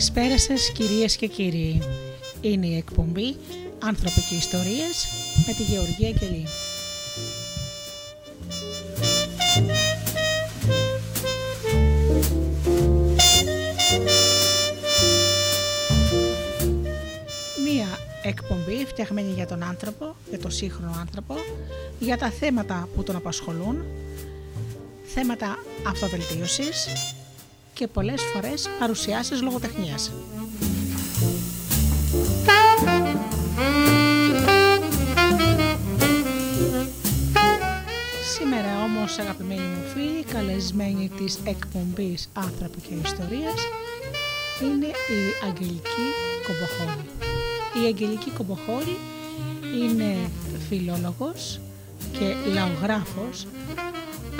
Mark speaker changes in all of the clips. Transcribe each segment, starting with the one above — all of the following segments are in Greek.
Speaker 1: Καλησπέρα σας κυρίες και κύριοι. Είναι η εκπομπή «Άνθρωποι και Ιστορίες» με τη Γεωργία Κελή. Μία εκπομπή φτιαγμένη για τον άνθρωπο, για τον σύγχρονο άνθρωπο, για τα θέματα που τον απασχολούν, θέματα αυτοβελτίωσης, και πολλές φορές παρουσιάσεις λογοτεχνίας. Σήμερα όμως αγαπημένοι μου φίλοι, καλεσμένοι της εκπομπής «Άνθρωποι και Ιστορίας» είναι η Αγγελική Κομποχώρη. Η Αγγελική Κομποχώρη είναι φιλόλογος και λαογράφος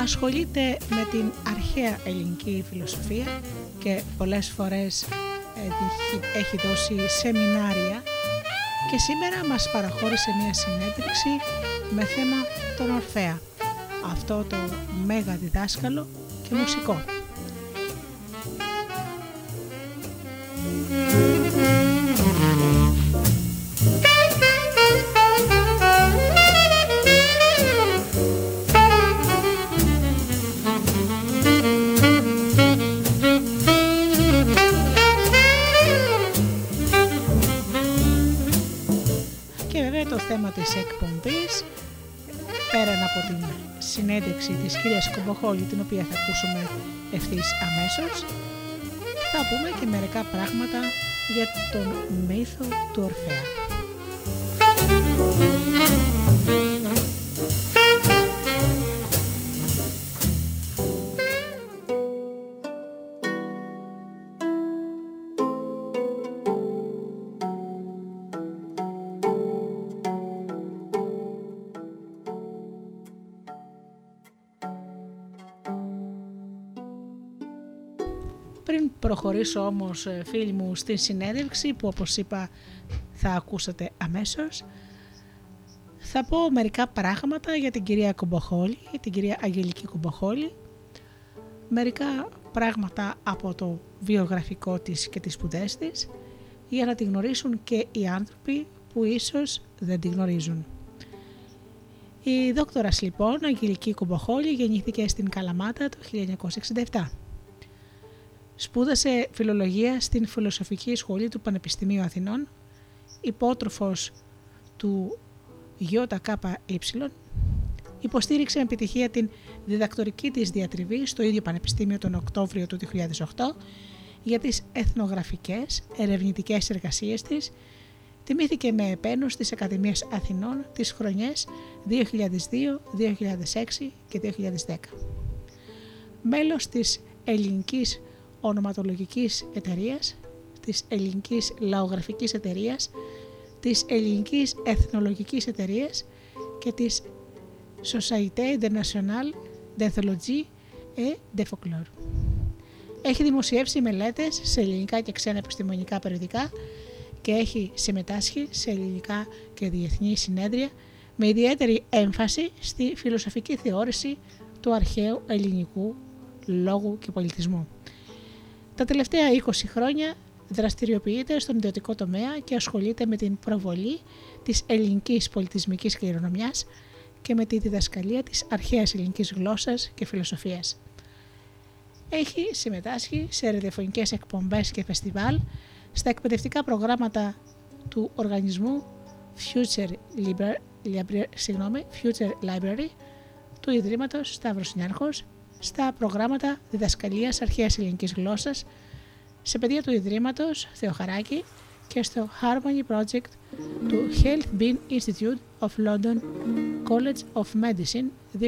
Speaker 1: ασχολείται με την αρχαία ελληνική φιλοσοφία και πολλές φορές έχει δώσει σεμινάρια και σήμερα μας παραχώρησε μια συνέντευξη με θέμα τον Ορφέα, αυτό το μέγα διδάσκαλο και μουσικό. Συνέντευξη της κυρίας Κομποχόλη την οποία θα ακούσουμε ευθύς αμέσως θα πούμε και μερικά πράγματα για τον μύθο του Ορφέα. Προχωρήσω όμως ε, φίλοι μου στη συνέντευξη που όπως είπα θα ακούσατε αμέσως θα πω μερικά πράγματα για την κυρία Κομποχόλη, την κυρία Αγγελική Κομποχόλη μερικά πράγματα από το βιογραφικό της και τις σπουδές της για να τη γνωρίσουν και οι άνθρωποι που ίσως δεν τη γνωρίζουν. Η δόκτωρας λοιπόν, Αγγελική Κομποχόλη, γεννήθηκε στην Καλαμάτα το 1967. Σπούδασε φιλολογία στην Φιλοσοφική Σχολή του Πανεπιστημίου Αθηνών, υπότροφος του ΙΚY, υποστήριξε με επιτυχία την διδακτορική της διατριβή στο ίδιο Πανεπιστήμιο τον Οκτώβριο του 2008 για τις εθνογραφικές ερευνητικές εργασίες της, τιμήθηκε με επένους στις Ακαδημίες Αθηνών τις χρονιές 2002, 2006 και 2010. Μέλος της ελληνικής ονοματολογικής εταιρείας, της ελληνικής λαογραφικής εταιρείας, της ελληνικής εθνολογικής εταιρείας και της Société Internationale d'Anthologie et de Folklore. Έχει δημοσιεύσει μελέτες σε ελληνικά και ξένα επιστημονικά περιοδικά και έχει συμμετάσχει σε ελληνικά και διεθνή συνέδρια με ιδιαίτερη έμφαση στη φιλοσοφική θεώρηση του αρχαίου ελληνικού λόγου και πολιτισμού. Τα τελευταία 20 χρόνια δραστηριοποιείται στον ιδιωτικό τομέα και ασχολείται με την προβολή της ελληνικής πολιτισμικής κληρονομιάς και με τη διδασκαλία της αρχαίας ελληνικής γλώσσας και φιλοσοφίας. Έχει συμμετάσχει σε ραδιοφωνικές εκπομπές και φεστιβάλ στα εκπαιδευτικά προγράμματα του οργανισμού Future, Library, Future Library του Ιδρύματος Σταύρος Νιάρχος στα προγράμματα διδασκαλίας αρχαίας ελληνικής γλώσσας σε παιδεία του Ιδρύματος Θεοχαράκη και στο Harmony Project του Health Bean Institute of London College of Medicine 2017-2018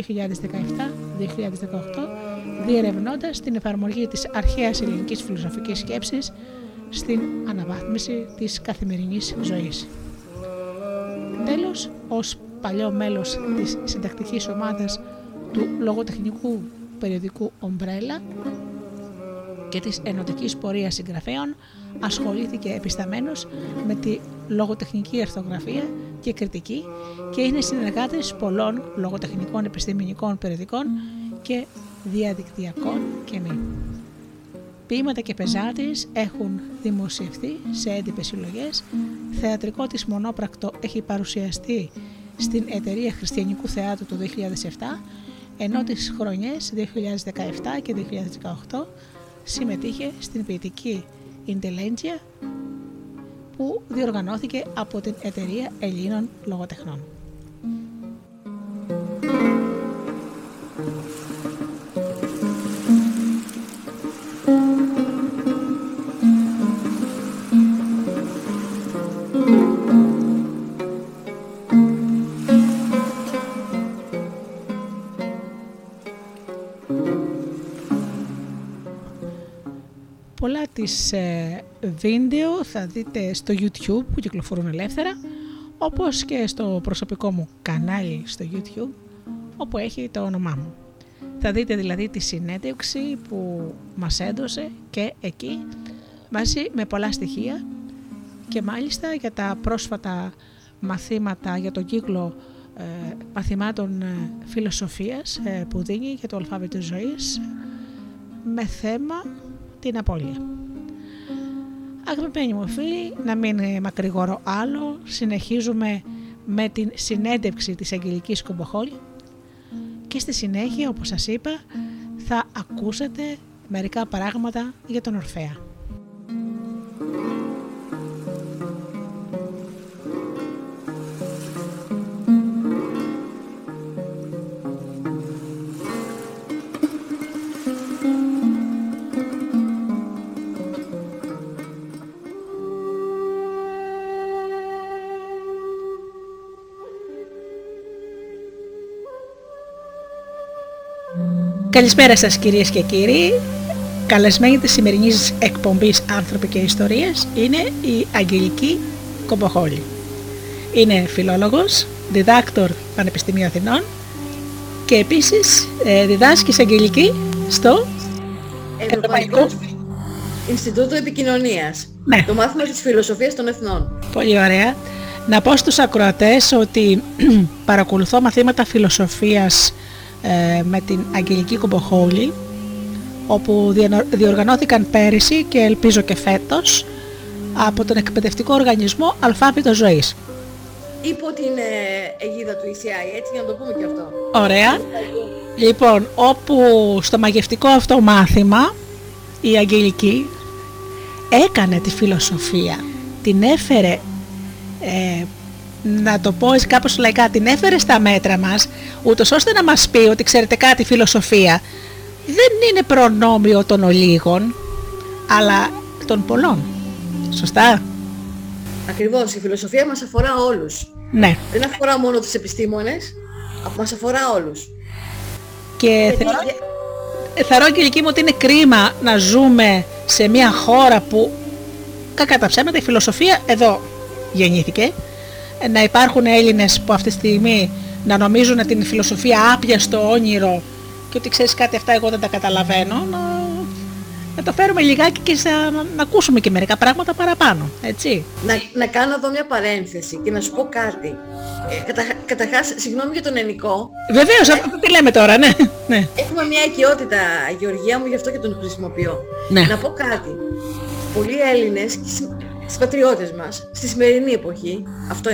Speaker 1: διερευνώντας την εφαρμογή της αρχαίας ελληνικής φιλοσοφικής σκέψης στην αναβάθμιση της καθημερινής ζωής. Τέλος, ως παλιό μέλος της συντακτικής ομάδας του λογοτεχνικού περιοδικού Ομπρέλα και της ενωτικής πορείας συγγραφέων ασχολήθηκε επισταμένος με τη λογοτεχνική ερθογραφία και κριτική και είναι συνεργάτης πολλών λογοτεχνικών επιστημονικών περιοδικών και διαδικτυακών και μη. ποίηματα και πεζά έχουν δημοσιευτεί σε έντυπες συλλογές. Θεατρικό της μονόπρακτο έχει παρουσιαστεί στην εταιρεία Χριστιανικού Θεάτρου το 2007, ενώ τις χρονιές 2017 και 2018 συμμετείχε στην ποιητική Intelligence που διοργανώθηκε από την εταιρεία Ελλήνων Λογοτεχνών. Πολλά της ε, βίντεο θα δείτε στο YouTube που κυκλοφορούν ελεύθερα όπως και στο προσωπικό μου κανάλι στο YouTube όπου έχει το όνομά μου. Θα δείτε δηλαδή τη συνέντευξη που μας έδωσε και εκεί μαζί με πολλά στοιχεία και μάλιστα για τα πρόσφατα μαθήματα για τον κύκλο ε, μαθημάτων ε, φιλοσοφίας ε, που δίνει για το αλφάβητο ζωής με θέμα την απώλεια. Αγαπημένοι μου φίλοι, να μην μακρηγορώ άλλο, συνεχίζουμε με την συνέντευξη της Αγγελικής Κομποχόλη και στη συνέχεια, όπως σας είπα, θα ακούσετε μερικά πράγματα για τον Ορφέα. Καλησπέρα σας κυρίες και κύριοι. Καλεσμένη της σημερινής εκπομπής «Άνθρωποι και Ιστορίες» είναι η Αγγελική Κομποχόλη. Είναι φιλόλογος, διδάκτορ Πανεπιστημίου Αθηνών και επίσης ε, διδάσκεις σε Αγγελική στο
Speaker 2: Ευρωπαϊκό Ινστιτούτο Επικοινωνίας.
Speaker 1: Ναι.
Speaker 2: Το μάθημα της φιλοσοφίας των εθνών.
Speaker 1: Πολύ ωραία. Να πω στους ακροατές ότι παρακολουθώ μαθήματα φιλοσοφίας ε, με την Αγγελική Κομποχόλη όπου διοργανώθηκαν πέρυσι και ελπίζω και φέτος από τον εκπαιδευτικό οργανισμό Αλφάβητο Ζωής.
Speaker 2: Υπό την ε, αιγίδα του ECI, έτσι για να το πούμε και αυτό.
Speaker 1: Ωραία. Λοιπόν, όπου στο μαγευτικό αυτό μάθημα η Αγγελική έκανε τη φιλοσοφία, την έφερε ε, να το πω έτσι κάπως λαϊκά, την έφερε στα μέτρα μας, ούτως ώστε να μας πει ότι ξέρετε κάτι, φιλοσοφία δεν είναι προνόμιο των ολίγων, αλλά των πολλών. Σωστά.
Speaker 2: Ακριβώς, η φιλοσοφία μας αφορά όλους.
Speaker 1: Ναι.
Speaker 2: Δεν αφορά μόνο τους επιστήμονες, μας αφορά όλους.
Speaker 1: Και θεωρώ, θεωρώ και εκεί μου ότι είναι κρίμα να ζούμε σε μια χώρα που κακά τα ψέματα η φιλοσοφία εδώ γεννήθηκε να υπάρχουν Έλληνες που αυτή τη στιγμή να νομίζουν την φιλοσοφία άπια στο όνειρο και ότι ξέρεις κάτι αυτά εγώ δεν τα καταλαβαίνω να, να το φέρουμε λιγάκι και να, να, ακούσουμε και μερικά πράγματα παραπάνω, έτσι.
Speaker 2: Να, να κάνω εδώ μια παρένθεση και να σου πω κάτι. Ε, κατα, καταρχάς, συγγνώμη για τον ενικό.
Speaker 1: Βεβαίως, ε, αυτό τι λέμε τώρα, ναι. ναι.
Speaker 2: Έχουμε μια οικειότητα, Γεωργία μου, γι' αυτό και τον χρησιμοποιώ.
Speaker 1: Ναι.
Speaker 2: Να πω κάτι. Πολλοί Έλληνες στις πατριώτες μας, στη σημερινή εποχή, αυτό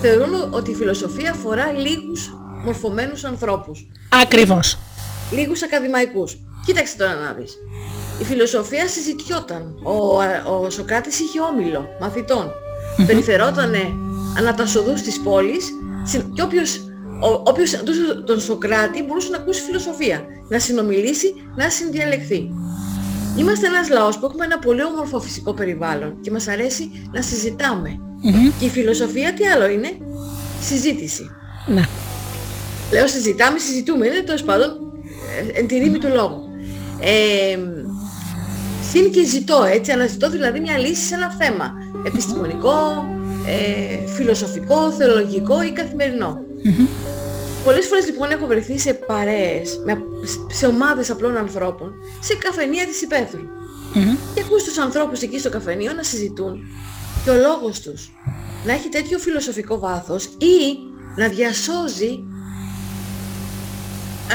Speaker 2: θεωρούν ότι η φιλοσοφία αφορά λίγους μορφωμένους ανθρώπους.
Speaker 1: Ακριβώς.
Speaker 2: Λίγους ακαδημαϊκούς. Κοίταξε τώρα να δεις. Η φιλοσοφία συζητιόταν. Ο, ο Σοκράτης είχε όμιλο μαθητών. Mm-hmm. Περιφερότανε ανά τα σοδούς της πόλης και όποιος, ο, όποιος τον Σοκράτη μπορούσε να ακούσει φιλοσοφία, να συνομιλήσει, να συνδιαλεχθεί. Είμαστε ένας λαός που έχουμε ένα πολύ όμορφο φυσικό περιβάλλον και μας αρέσει να συζητάμε. Mm-hmm. Και η φιλοσοφία τι άλλο είναι; Συζήτηση.
Speaker 1: Ναι.
Speaker 2: Λέω συζητάμε, συζητούμε, είναι τέλος πάντων ε, εν τη ρήμη του λόγου. Ε, συν και ζητώ, έτσι, αναζητώ δηλαδή μια λύση σε ένα θέμα. Επιστημονικό, ε, φιλοσοφικό, θεολογικό ή καθημερινό. Mm-hmm. Πολλές φορές λοιπόν έχω βρεθεί σε παρέες, σε ομάδες απλών ανθρώπων, σε καφενεία της υπαίθρου. Mm-hmm. Και ακούς τους ανθρώπους εκεί στο καφενείο να συζητούν και ο λόγος τους να έχει τέτοιο φιλοσοφικό βάθος ή να διασώζει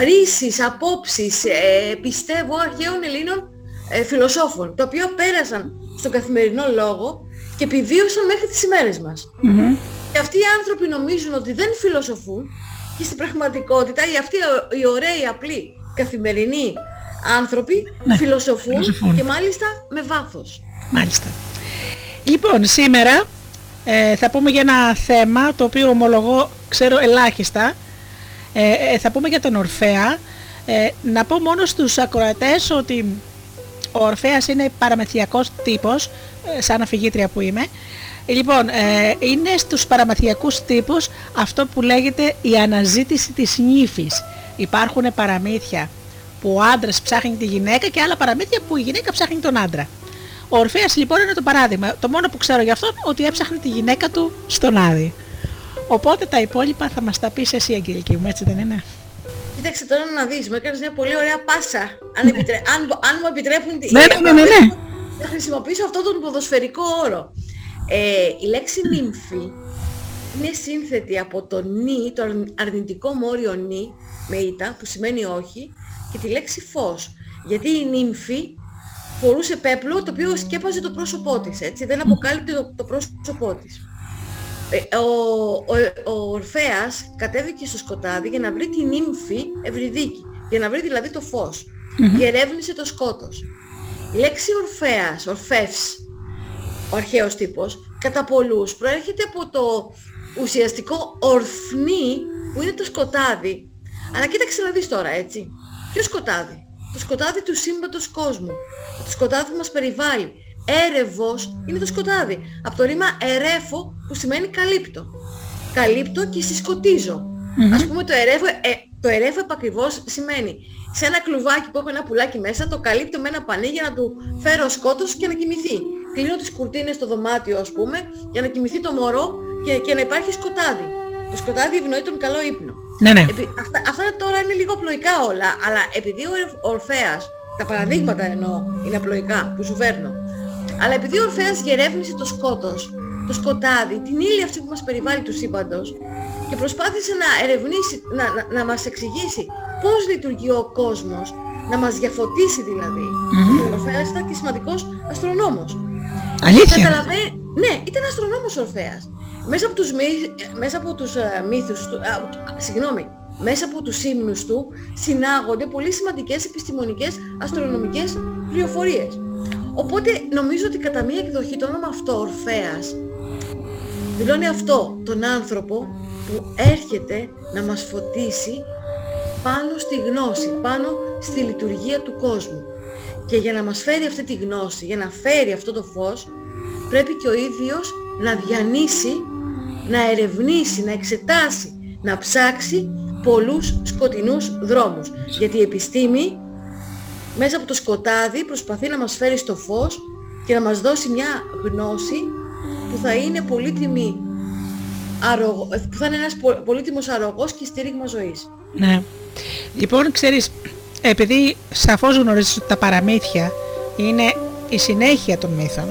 Speaker 2: ρίσεις, απόψεις, ε, πιστεύω, αρχαίων Ελλήνων ε, φιλοσόφων, τα οποία πέρασαν στον καθημερινό λόγο και επιβίωσαν μέχρι τις ημέρες μας. Και αυτοί οι άνθρωποι νομίζουν ότι δεν φιλοσοφούν και στην πραγματικότητα οι αυτοί οι ωραίοι, απλοί, καθημερινοί άνθρωποι ναι, φιλοσοφούν, και μάλιστα με βάθος.
Speaker 1: Μάλιστα. Λοιπόν, σήμερα ε, θα πούμε για ένα θέμα το οποίο ομολογώ ξέρω ελάχιστα. Ε, ε θα πούμε για τον Ορφέα. Ε, να πω μόνο στους ακροατές ότι ο Ορφέας είναι παραμεθιακός τύπος, σαν αφηγήτρια που είμαι. Λοιπόν, είναι στους παραμαθιακούς τύπους αυτό που λέγεται η αναζήτηση της νύφης. Υπάρχουν παραμύθια που ο άντρας ψάχνει τη γυναίκα και άλλα παραμύθια που η γυναίκα ψάχνει τον άντρα. Ο Ορφέας λοιπόν είναι το παράδειγμα. Το μόνο που ξέρω για αυτόν ότι έψαχνε τη γυναίκα του στον Άδη. Οπότε τα υπόλοιπα θα μας τα πεις εσύ Αγγελική μου, έτσι δεν είναι;
Speaker 2: Κοίταξε τώρα να δεις, μου έκανες μια πολύ ωραία πάσα. Αν, ναι. αν, αν μου επιτρέπουν τη...
Speaker 1: Ναι, ναι, ναι, ναι.
Speaker 2: Θα χρησιμοποιήσω αυτόν τον ποδοσφαιρικό όρο. Ε, η λέξη νύμφη είναι σύνθετη από το νι, το αρνητικό μόριο νι, με ήττα, που σημαίνει όχι, και τη λέξη φως. Γιατί η νύμφη φορούσε πέπλο το οποίο σκέπαζε το πρόσωπό της, έτσι, δεν αποκάλυπτε το, το πρόσωπό της. Ε, ο, ο, ο Ορφέας κατέβηκε στο σκοτάδι για να βρει την νύμφη Ευρυδίκη, για να βρει δηλαδή το φως και ερεύνησε το σκότος. Η λέξη Ορφέας, Ορφεύς, ο αρχαίος τύπος, κατά πολλούς προέρχεται από το ουσιαστικό ορφνί που είναι το σκοτάδι. Αλλά κοίταξε να δεις τώρα, έτσι. Ποιο σκοτάδι; Το σκοτάδι του σύμπαντος κόσμου. Το σκοτάδι που μας περιβάλλει. Έρευος είναι το σκοτάδι. Από το ρήμα ερέφο που σημαίνει καλύπτω. Καλύπτω και συσκοτίζω. Ας πούμε το ερέφο, ε, το ερέφο επακριβώς σημαίνει σε ένα κλουβάκι που έχω ένα πουλάκι μέσα το καλύπτω με ένα πανί για να του φέρω σκότος και να κοιμηθεί. Κλείνω τις κουρτίνες στο δωμάτιο ας πούμε για να κοιμηθεί το μωρό και, και να υπάρχει σκοτάδι. Το σκοτάδι ευνοεί τον καλό ύπνο.
Speaker 1: Ναι, ναι.
Speaker 2: αυτά, αυτά τώρα είναι λίγο απλοϊκά όλα, αλλά επειδή ο Ορφέας, τα παραδείγματα εννοώ, είναι απλοϊκά που σου φέρνω, αλλά επειδή ο Ορφέας γερεύνησε το σκότος, το σκοτάδι, την ήλια αυτή που μας περιβάλλει του σύμπαντος και προσπάθησε να ερευνήσει, να, να, να μας εξηγήσει πώς λειτουργεί ο κόσμος, να μας διαφωτίσει δηλαδή. Mm-hmm. Ο Ορφέας ήταν και σημαντικός αστρονόμος.
Speaker 1: Αλήθεια.
Speaker 2: Ναι, ήταν αστρονόμος ο Ορφέας. Μέσα από τους, μέσα από τους uh, μύθους του, uh, συγγνώμη, μέσα από τους ύμνους του συνάγονται πολύ σημαντικές επιστημονικές αστρονομικές πληροφορίες. Οπότε νομίζω ότι κατά μία εκδοχή το όνομα αυτό, Ορφέας, δηλώνει αυτό, τον άνθρωπο που έρχεται να μας φωτίσει πάνω στη γνώση, πάνω στη λειτουργία του κόσμου. Και για να μας φέρει αυτή τη γνώση, για να φέρει αυτό το φως, πρέπει και ο ίδιος να διανύσει, να ερευνήσει, να εξετάσει, να ψάξει πολλούς σκοτεινούς δρόμους. Γιατί η επιστήμη μέσα από το σκοτάδι προσπαθεί να μας φέρει στο φως και να μας δώσει μια γνώση που θα είναι πολύτιμη που θα είναι ένας πολύτιμος αρρωγός και στήριγμα ζωής.
Speaker 1: Ναι. Λοιπόν, ξέρεις, επειδή σαφώς γνωρίζεις ότι τα παραμύθια είναι η συνέχεια των μύθων,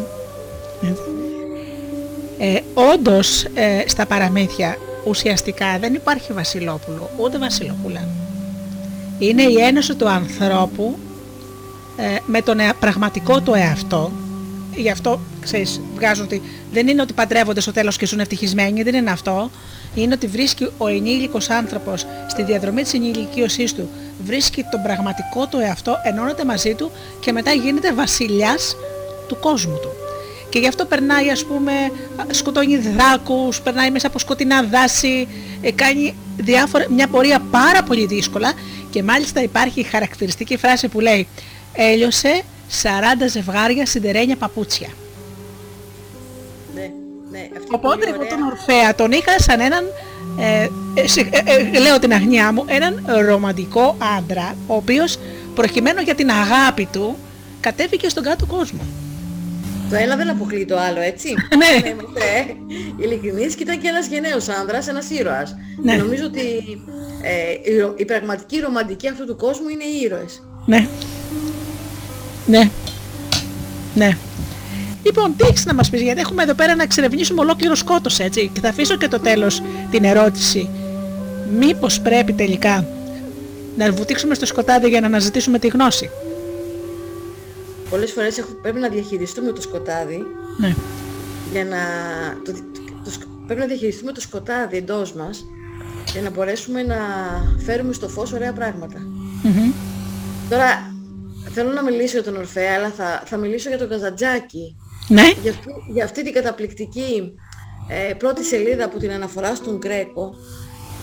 Speaker 1: ε, όντως ε, στα παραμύθια ουσιαστικά δεν υπάρχει βασιλόπουλο ούτε βασιλοπούλα. Είναι η ένωση του ανθρώπου ε, με τον πραγματικό του εαυτό. Γι' αυτό ξέρεις, βγάζουν ότι δεν είναι ότι παντρεύονται στο τέλος και ζουν ευτυχισμένοι, δεν είναι αυτό. Είναι ότι βρίσκει ο ενήλικος άνθρωπος στη διαδρομή της ενηλικίωσής του, βρίσκει τον πραγματικό του εαυτό, ενώνεται μαζί του και μετά γίνεται βασιλιάς του κόσμου του και γι' αυτό περνάει ας πούμε σκοτώνει δράκους, περνάει μέσα από σκοτεινά δάση, ε, κάνει διάφορα, μια πορεία πάρα πολύ δύσκολα και μάλιστα υπάρχει χαρακτηριστική φράση που λέει έλειωσε 40 ζευγάρια σιδερένια παπούτσια.
Speaker 2: Ναι, ναι,
Speaker 1: Οπότε εγώ τον Ορφέα τον είχα σαν έναν, ε, ε, λέω την αγνιά μου, έναν ρομαντικό άντρα ο οποίος προκειμένου για την αγάπη του κατέβηκε στον κάτω κόσμο.
Speaker 2: Το ένα δεν αποκλείει το άλλο, έτσι.
Speaker 1: ναι.
Speaker 2: Είμαστε ειλικρινείς και ήταν και ένας γενναίος άνδρας, ένας ήρωας.
Speaker 1: Ναι.
Speaker 2: Και νομίζω ότι ε, η, η πραγματική ρομαντική αυτού του κόσμου είναι οι ήρωες.
Speaker 1: Ναι. Ναι. Ναι. Λοιπόν, τι έχεις να μας πεις, γιατί έχουμε εδώ πέρα να εξερευνήσουμε ολόκληρο σκότος, έτσι. Και θα αφήσω και το τέλος την ερώτηση. Μήπως πρέπει τελικά να βουτήξουμε στο σκοτάδι για να αναζητήσουμε τη γνώση;
Speaker 2: πολλές φορές πρέπει να διαχειριστούμε το σκοτάδι.
Speaker 1: Ναι.
Speaker 2: Για να... Το, το, πρέπει να διαχειριστούμε το σκοτάδι εντός μας για να μπορέσουμε να φέρουμε στο φως ωραία Τώρα θέλω να μιλήσω για τον Ορφέα, αλλά θα, θα μιλήσω για τον Καζαντζάκη.
Speaker 1: Ναι.
Speaker 2: Για αυτή, για αυτή την καταπληκτική ε, πρώτη σελίδα που την αναφορά στον Γκρέκο,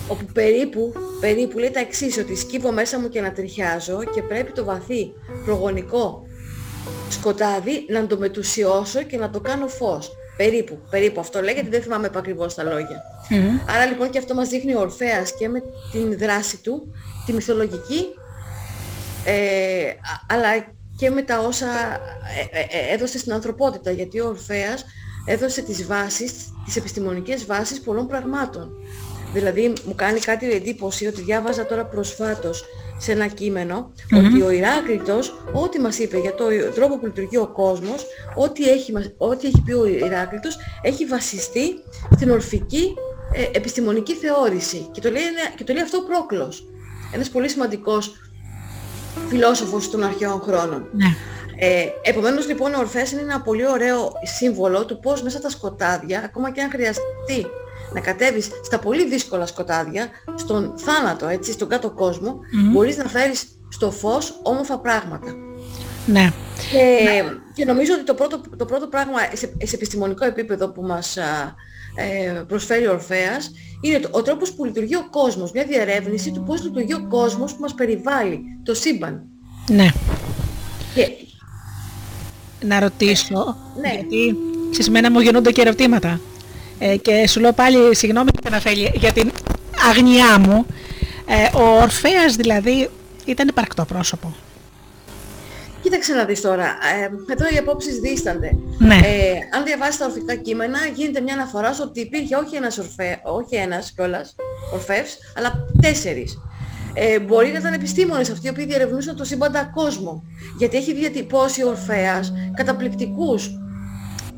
Speaker 2: όπου περίπου, περίπου λέει τα εξής, ότι σκύβω μέσα μου και να τριχιάζω και πρέπει το βαθύ προγονικό σκοτάδι να το μετουσιώσω και να το κάνω φως. Περίπου, περίπου αυτό λέει, γιατί δεν θυμάμαι ακριβώς τα λόγια. Άρα λοιπόν και αυτό μας δείχνει ο Ορφέας και με την δράση του, τη μυθολογική, ε, αλλά και με τα όσα ε, ε, έδωσε στην ανθρωπότητα, γιατί ο Ορφέας έδωσε τις βάσεις, τις επιστημονικές βάσεις πολλών πραγμάτων. Δηλαδή μου κάνει κάτι εντύπωση ότι διάβαζα τώρα προσφάτως σε ένα ότι ο Ηράκλειτος, ό,τι μας είπε για τον τρόπο που λειτουργεί ο κόσμος, ό,τι έχει, ό,τι έχει πει ο Ηράκλειτος, έχει βασιστεί στην ορφική ε, επιστημονική θεώρηση. Και το, λέει, και το λέει αυτό ο Πρόκλος. Ένας πολύ σημαντικός φιλόσοφος των αρχαίων χρόνων.
Speaker 1: Ναι.
Speaker 2: Ε, επομένως λοιπόν ο Ορφέας είναι ένα πολύ ωραίο σύμβολο του πώς μέσα στα σκοτάδια, ακόμα και αν χρειαστεί να κατέβεις στα πολύ δύσκολα σκοτάδια, στον θάνατο, έτσι, στον κάτω κόσμο, μπορείς να φέρεις στο φως όμορφα πράγματα.
Speaker 1: Ναι.
Speaker 2: Και, και νομίζω ότι το πρώτο, το πρώτο πράγμα σε, σε επιστημονικό επίπεδο που μας ε, προσφέρει ο Ορφέας είναι το, ο τρόπος που λειτουργεί ο κόσμος, μια διερεύνηση του πώς λειτουργεί ο κόσμος που μας περιβάλλει, το σύμπαν.
Speaker 1: Ναι. Και... Να ρωτήσω,
Speaker 2: ναι.
Speaker 1: γιατί σε μένα μου γεννούνται και ερωτήματα. Ε, και σου λέω πάλι συγγνώμη για την αγνιά μου. Ε, ο Ορφέας δηλαδή ήταν υπαρκτό πρόσωπο.
Speaker 2: Κοίταξε να δεις τώρα, ε, εδώ οι απόψεις δίστανται.
Speaker 1: Ναι.
Speaker 2: Ε, αν διαβάσεις τα ορφικά κείμενα, γίνεται μια αναφορά στο ότι υπήρχε όχι ένας, ορφέ, όχι ένας κιόλας ορφεύς, αλλά τέσσερις. Ε, μπορεί να ήταν επιστήμονες αυτοί οι οποίοι διερευνούσαν το σύμπαντα κόσμο. Γιατί έχει διατυπώσει ο Ορφέας καταπληκτικούς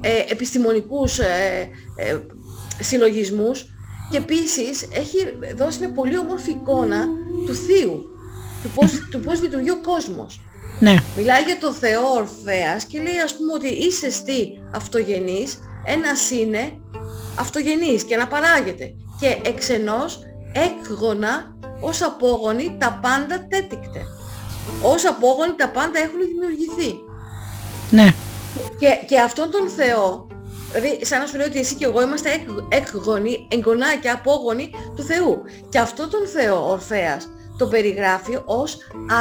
Speaker 2: ε, επιστημονικούς ε, ε, συλλογισμούς και επίσης έχει δώσει μια πολύ όμορφη εικόνα του Θείου, του πώς, του πώς λειτουργεί ο κόσμος.
Speaker 1: Ναι.
Speaker 2: Μιλάει για το Θεό Ορφέας και λέει ας πούμε ότι είσαι στη αυτογενής, ένας είναι αυτογενής και να παράγεται και εξενός έκγωνα ως απόγονοι τα πάντα τέτικτε. Ως απόγονοι τα πάντα έχουν δημιουργηθεί.
Speaker 1: Ναι.
Speaker 2: Και, και αυτόν τον Θεό, δηλαδή σαν να σου λέω ότι εσύ και εγώ είμαστε έκγονοι, εγγονάκια, απόγονοι του Θεού. Και αυτόν τον Θεό, Ορφέας, τον περιγράφει ως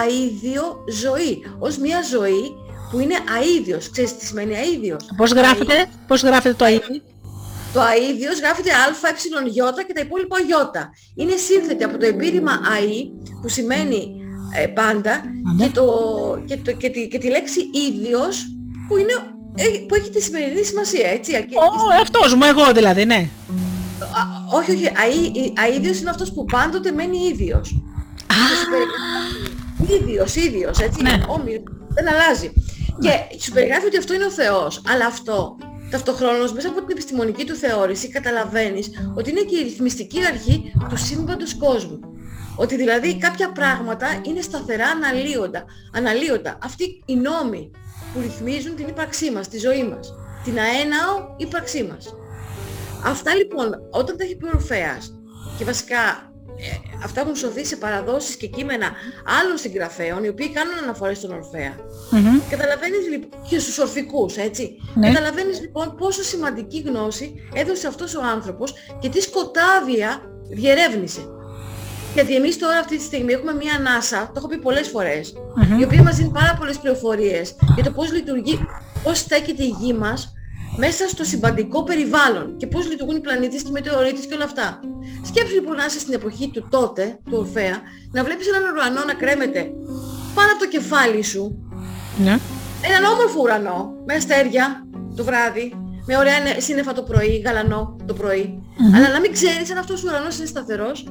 Speaker 2: αίδιο ζωή. Ως μια ζωή που είναι αίδιος. Ξέρεις τι σημαίνει αίδιος;
Speaker 1: Πώς γράφεται, πώς γράφεται το αίδιο.
Speaker 2: Το αίδιος γράφεται α, ε, ι και τα υπόλοιπα ι. Είναι σύνθετη από το επίρρημα αί που σημαίνει ε, πάντα και, το, και, το, και, τη, και τη λέξη ίδιος που, είναι, ε, που έχει τη σημερινή σημασία, έτσι.
Speaker 1: Ο αυτός μου, εγώ δηλαδή, ναι.
Speaker 2: όχι, όχι, αίδιος είναι αυτός που πάντοτε μένει ίδιος. Ίδιος, ίδιος, έτσι,
Speaker 1: ναι.
Speaker 2: όμοιος, δεν αλλάζει. Και σου περιγράφει ότι αυτό είναι ο Θεός, αλλά αυτό ταυτοχρόνως μέσα από την επιστημονική του θεώρηση καταλαβαίνεις ότι είναι και η ρυθμιστική αρχή του σύμπαντος κόσμου. Ότι δηλαδή κάποια πράγματα είναι σταθερά αναλύοντα. αναλύοντα. Αυτοί οι νόμοι που ρυθμίζουν την ύπαρξή μας, τη ζωή μας. Την αέναο ύπαρξή μας. Αυτά λοιπόν, όταν τα έχει πει ο Ορφέας, και βασικά ε, αυτά έχουν σωθεί σε παραδόσεις και κείμενα άλλων συγγραφέων, οι οποίοι κάνουν αναφορές στον Ορφέα.
Speaker 1: Mm-hmm.
Speaker 2: Καταλαβαίνεις λοιπόν, και στους ορφικούς, έτσι.
Speaker 1: Ναι.
Speaker 2: Καταλαβαίνεις λοιπόν πόσο σημαντική γνώση έδωσε αυτός ο άνθρωπος και τι σκοτάδια διερεύνησε. Γιατί εμείς τώρα αυτή τη στιγμή έχουμε μια ανάσα, το έχω πει πολλές φορές, η οποία μας δίνει πάρα πολλές πληροφορίες για το πώς λειτουργεί, πώς στέκεται η γη μας μέσα στο συμπαντικό περιβάλλον και πώς λειτουργούν οι πλανήτες και οι μετεωρίτες και όλα αυτά. Σκέψου λοιπόν να είσαι στην εποχή του τότε, του Ορφέα, να βλέπεις έναν ουρανό να κρέμεται πάνω από το κεφάλι σου.
Speaker 1: Ναι.
Speaker 2: Έναν όμορφο ουρανό, με αστέρια το βράδυ, με ωραία σύννεφα το πρωί, γαλανό το πρωί. Αλλά να μην ξέρεις αν αυτός ο ουρανός είναι σταθερός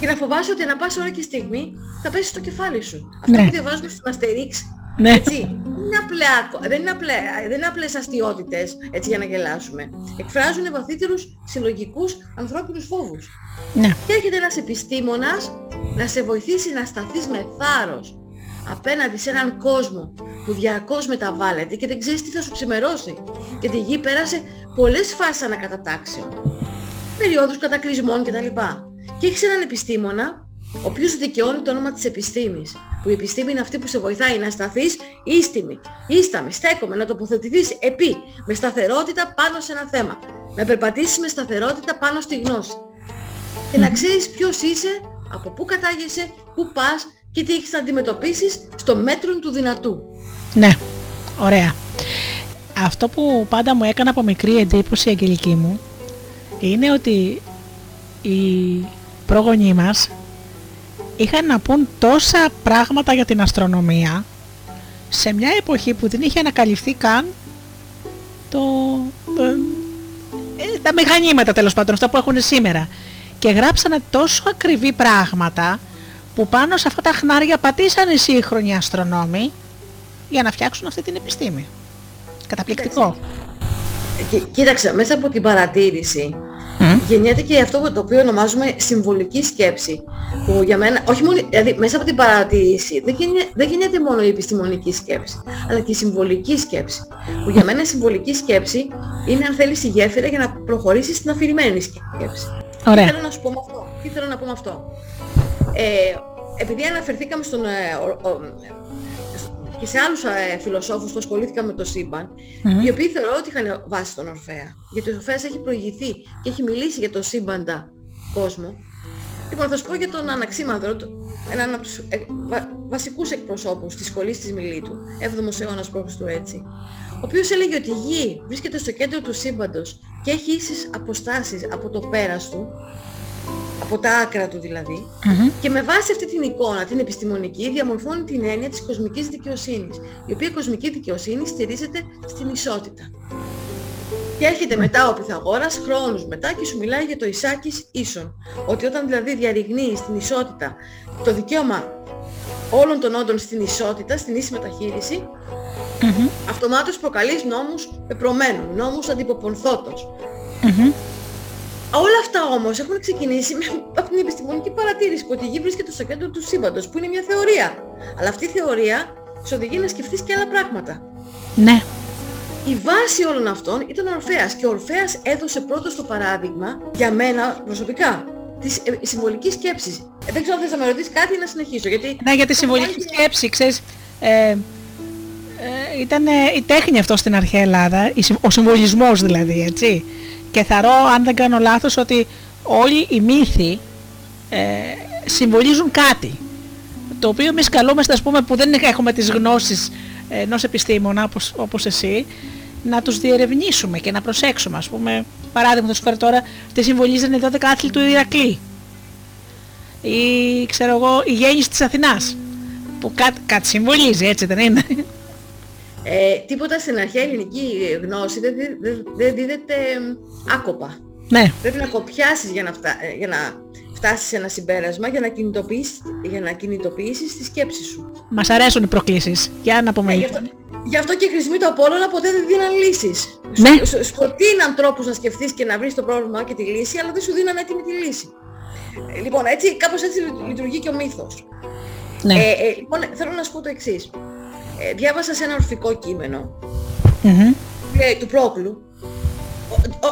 Speaker 2: και να φοβάσαι ότι να πας ώρα και στιγμή θα πέσει στο κεφάλι σου. Αυτό
Speaker 1: ναι.
Speaker 2: που διαβάζουμε στην Αστερίξ,
Speaker 1: ναι.
Speaker 2: έτσι, είναι απλά, δεν, είναι απλά, δεν είναι απλές αστιότητες έτσι για να γελάσουμε. Εκφράζουν βαθύτερους συλλογικούς ανθρώπινους φόβους.
Speaker 1: Ναι.
Speaker 2: Και έρχεται ένας επιστήμονας να σε βοηθήσει να σταθείς με θάρρος απέναντι σε έναν κόσμο που διαρκώς μεταβάλλεται και δεν ξέρεις τι θα σου ξημερώσει. Γιατί η γη πέρασε πολλές φάσεις ανακατατάξεων, περιόδους κατακλυσμών κτλ. Και έχεις έναν επιστήμονα, ο οποίος δικαιώνει το όνομα της επιστήμης. Που η επιστήμη είναι αυτή που σε βοηθάει να σταθείς ίστιμη, ίσταμη, στέκομαι, να τοποθετηθείς επί, με σταθερότητα πάνω σε ένα θέμα. Να περπατήσεις με σταθερότητα πάνω στη γνώση. Και να ξέρεις ποιος είσαι, από πού κατάγεσαι, πού πας και τι έχεις να αντιμετωπίσεις στο μέτρο του δυνατού.
Speaker 1: Ναι, ωραία. Αυτό που πάντα μου έκανε από μικρή εντύπωση η αγγελική μου είναι ότι οι πρόγονοί μας είχαν να πούν τόσα πράγματα για την αστρονομία σε μια εποχή που δεν είχε ανακαλυφθεί καν το, ε, τα μηχανήματα τέλος πάντων, αυτά που έχουν σήμερα. Και γράψανε τόσο ακριβή πράγματα που πάνω σε αυτά τα χνάρια πατήσανε οι σύγχρονοι αστρονόμοι για να φτιάξουν αυτή την επιστήμη. Καταπληκτικό.
Speaker 2: Κοίταξε, μέσα από την παρατήρηση mm. γεννιέται και αυτό το οποίο ονομάζουμε συμβολική σκέψη. Που για μένα, όχι μόνο, δηλαδή μέσα από την παρατήρηση δεν, γεννιέται, δεν γεννιέται μόνο η επιστημονική σκέψη, αλλά και η συμβολική σκέψη. Που για μένα η συμβολική σκέψη είναι αν θέλεις η γέφυρα για να προχωρήσεις στην αφηρημένη σκέψη.
Speaker 1: Ωραία.
Speaker 2: Τι θέλω να σου πω με αυτό; Τι θέλω να πω με αυτό; Ε, επειδή αναφερθήκαμε στον, ε, ο, ο, και σε άλλους ε, φιλοσόφους που ασχολήθηκαν με το σύμπαν, οι οποίοι θεωρώ ότι είχαν βάσει στον Ορφέα. Γιατί ο Ορφέας έχει προηγηθεί και έχει μιλήσει για το σύμπαντα κόσμο. Λοιπόν, θα σου πω για τον Αναξίμανδρο, έναν από τους ε, βα, βασικούς εκπροσώπους της σχολής της Μιλήτου, 7ος αιώνας π.Χ. έτσι, ο οποίος έλεγε ότι η Γη βρίσκεται στο κέντρο του σύμπαντος και έχει ίσες αποστάσεις από το πέρας του, από τα άκρα του δηλαδη και με βάση αυτή την εικόνα, την επιστημονική, διαμορφώνει την έννοια της κοσμικής δικαιοσύνης, η οποία κοσμική δικαιοσύνη στηρίζεται στην ισότητα. Και έρχεται μετά ο Πυθαγόρας χρόνους μετά και σου μιλάει για το Ισάκης ίσον. Ότι όταν δηλαδή διαρριγνύει στην ισότητα το δικαίωμα όλων των όντων στην ισότητα, στην ίση μεταχείριση, mm-hmm. αυτομάτως προκαλείς νόμους πεπρωμένων, νόμους αντιποπονθώτος. Όλα αυτά όμως έχουν ξεκινήσει με, από την επιστημονική παρατήρηση που η Γη βρίσκεται στο κέντρο του σύμπαντος, που είναι μια θεωρία. Αλλά αυτή η θεωρία σε οδηγεί να σκεφτείς και άλλα πράγματα.
Speaker 1: Ναι.
Speaker 2: Η βάση όλων αυτών ήταν ο Ορφέας και ο Ορφέας έδωσε πρώτο το παράδειγμα, για μένα προσωπικά, της ε, συμβολικής σκέψης. Ε, δεν ξέρω αν θες να με ρωτήσεις κάτι ή να συνεχίσω. Γιατί...
Speaker 1: Ναι, για τη συμβολική σκέψη, ξέρεις, ε, ε, ήταν η τέχνη αυτό στην αρχαία Ελλάδα, ο συμβολισμός δηλαδή, έτσι. Και θαρώ, αν δεν κάνω λάθος, ότι όλοι οι μύθοι ε, συμβολίζουν κάτι. Το οποίο εμείς καλούμαστε, ας πούμε, που δεν έχουμε τις γνώσεις ενός επιστήμονα όπως, όπως εσύ, να τους διερευνήσουμε και να προσέξουμε. Ας πούμε, παράδειγμα, θα σου φέρω τώρα, τι συμβολίζανε εδώ 12 άθλοι του Ηρακλή. Ή, ξέρω εγώ, η γέννηση της Αθηνάς. Που κάτι, κάτι συμβολίζει, έτσι δεν είναι.
Speaker 2: Ε, τίποτα στην αρχαία ελληνική γνώση δεν, δεν, δεν δίδεται άκοπα.
Speaker 1: Ναι.
Speaker 2: Πρέπει να κοπιάσεις για να, φτά, ε, για να φτάσεις σε ένα συμπέρασμα, για να κινητοποιήσεις, για να κινητοποιήσεις τη σκέψη σου.
Speaker 1: Μας αρέσουν οι προκλήσεις. Για να πούμε.
Speaker 2: Ε, γι, αυτό, γι' αυτό και οι χρησμοί του Απόλλωνα ποτέ δεν δίναν λύσεις.
Speaker 1: Ναι.
Speaker 2: Σου, σου προτείναν τρόπους να σκεφτείς και να βρεις το πρόβλημα και τη λύση, αλλά δεν σου δίναν έτοιμη τη λύση. Ε, λοιπόν, έτσι, κάπως έτσι λειτουργεί και ο μύθος.
Speaker 1: Ναι.
Speaker 2: Ε, ε, λοιπόν, θέλω να σου πω το εξής ε, διάβασα σε ένα ορφικό κείμενο
Speaker 1: mm-hmm.
Speaker 2: του Πρόκλου ο,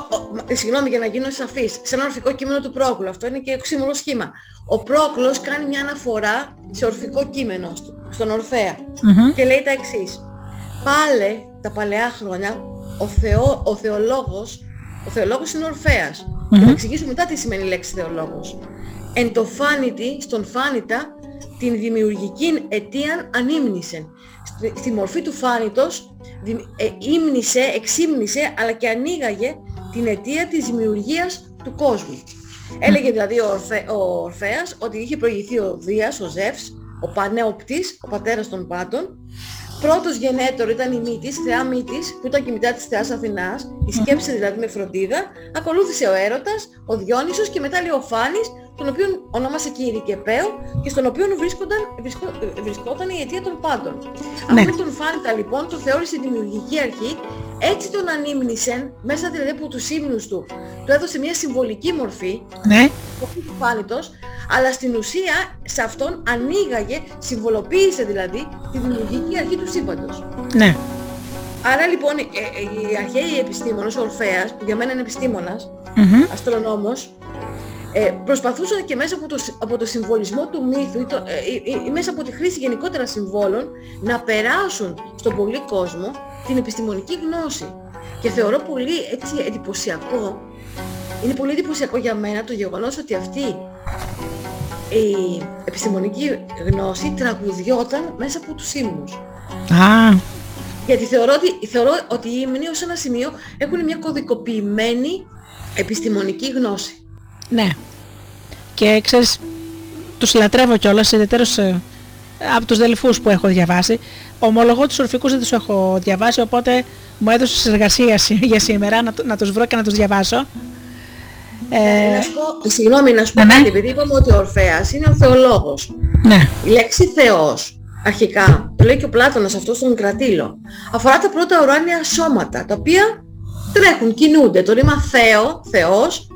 Speaker 2: ο, συγγνώμη για να γίνω σαφής, σε ένα ορφικό κείμενο του Πρόκλου, αυτό είναι και οξύμορο σχήμα. Ο Πρόκλος κάνει μια αναφορά σε ορφικό κείμενο, στον Ορφέα
Speaker 1: mm-hmm.
Speaker 2: και λέει τα εξής. Πάλε τα παλαιά χρόνια ο, θεό, ο θεολόγος, ο θεολόγος είναι Ορφέας. Mm-hmm. Και θα εξηγήσω μετά τι σημαίνει η λέξη θεολόγος. Εν το φάνητη, στον φάνητα, την δημιουργική αιτίαν ανήμνησεν στη μορφή του φάνητος ε, ύμνησε, εξύμνησε αλλά και ανοίγαγε την αιτία της δημιουργίας του κόσμου. Έλεγε δηλαδή ο, Ορφέ, ο Ορφέας ότι είχε προηγηθεί ο Δίας, ο Ζεύς, ο Πανέοπτης, ο πατέρας των πάντων. Πρώτος γενέτορο ήταν η Μύτης, θεά Μύτης, που ήταν και μετά της θεάς Αθηνάς, η σκέψη δηλαδή με φροντίδα. Ακολούθησε ο Έρωτας, ο Διόνυσος και μετά λέει ο Φάνης, τον οποίο ονόμασε και Πέο και στον οποίο βρίσκονταν, βρισκό, βρισκόταν η αιτία των πάντων. Ναι. Αυτό τον Φάνητα λοιπόν τον θεώρησε δημιουργική αρχή, έτσι τον ανήμνησεν, μέσα δηλαδή από τους ύμνους του, του έδωσε μια συμβολική μορφή,
Speaker 1: ναι.
Speaker 2: του Φάνητος, αλλά στην ουσία σε αυτόν ανοίγαγε, συμβολοποίησε δηλαδή τη δημιουργική αρχή του σύμπαντος.
Speaker 1: Ναι.
Speaker 2: Άρα λοιπόν ε, ε, οι αρχαίοι επιστήμονες, ο Ορφέας, που για μένα είναι επιστήμονας,
Speaker 1: Μμμ.
Speaker 2: αστρονόμος, ε, προσπαθούσαν και μέσα από το, συ- από το συμβολισμό του μύθου ή, το, ε, ή- ή- ή μέσα από τη χρήση γενικότερα συμβόλων να περάσουν στον πολύ κόσμο την επιστημονική γνώση. Και θεωρώ πολύ έτσι εντυπωσιακό, είναι πολύ εντυπωσιακό για μένα το γεγονός ότι αυτή η επιστημονική γνώση τραγουδιόταν μέσα από τους ύμνους.
Speaker 1: Α,
Speaker 2: Γιατί θεωρώ ότι, θεωρώ ότι οι ύμνοι ως ένα σημείο έχουν μια κωδικοποιημένη επιστημονική γνώση.
Speaker 1: Ναι. Και ξέρεις, τους λατρεύω κιόλας, ιδιαίτερως ε, από τους δελφούς που έχω διαβάσει. Ομολογώ τους ορφικούς δεν τους έχω διαβάσει, οπότε μου έδωσε εργασία σή- για σήμερα να, το- να τους βρω και να τους διαβάσω. Ε,
Speaker 2: Να σου πω- Συγγνώμη να σου πω
Speaker 1: Ναι, ναι.
Speaker 2: κάτι, επειδή είπαμε ότι ο Ορφέας είναι ο θεολόγος.
Speaker 1: ναι,
Speaker 2: Η λέξη θεός, αρχικά, το λέει και ο Πλάτωνας αυτό στον κρατήλο, αφορά τα πρώτα ουράνια σώματα, τα οποία τρέχουν, κινούνται. Το ρήμα θέο, θεός,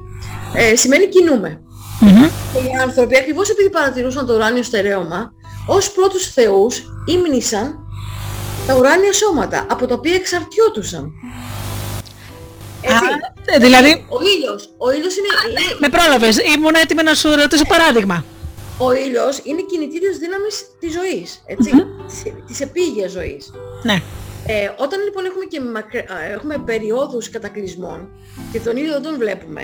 Speaker 2: ε, σημαίνει κινούμε.
Speaker 1: Μμμ.
Speaker 2: Και οι άνθρωποι, ακριβώς επειδή παρατηρούσαν το ουράνιο στερέωμα, ως πρώτους θεούς ύμνησαν τα ουράνια σώματα, από τα οποία εξαρτιώτουσαν. Έτσι.
Speaker 1: Α, ε, δηλαδή,
Speaker 2: Ο ήλιος, ο ήλιος είναι, είναι,
Speaker 1: με πρόλαβες, ήμουν έτοιμη να σου ρωτήσω παράδειγμα.
Speaker 2: ο ήλιος είναι κινητήριος δύναμης της ζωής, έτσι,
Speaker 1: Μμμ.
Speaker 2: της, της επίγειας ζωής.
Speaker 1: Ναι,
Speaker 2: Ε, όταν λοιπόν έχουμε, και μακρι... α, έχουμε περιόδους κατακλυσμών και τον ήλιο δεν τον βλέπουμε,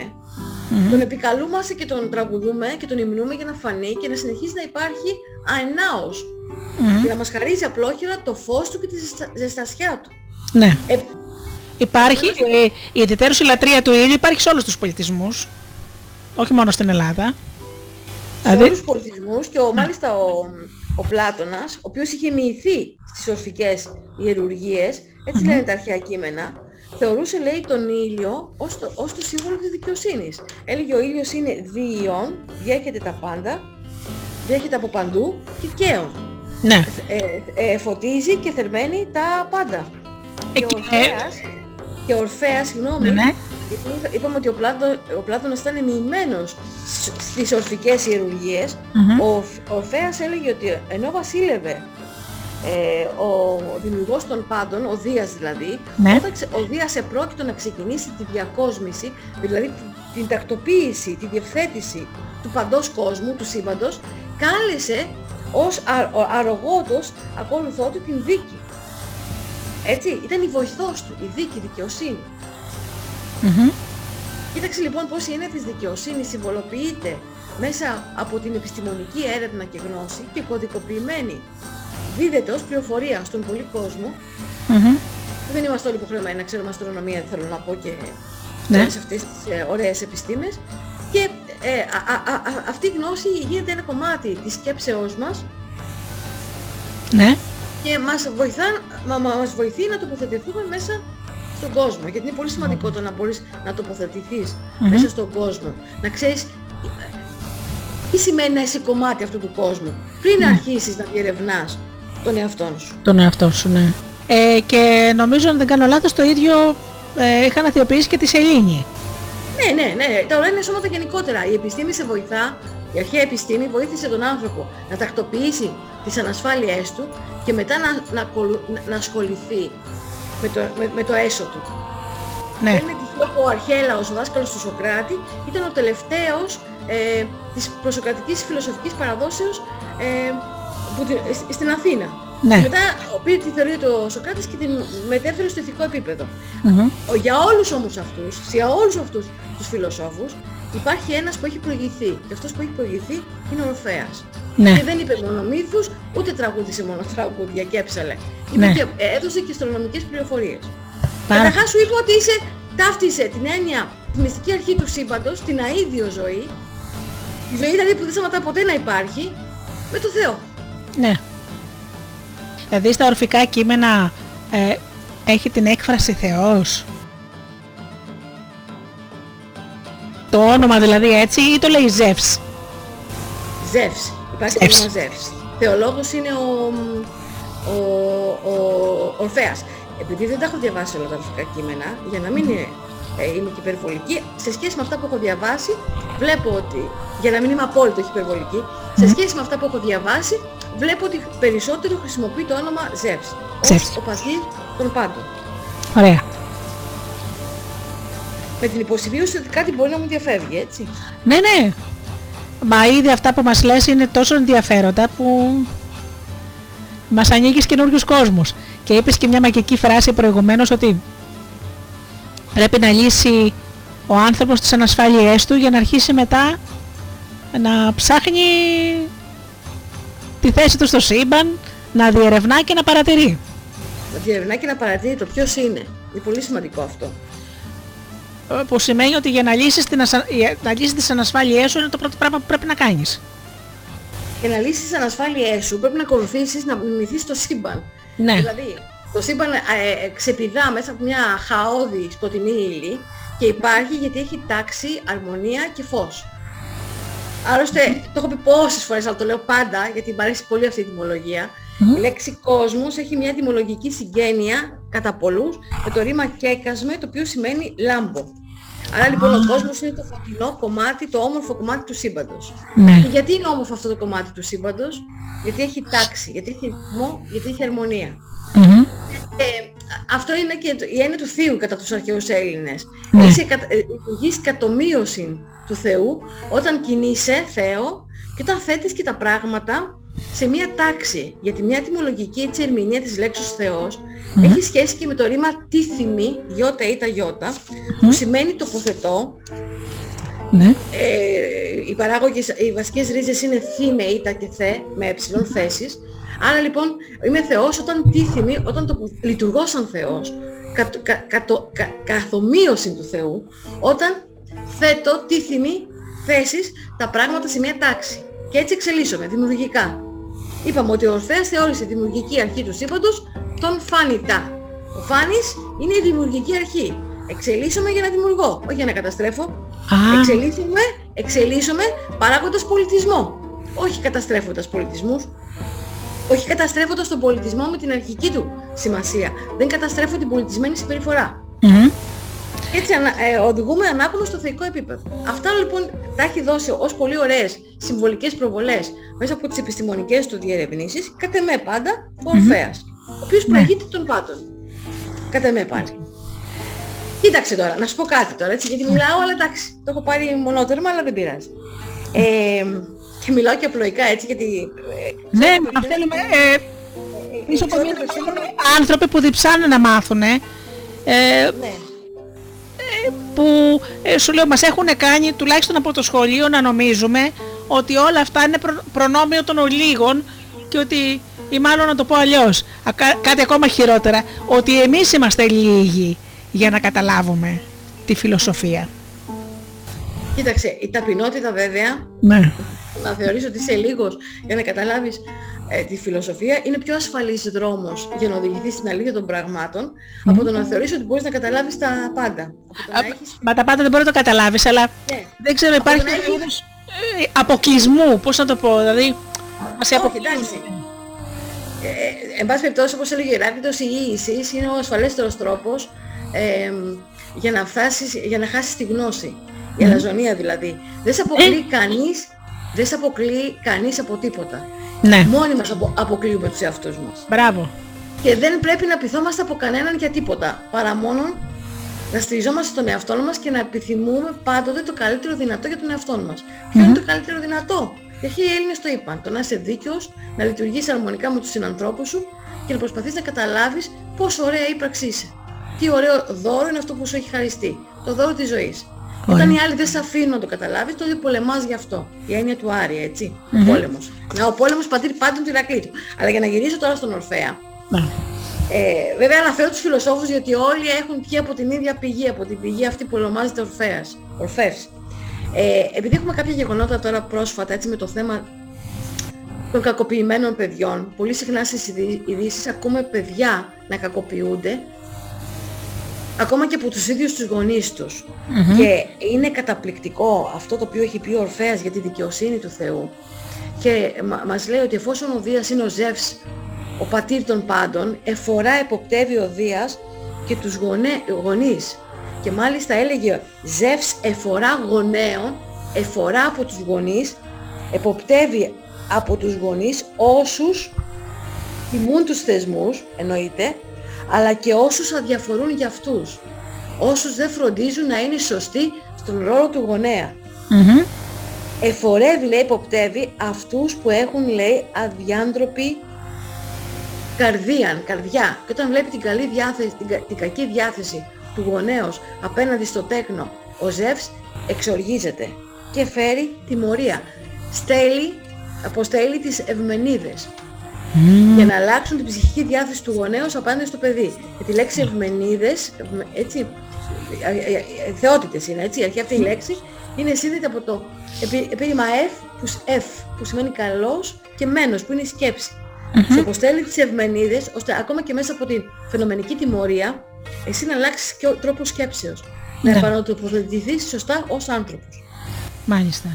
Speaker 1: Μμμ.
Speaker 2: τον επικαλούμαστε και τον τραγουδούμε και τον υμνούμε για να φανεί και να συνεχίσει να υπάρχει αενάως
Speaker 1: Μμμ.
Speaker 2: για να μας χαρίζει απλόχερα το φως του και τη ζεστα- ζεστασιά του.
Speaker 1: ναι.
Speaker 2: Ε,
Speaker 1: Υπάρχει, ε, η ιδιαίτερως η λατρεία του ήλιου υπάρχει σε όλους τους πολιτισμούς, όχι μόνο στην Ελλάδα.
Speaker 2: σε
Speaker 1: Δηλαδή,
Speaker 2: όλους τους πολιτισμούς και ο, μάλιστα ο, ο Πλάτωνας, ο οποίος είχε μοιηθεί στις ορφικές ιερουργίες, έτσι λένε τα αρχαία κείμενα, θεωρούσε λέει τον ήλιο ως το, ως το σύμβολο της δικαιοσύνης. Έλεγε ο ήλιος είναι διειών, διέχεται τα πάντα, διέχεται από παντού και καίων.
Speaker 1: ναι.
Speaker 2: Ε, ε, φωτίζει και θερμαίνει τα πάντα. Και ο
Speaker 1: Εκεί- ε,
Speaker 2: Ορφέας, και ο Ορφέας, συγγνώμη,
Speaker 1: Ναι, ναι.
Speaker 2: γιατί είπαμε ότι ο, Πλάτω, ο Πλάτωνας ήταν μοιημένος σ- στις ορφικές ιερουργίες,
Speaker 1: Μμμ.
Speaker 2: ο, Ορφ- ο Ορφέας έλεγε ότι ενώ βασίλευε ε, ο δημιουργός των πάντων, ο Δίας δηλαδή,
Speaker 1: Ναι.
Speaker 2: όταν ξε- ο Δίας επρόκειτο να ξεκινήσει τη διακόσμηση, δηλαδή την, την τακτοποίηση, τη διευθέτηση του παντός κόσμου, του σύμπαντος, κάλεσε ως α, ο αρρωγότος ακόλουθό του την δίκη. Έτσι, ήταν η βοηθός του, η δίκη, η δικαιοσύνη.
Speaker 1: Μμμ.
Speaker 2: Κοίταξε λοιπόν πώς η έννοια της δικαιοσύνης συμβολοποιείται μέσα από την επιστημονική έρευνα και γνώση και κωδικοποιημένη δίδεται ως πληροφορία στον πολύ κόσμο.
Speaker 1: Μμμ.
Speaker 2: Δεν είμαστε όλοι υποχρεωμένοι να ξέρουμε αστρονομία, θέλω να πω και
Speaker 1: Ναι.
Speaker 2: σε αυτές τις ε, ωραίες επιστήμες. Και ε, α, α, α, α- αυτή η γνώση γίνεται ένα κομμάτι της σκέψεώς μας
Speaker 1: Ναι.
Speaker 2: και μας, βοηθά, μα, μα- μας βοηθεί να τοποθετηθούμε μέσα στον κόσμο. Γιατί είναι πολύ σημαντικό το να μπορείς να τοποθετηθείς
Speaker 1: Μμμ.
Speaker 2: μέσα στον κόσμο. Να ξέρεις ε, τι σημαίνει να είσαι κομμάτι αυτού του κόσμου πριν αρχίσεις να διερευνάς τον εαυτό σου.
Speaker 1: Τον εαυτό σου, ναι. Ε, και νομίζω, αν δεν κάνω λάθος, το ίδιο ε, είχαν αθιοποιήσει και τη Σελήνη.
Speaker 2: Ναι, ναι, ναι. Τα ουράνια σώματα γενικότερα. Η επιστήμη σε βοηθά, η αρχαία επιστήμη βοήθησε τον άνθρωπο να τακτοποιήσει τις ανασφάλειές του και μετά να, να, ακολου- να- να ασχοληθεί με το, με, με το έσω του.
Speaker 1: Ναι.
Speaker 2: Δεν είναι τυχαίο που ο Αρχέλαος, ο δάσκαλος του Σοκράτη, ήταν ο τελευταίος ε, της προσοκρατικής φιλοσοφικής παραδόσεως ε, που, τη- στη- στην Αθήνα.
Speaker 1: Ναι.
Speaker 2: Και μετά πήρε τη θεωρία του ο Σοκράτης και την μετέφερε στο ηθικό επίπεδο.
Speaker 1: Μμμ.
Speaker 2: Ο- Για όλους όμως αυτούς, για όλους αυτούς τους φιλοσόφους, υπάρχει ένας που έχει προηγηθεί. Και αυτός που έχει προηγηθεί είναι ο Ορφέας.
Speaker 1: Ναι.
Speaker 2: Και δεν είπε μόνο μύθους, ούτε τραγούδισε μόνο τραγούδια και έψαλε. Είπε
Speaker 1: Ναι.
Speaker 2: και ε, έδωσε και αστρονομικές πληροφορίες.
Speaker 1: Πάρα-
Speaker 2: Καταρχάς σου είπε ότι είσαι, ταύτισε την έννοια, τη μυστική αρχή του σύμπαντος, την αίδιο ζωή, τη ζωή δηλαδή που δεν σταματά ποτέ να υπάρχει, με το Θεό.
Speaker 1: Ναι. Δηλαδή στα ορφικά κείμενα ε, έχει την έκφραση Θεός. Το όνομα δηλαδή έτσι ή το λέει Ζεύς;
Speaker 2: Ζεύς. Υπάρχει
Speaker 1: Ζεύς.
Speaker 2: το όνομα Ζεύς. Θεολόγος είναι ο, ο, ο Ορφέας. Επειδή δεν τα έχω διαβάσει όλα τα ορφικά κείμενα, για να μην ε, ε, είμαι και υπερβολική. Σε σχέση με αυτά που έχω διαβάσει, βλέπω ότι, για να μην είμαι απόλυτο υπερβολική, σε σχέση με αυτά που έχω διαβάσει, βλέπω ότι περισσότερο χρησιμοποιεί το όνομα Ζεύς. Ως ο πατήρ των πάντων.
Speaker 1: Ωραία.
Speaker 2: Με την υποσημείωση ότι κάτι μπορεί να μου διαφεύγει, έτσι.
Speaker 1: Ναι, ναι. Μα ήδη αυτά που μας λες είναι τόσο ενδιαφέροντα που μας ανοίγεις καινούριους κόσμους. Και είπες και μια μαγική φράση προηγουμένως ότι πρέπει να λύσει ο άνθρωπος τις ανασφάλειές του για να αρχίσει μετά να ψάχνει τη θέση του στο σύμπαν, να διερευνά και να παρατηρεί.
Speaker 2: Να διερευνά και να παρατηρεί το ποιος είναι. Είναι πολύ σημαντικό αυτό.
Speaker 1: Ε, που σημαίνει ότι για να λύσεις, την ασα... να λύσεις τις ανασφάλειές σου είναι το πρώτο πράγμα που πρέπει να κάνεις.
Speaker 2: Για να λύσεις τις ανασφάλειές σου πρέπει να ακολουθήσεις, να μιμηθείς το σύμπαν.
Speaker 1: Ναι.
Speaker 2: Δηλαδή, το σύμπαν ε, ε, ξεπηδά μέσα από μια χαόδη σκοτεινή ύλη και υπάρχει γιατί έχει τάξη, αρμονία και φως. Άλλωστε, το έχω πει πόσες φορές, αλλά το λέω πάντα, γιατί μου αρέσει πολύ αυτή η τιμολογία. Η λέξη κόσμος έχει μια τιμολογική συγγένεια κατά πολλούς με το ρήμα κέκασμε, το οποίο σημαίνει λάμπο. Άρα λοιπόν ο κόσμος είναι το φωτεινό κομμάτι, το όμορφο κομμάτι του σύμπαντος.
Speaker 1: Ναι.
Speaker 2: Και γιατί είναι όμορφο αυτό το κομμάτι του σύμπαντος, γιατί έχει τάξη, γιατί έχει ρυθμό, γιατί έχει αρμονία. Ε, αυτό είναι και η έννοια του θείου κατά τους αρχαίους Έλληνες.
Speaker 1: Ναι.
Speaker 2: Είσαι λειτουργείς κατομοίωση του Θεού όταν κινείσαι Θεό και όταν θέτεις και τα πράγματα σε μία τάξη. Γιατί μια τιμολογική έτσι ερμηνεία της λέξης Θεός έχει σχέση και με το ρήμα τίθιμη, γιώτα ή τα γιώτα, που σημαίνει τοποθετώ.
Speaker 1: Ναι.
Speaker 2: Ε, οι παράγωγες, οι βασικές ρίζες είναι θύμε, ήτα και θε, με ε θέσεις. Άρα λοιπόν είμαι Θεός όταν τίθιμη, όταν το, λειτουργώ σαν Θεός, κα, κα, κα, καθομοίωση του Θεού, όταν θέτω τίθιμη θέσεις τα πράγματα σε μια τάξη. Και έτσι εξελίσσομαι δημιουργικά. Είπαμε ότι ο Ορφέας θεώρησε τη δημιουργική αρχή του σύμπαντος τον φάνητα. Ο φάνης είναι η δημιουργική αρχή. Εξελίσσομαι για να δημιουργώ, όχι για να καταστρέφω.
Speaker 1: Α.
Speaker 2: Εξελίσσομαι, εξελίσσομαι παράγοντας πολιτισμό. Όχι καταστρέφοντας πολιτισμούς. Όχι καταστρέφοντας τον πολιτισμό με την αρχική του σημασία. Δεν καταστρέφω την πολιτισμένη συμπεριφορά. Έτσι ε, οδηγούμε ανάποδο στο θεϊκό επίπεδο. Αυτά λοιπόν τα έχει δώσει ως πολύ ωραίες συμβολικές προβολές μέσα από τις επιστημονικές του διερευνήσεις, κατά με πάντα ο Ορφέας, ο οποίος
Speaker 1: Ναι.
Speaker 2: προηγείται των πάντων. Κατά με πάντα. Κοίταξε τώρα, να σου πω κάτι τώρα, έτσι, γιατί μιλάω, αλλά εντάξει, το έχω πάρει μονότερμα, αλλά δεν πειράζει. Ε, και μιλάω και απλοϊκά έτσι, γιατί... ε,
Speaker 1: Ναι, μα θέλουμε ε, πίσω από μια άνθρωποι που διψάνε να μάθουν, ε,
Speaker 2: ναι.
Speaker 1: που ε, σου λέω μας έχουν κάνει τουλάχιστον από το σχολείο να νομίζουμε ότι όλα αυτά είναι προ- προνόμιο των ολίγων και ότι ή μάλλον να το πω αλλιώς, α, κα- κάτι ακόμα χειρότερα, ότι εμείς είμαστε λίγοι για να καταλάβουμε τη φιλοσοφία.
Speaker 2: Κοίταξε, η ταπεινότητα βέβαια
Speaker 1: Ναι.
Speaker 2: να θεωρείς ότι είσαι λίγος για να καταλάβεις ε, τη φιλοσοφία είναι πιο ασφαλής δρόμος για να οδηγηθείς στην αλήθεια των πραγμάτων από το να θεωρείς ότι μπορείς να καταλάβεις τα πάντα. Από το να έχεις...
Speaker 1: Μα τα πάντα δεν μπορεί να το καταλάβεις, αλλά
Speaker 2: Ναι.
Speaker 1: δεν ξέρω,
Speaker 2: Από
Speaker 1: υπάρχει
Speaker 2: το να
Speaker 1: ένα
Speaker 2: έχεις-
Speaker 1: είδος ε, αποκλεισμού, πώς να το πω, δηλαδή μας
Speaker 2: Όχι,
Speaker 1: αποκλείζουν.
Speaker 2: εντάξει. Ε, ε, εν πάση περιπτώσει, όπως έλεγε ο Ηράκλειτος, η ίησης είναι ο ασφαλέστερος τρόπος ε, για να φτάσεις, για να χάσεις τη γνώση. Η αλαζονία δηλαδή. Δεν σε αποκλεί κανείς, δεν σε αποκλεί κανείς από τίποτα.
Speaker 1: Ναι,
Speaker 2: Μόνοι μας απο, αποκλείουμε τους εαυτούς μας.
Speaker 1: μπράβο.
Speaker 2: Και δεν πρέπει να πειθόμαστε από κανέναν για τίποτα, παρά μόνο να στηριζόμαστε στον εαυτό μας και να επιθυμούμε πάντοτε το καλύτερο δυνατό για τον εαυτό μας. Ποιο είναι το καλύτερο δυνατό; Και αρχαίοι Έλληνες το είπαν, το να είσαι δίκαιος, να λειτουργείς αρμονικά με τους συνανθρώπους σου και να προσπαθείς να καταλάβεις πόσο ωραία ύπαρξη είσαι. Τι ωραίο δώρο είναι αυτό που σου έχει χαριστεί. Το δώρο της ζωής.
Speaker 1: Ωραία.
Speaker 2: Όταν οι άλλοι δεν σε αφήνουν να το καταλάβεις, τότε πολεμάς γι' αυτό. Η έννοια του Άρη, έτσι. Ο πόλεμος. Να, ο πόλεμος πατήρ πάντων του Ηρακλήτου. Αλλά για να γυρίσω τώρα στον Ορφέα,
Speaker 1: Ναι.
Speaker 2: ε, βέβαια αναφέρω τους φιλοσόφους γιατί όλοι έχουν πιει από την ίδια πηγή, από την πηγή αυτή που ονομάζεται Ορφέας, Ορφεύς. Ε, επειδή έχουμε κάποια γεγονότα τώρα πρόσφατα έτσι με το θέμα των κακοποιημένων παιδιών, πολύ συχνά στις ειδη- ειδήσεις ακούμε παιδιά να κακοποιούνται ακόμα και από τους ίδιους τους γονείς τους. Και είναι καταπληκτικό αυτό το οποίο έχει πει ο Ορφέας για τη δικαιοσύνη του Θεού. Και μα- μας λέει ότι εφόσον ο Δίας είναι ο Ζεύς, ο πατήρ των πάντων, εφορά εποπτεύει ο Δίας και τους γονέ, γονείς και μάλιστα έλεγε Ζεύς εφορά γονέων, εφορά από τους γονείς, εποπτεύει από τους γονείς όσους τιμούν τους θεσμούς, εννοείται, αλλά και όσους αδιαφορούν για αυτούς. Όσους δεν φροντίζουν να είναι σωστοί στον ρόλο του γονέα. Εφορεύει, λέει, υποπτεύει αυτούς που έχουν, λέει, αδιάντροπη καρδία, καρδιά. Και όταν βλέπει την, καλή διάθεση, την, κακή διάθεση του γονέως απέναντι στο τέκνο, ο Ζεύς εξοργίζεται και φέρει τιμωρία. Στέλνει, αποστέλει τις ευμενίδες για να αλλάξουν την ψυχική διάθεση του γονέως απέναντι στο παιδί. Και τη λέξη ευμενίδες, έτσι, θεότητες είναι, έτσι, η αρχή αυτή η λέξη είναι σύνδετη από το επίρρημα F που, F που σημαίνει καλός και μένος που είναι η σκέψη. Mm-hmm. Σε αποστέλει τις ευμενίδες ώστε ακόμα και μέσα από την φαινομενική τιμωρία εσύ να αλλάξεις και τρόπος σκέψεως. Να ναι. επανατοποθετηθείς σωστά ως άνθρωπος.
Speaker 1: Μάλιστα.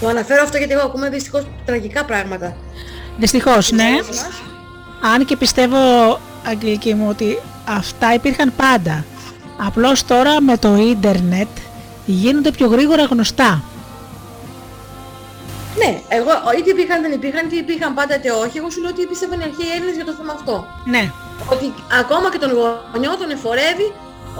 Speaker 2: Το αναφέρω αυτό γιατί εγώ ακούμε δυστυχώς τραγικά πράγματα.
Speaker 1: Δυστυχώς, ναι. Αν και πιστεύω, Αγγλική μου, ότι αυτά υπήρχαν πάντα. Απλώς τώρα με το ίντερνετ γίνονται πιο γρήγορα γνωστά.
Speaker 2: Ναι, εγώ είτε υπήρχαν δεν υπήρχαν, είτε υπήρχαν πάντα είτε όχι. Εγώ σου λέω ότι πίστευαν οι αρχαίοι Έλληνες για το θέμα αυτό.
Speaker 1: Ναι.
Speaker 2: Ότι ακόμα και τον γονιό τον εφορεύει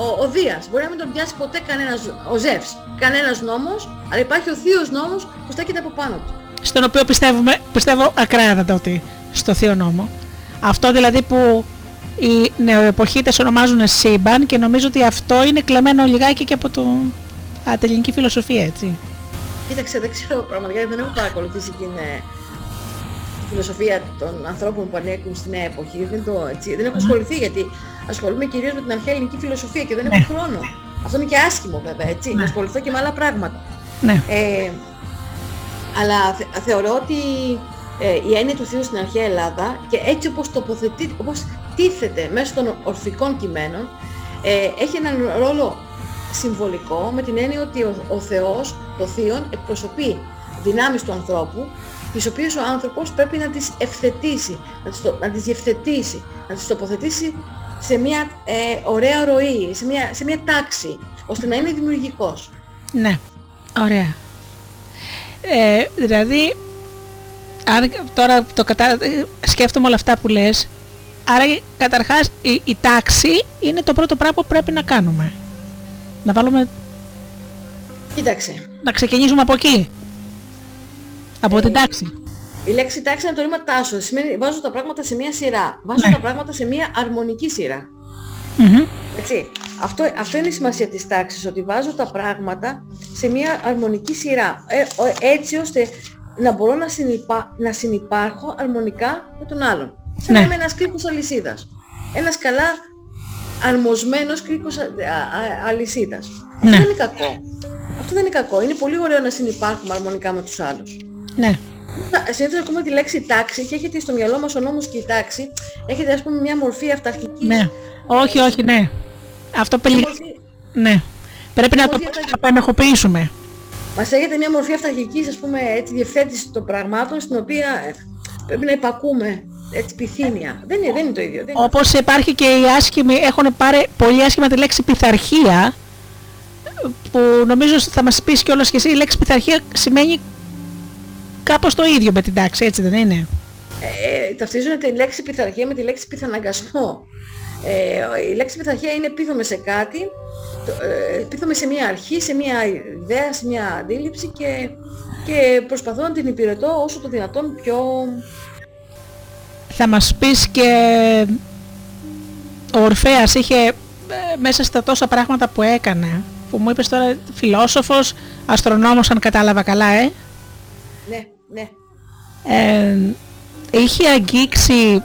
Speaker 2: ο, ο Δίας. Μπορεί να μην τον πιάσει ποτέ κανένας, ο Ζεύς, κανένας νόμος, αλλά υπάρχει ο θείος νόμος που στέκεται από πάνω του.
Speaker 1: Στον οποίο πιστεύουμε, πιστεύω ακράδαντα ότι στο θείο νόμο. Αυτό δηλαδή που οι νεοεποχίτες ονομάζουν σύμπαν και νομίζω ότι αυτό είναι κλεμμένο λιγάκι και από το Α, την ελληνική φιλοσοφία, έτσι.
Speaker 2: Κοίταξε, δεν ξέρω πραγματικά, δεν έχω παρακολουθήσει την, ε, τη φιλοσοφία των ανθρώπων που ανέκουν στην νέα εποχή. Δεν, το, έτσι, δεν έχω ασχοληθεί γιατί ασχολούμαι κυρίως με την αρχαία ελληνική φιλοσοφία και δεν έχω ναι. χρόνο. Αυτό είναι και άσχημο βέβαια, έτσι, ναι. να ασχοληθώ και με άλλα πράγματα.
Speaker 1: Ναι.
Speaker 2: Ε, αλλά θεωρώ ότι ε, η έννοια του θείου στην αρχαία Ελλάδα και έτσι όπως τοποθετεί, όπως τίθεται μέσω των ορφικών κειμένων, ε, έχει έναν ρόλο συμβολικό με την έννοια ότι ο, ο Θεός, το Θείον, εκπροσωπεί δυνάμεις του ανθρώπου, τις οποίες ο άνθρωπος πρέπει να τις ευθετήσει, να τις, να τις διευθετήσει, να τις τοποθετήσει σε μια ε, ωραία ροή, σε μια, σε μια τάξη, ώστε να είναι δημιουργικός.
Speaker 1: Ναι, ωραία. Ε, δηλαδή, αν τώρα το κατα... σκέφτομαι όλα αυτά που λες, άρα καταρχάς η, η τάξη είναι το πρώτο πράγμα που πρέπει να κάνουμε. Να βάλουμε...
Speaker 2: Κοίταξε.
Speaker 1: Να ξεκινήσουμε από εκεί. Από την ε, τάξη.
Speaker 2: Η λέξη τάξη είναι το ρήμα τάσο. Σημαίνει βάζω τα πράγματα σε μία σειρά. Βάζω ναι. τα πράγματα σε μία αρμονική σειρά. Mm-hmm. Έτσι. Αυτό, αυτό είναι η σημασία της τάξης, ότι βάζω τα πράγματα σε μία αρμονική σειρά. Ε, έτσι ώστε να μπορώ να, συνυπά, να συνυπάρχω αρμονικά με τον άλλον. Σαν ναι. να είμαι ένας κρίκος αλυσίδας. Ένας καλά αρμοσμένος κρίκος αλυσίδας. Ναι. Αυτό δεν είναι κακό. Αυτό δεν είναι κακό. Είναι πολύ ωραίο να συνεπάρχουμε αρμονικά με τους άλλους.
Speaker 1: Ναι.
Speaker 2: Συνήθως ακούμε τη λέξη τάξη και έχετε στο μυαλό μας ο νόμος και η τάξη. Έχετε ας πούμε μια μορφή αυταρχικής.
Speaker 1: Ναι. Όχι, όχι, ναι. Αυτό περί... Ναι. Πρέπει να το απενεχοποιήσουμε.
Speaker 2: Μας έχετε μια μορφή αυταρχικής, ας πούμε, έτσι, διευθέτηση των πραγμάτων, στην οποία ε, πρέπει να υπακούμε έτσι πυθύνια. Δεν είναι, δεν είναι το ίδιο. Δεν
Speaker 1: Όπως υπάρχει και οι άσχημοι, έχουν πάρει πολύ άσχημα τη λέξη πειθαρχία, που νομίζω θα μας πεις κιόλας και εσύ, η λέξη πειθαρχία σημαίνει κάπως το ίδιο με την τάξη, έτσι δεν είναι;
Speaker 2: Ε, ταυτίζουν τη λέξη πειθαρχία με τη λέξη πιθαναγκασμό. Ε, η λέξη πειθαρχία είναι πείθομαι σε κάτι, ε, πείθομαι σε μια αρχή, σε μια ιδέα, σε μια αντίληψη και, και προσπαθώ να την υπηρετώ όσο το δυνατόν πιο
Speaker 1: θα μας πεις και ο Ορφέας είχε ε, μέσα στα τόσα πράγματα που έκανε που μου είπες τώρα φιλόσοφος, αστρονόμος αν κατάλαβα καλά ε;
Speaker 2: Ναι, ναι.
Speaker 1: Ε, είχε αγγίξει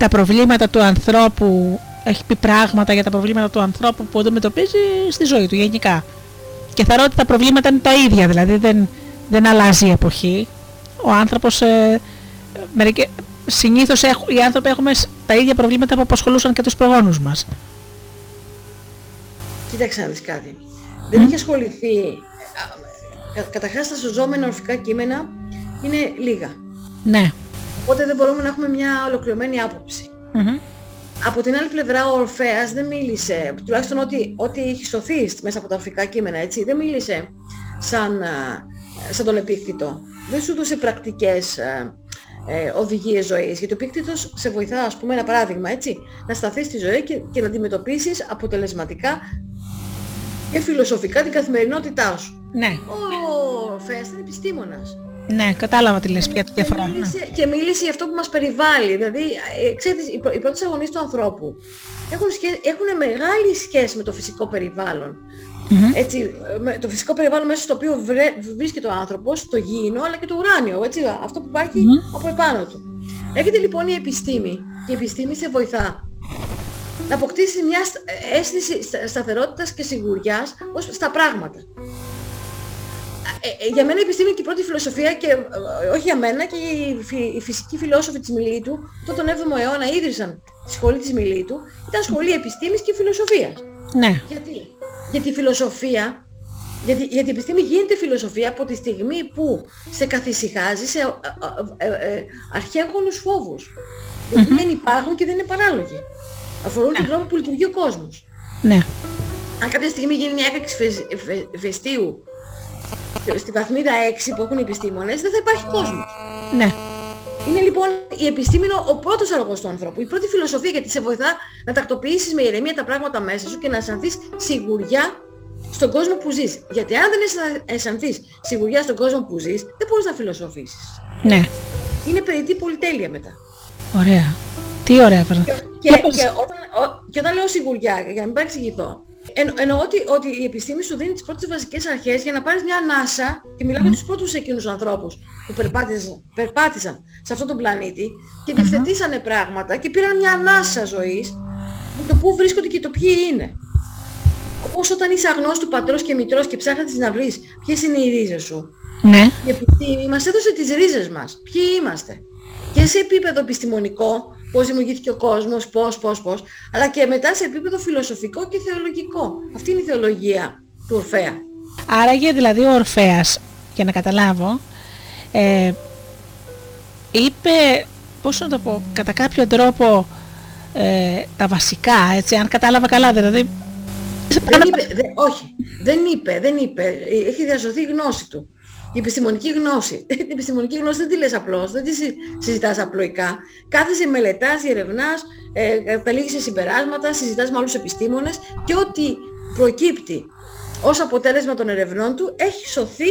Speaker 1: τα προβλήματα του ανθρώπου έχει πει πράγματα για τα προβλήματα του ανθρώπου που αντιμετωπίζει στη ζωή του γενικά και θα ότι τα προβλήματα είναι τα ίδια δηλαδή δεν, δεν αλλάζει η εποχή ο άνθρωπος ε, συνήθως οι άνθρωποι έχουμε τα ίδια προβλήματα που απασχολούσαν και τους προγόνους μας.
Speaker 2: Κοίταξε να δεις κάτι. Δεν είχε ασχοληθεί... Καταρχάς τα σωζόμενα ορφικά κείμενα είναι λίγα.
Speaker 1: Ναι.
Speaker 2: Οπότε δεν μπορούμε να έχουμε μια ολοκληρωμένη άποψη. από την άλλη πλευρά ο Ορφέας δεν μίλησε, τουλάχιστον ότι, ότι έχει σωθεί μέσα από τα ορφικά κείμενα, έτσι, δεν μίλησε σαν, σαν τον επίκτητο. Δεν σου δώσε πρακτικές ε, οδηγίες ζωής. Γιατί ο επίκτητος σε βοηθά, ας πούμε, ένα παράδειγμα, έτσι, να σταθείς στη ζωή και, και να αντιμετωπίσεις αποτελεσματικά και φιλοσοφικά την καθημερινότητά σου.
Speaker 1: Ναι.
Speaker 2: Ο Ορφέας ήταν επιστήμονας.
Speaker 1: Ναι, κατάλαβα τι λες πια τη διαφορά.
Speaker 2: Και μίλησε, και μίλησε για αυτό που μας περιβάλλει. Δηλαδή, ε, ξέρετε, οι, πρω- οι πρώτες αγωνίες του ανθρώπου έχουν, σχέ, έχουν μεγάλη σχέση με το φυσικό περιβάλλον.
Speaker 1: Μμμ.
Speaker 2: Έτσι, με το φυσικό περιβάλλον μέσα στο οποίο βρε, βρίσκεται ο άνθρωπος, το γήινο αλλά και το ουράνιο, έτσι, αυτό που υπάρχει
Speaker 1: Μμμ.
Speaker 2: από επάνω του. Έρχεται λοιπόν η επιστήμη και η επιστήμη σε βοηθά να αποκτήσει μια στ- αίσθηση στα- σταθερότητας και σιγουριάς ως στα πράγματα. Ε, ε, για μένα η επιστήμη είναι και η πρώτη φιλοσοφία και ε, όχι για μένα και οι, φυ- οι φυσικοί φιλόσοφοι της Μιλήτου τότε τον 7ο αιώνα ίδρυσαν τη σχολή της Μιλήτου ήταν σχολή επιστήμης και φιλοσοφίας.
Speaker 1: Ναι.
Speaker 2: Γιατί; Γιατί η φιλοσοφία, γιατί, γιατί η επιστήμη γίνεται φιλοσοφία από τη στιγμή που σε καθησυχάζει σε ε, ε, ε, ε, αρχαίγονους φόβους. Γιατί δεν υπάρχουν και δεν είναι παράλογοι. Αφορούν τον τρόπο που λειτουργεί ο κόσμος.
Speaker 1: Ναι.
Speaker 2: Αν κάποια στιγμή γίνει μια έκρηξη φε- φε- φεστίου στη βαθμίδα 6 που έχουν οι επιστήμονες, δεν θα υπάρχει κόσμος.
Speaker 1: Ναι.
Speaker 2: Είναι λοιπόν η επιστήμη είναι ο πρώτος αργός του ανθρώπου, η πρώτη φιλοσοφία γιατί σε βοηθά να τακτοποιήσεις με ηρεμία τα πράγματα μέσα σου και να αισθανθείς σιγουριά στον κόσμο που ζεις. Γιατί αν δεν αισθα- αισθανθείς σιγουριά στον κόσμο που ζεις, δεν μπορείς να φιλοσοφήσεις.
Speaker 1: Ναι.
Speaker 2: Είναι περιττή πολυτέλεια μετά.
Speaker 1: Ωραία. Τι ωραία πράγμα.
Speaker 2: Και,
Speaker 1: Για
Speaker 2: και,
Speaker 1: πες.
Speaker 2: όταν, ο- και όταν λέω σιγουριά, για να μην παρεξηγηθώ, εν, εννοώ ότι, ότι η επιστήμη σου δίνει τις πρώτες βασικές αρχές για να πάρεις μια ανάσα και μιλάω για τους πρώτους εκείνους ανθρώπους που περπάτησαν, περπάτησαν σε αυτόν τον πλανήτη και διευθετήσανε πράγματα και πήραν μια ανάσα ζωής με το πού βρίσκονται και το ποιοι είναι. Όπως όταν είσαι αγνός του πατρός και μητρός και ψάχνεις να βρεις ποιες είναι οι ρίζες σου.
Speaker 1: Ναι.
Speaker 2: Η επιστήμη μας έδωσε τις ρίζες μας. Ποιοι είμαστε. Και σε επίπεδο επιστημονικό, πώς δημιουργήθηκε ο κόσμος, πώς, πώς, πώς, αλλά και μετά σε επίπεδο φιλοσοφικό και θεολογικό. Αυτή είναι η θεολογία του Ορφέα.
Speaker 1: Άραγε δηλαδή ο Ορφέας, για να καταλάβω, ε, είπε, πώς να το πω, κατά κάποιο τρόπο ε, τα βασικά, έτσι, αν κατάλαβα καλά, δηλαδή...
Speaker 2: Δεν είπε, δε- όχι, δεν είπε, δεν είπε. Έχει διασωθεί η γνώση του. Η επιστημονική γνώση. Την επιστημονική γνώση δεν τη λες απλώς, δεν τη συ- συζητάς απλοϊκά. Κάθεσαι, μελετάς, διερευνάς, ε, καταλήγεις σε συμπεράσματα, συζητάς με άλλους επιστήμονες και ό,τι προκύπτει ως αποτέλεσμα των ερευνών του έχει σωθεί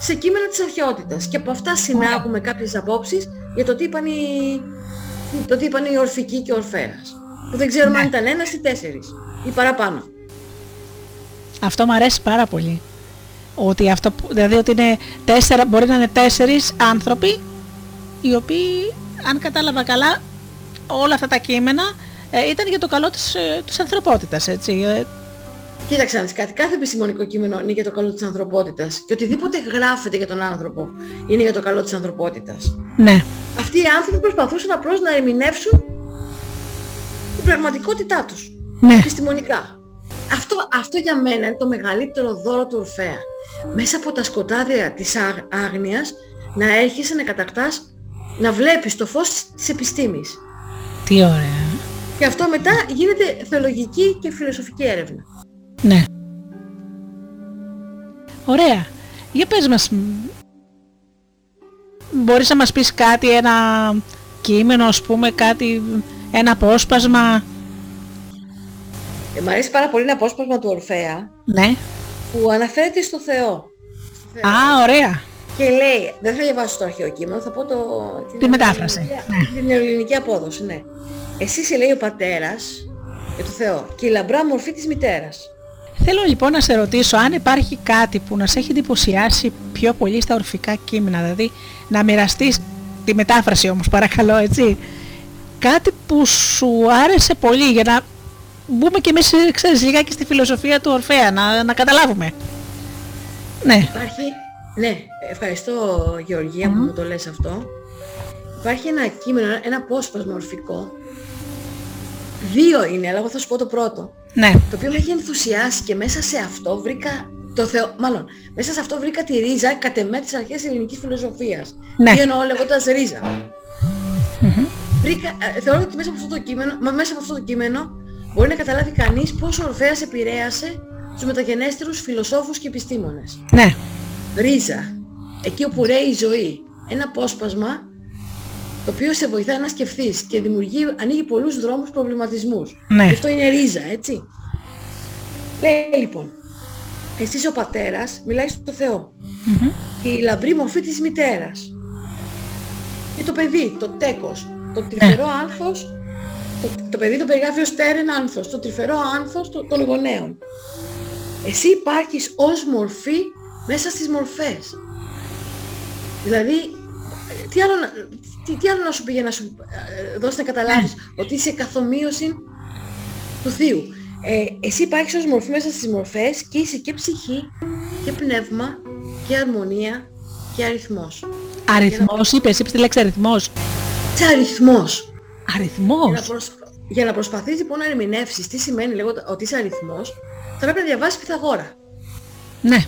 Speaker 2: σε κείμενα της αρχαιότητας. Και από αυτά συνάγουμε κάποιες απόψεις για το τι είπαν οι, το τι είπαν οι Ορφικοί και ο Ορφέας. Που δεν ξέρουμε αν ήταν ένας ή τέσσερις ή παραπάνω.
Speaker 1: Αυτό μου αρέσει πάρα πολύ. Ότι αυτό, που- δηλαδή ότι είναι τέσσερα, μπορεί να είναι τέσσερις άνθρωποι οι οποίοι, αν κατάλαβα καλά, όλα αυτά τα κείμενα ε, ήταν για το καλό της, ε, της ανθρωπότητας, έτσι. Ε,
Speaker 2: Κοίταξε να δεις κάτι. Κάθε επιστημονικό κείμενο είναι για το καλό της ανθρωπότητας. Και οτιδήποτε γράφεται για τον άνθρωπο είναι για το καλό της ανθρωπότητας.
Speaker 1: ναι,
Speaker 2: Αυτοί οι άνθρωποι προσπαθούσαν απλώς να ερμηνεύσουν την πραγματικότητά τους.
Speaker 1: ναι,
Speaker 2: Επιστημονικά. Αυτό, αυτό για μένα είναι το μεγαλύτερο δώρο του Ορφέα. Μέσα από τα σκοτάδια της άγ- άγνοιας να έρχεσαι να κατακτάς, να βλέπεις το φως της επιστήμης.
Speaker 1: τι ωραία.
Speaker 2: Και αυτό μετά γίνεται θεολογική και φιλοσοφική έρευνα.
Speaker 1: Ναι. Ωραία. Για πες μας, μ, μπορείς να μας πεις κάτι, ένα κείμενο, ας πούμε, κάτι, ένα απόσπασμα;
Speaker 2: Ε, μ' αρέσει πάρα πολύ ένα απόσπασμα του Ορφέα
Speaker 1: Ναι.
Speaker 2: που αναφέρεται στο Θεό.
Speaker 1: Α, ωραία.
Speaker 2: Και λέει, δεν θα διαβάσω το αρχαίο κείμενο, θα πω το...
Speaker 1: Τη μετάφραση,
Speaker 2: ελληνική- Την ελληνική απόδοση, ναι. Εσύ σε λέει ο πατέρας για το Θεό και η λαμπρά μορφή της μητέρας.
Speaker 1: Θέλω λοιπόν να σε ρωτήσω αν υπάρχει κάτι που να σε έχει εντυπωσιάσει πιο πολύ στα ορφικά κείμενα, δηλαδή να μοιραστείς τη μετάφραση όμως παρακαλώ έτσι, κάτι που σου άρεσε πολύ για να μπούμε και εμείς ξέρεις λιγάκι στη φιλοσοφία του Ορφέα, να, να καταλάβουμε. Ναι,
Speaker 2: Υπάρχει, ναι, ευχαριστώ Γεωργία που μου το λες αυτό. Υπάρχει ένα κείμενο, ένα απόσπασμα ορφικό. Δύο είναι, αλλά εγώ θα σου πω το πρώτο.
Speaker 1: ναι,
Speaker 2: Το οποίο με έχει ενθουσιάσει και μέσα σε αυτό βρήκα το Θεό, μάλλον, μέσα σε αυτό βρήκα τη ρίζα κατ' εμέ της αρχαίας ελληνικής φιλοσοφίας.
Speaker 1: Ναι.
Speaker 2: Τι εννοώ λέγοντας ρίζα. βρήκα, ε, θεωρώ ότι μέσα από αυτό το κείμενο, μα μέσα από αυτό το κείμενο μπορεί να καταλάβει κανείς πώς ο Ορφέας επηρέασε τους μεταγενέστερους φιλοσόφους και επιστήμονες.
Speaker 1: Ναι.
Speaker 2: Ρίζα. Εκεί όπου ρέει η ζωή. Ένα απόσπασμα το οποίο σε βοηθάει να σκεφτείς και δημιουργεί, ανοίγει πολλούς δρόμους προβληματισμούς.
Speaker 1: Ναι.
Speaker 2: Και αυτό είναι ρίζα, έτσι. Λέει λοιπόν, εσείς ο πατέρας μιλάει στο Θεό. Και η λαμπρή μορφή της μητέρας. Και το παιδί, το τέκος, το τρυφερό άνθος, το, το παιδί το περιγράφει ως τέρεν άνθος, το τρυφερό άνθος το- των γονέων. Εσύ υπάρχεις ως μορφή μέσα στις μορφές. Δηλαδή, τι άλλο, να- τι, τι άλλο να σου πει για να σου ε, δώσει να καταλάβεις ότι είσαι καθομοίωσης του Θείου. Ε, εσύ υπάρχεις ως μορφή μέσα στις μορφές και είσαι και ψυχή και πνεύμα και αρμονία και αριθμός.
Speaker 1: Αριθμός είπες, είπες τη λέξη αριθμός.
Speaker 2: Και αριθμός; Για να,
Speaker 1: Αριθμός.
Speaker 2: προσ... για να προσπαθείς λοιπόν να ερμηνεύσεις τι σημαίνει λέγοντα ότι είσαι αριθμός, θα πρέπει να διαβάσεις Πυθαγόρα.
Speaker 1: Ναι.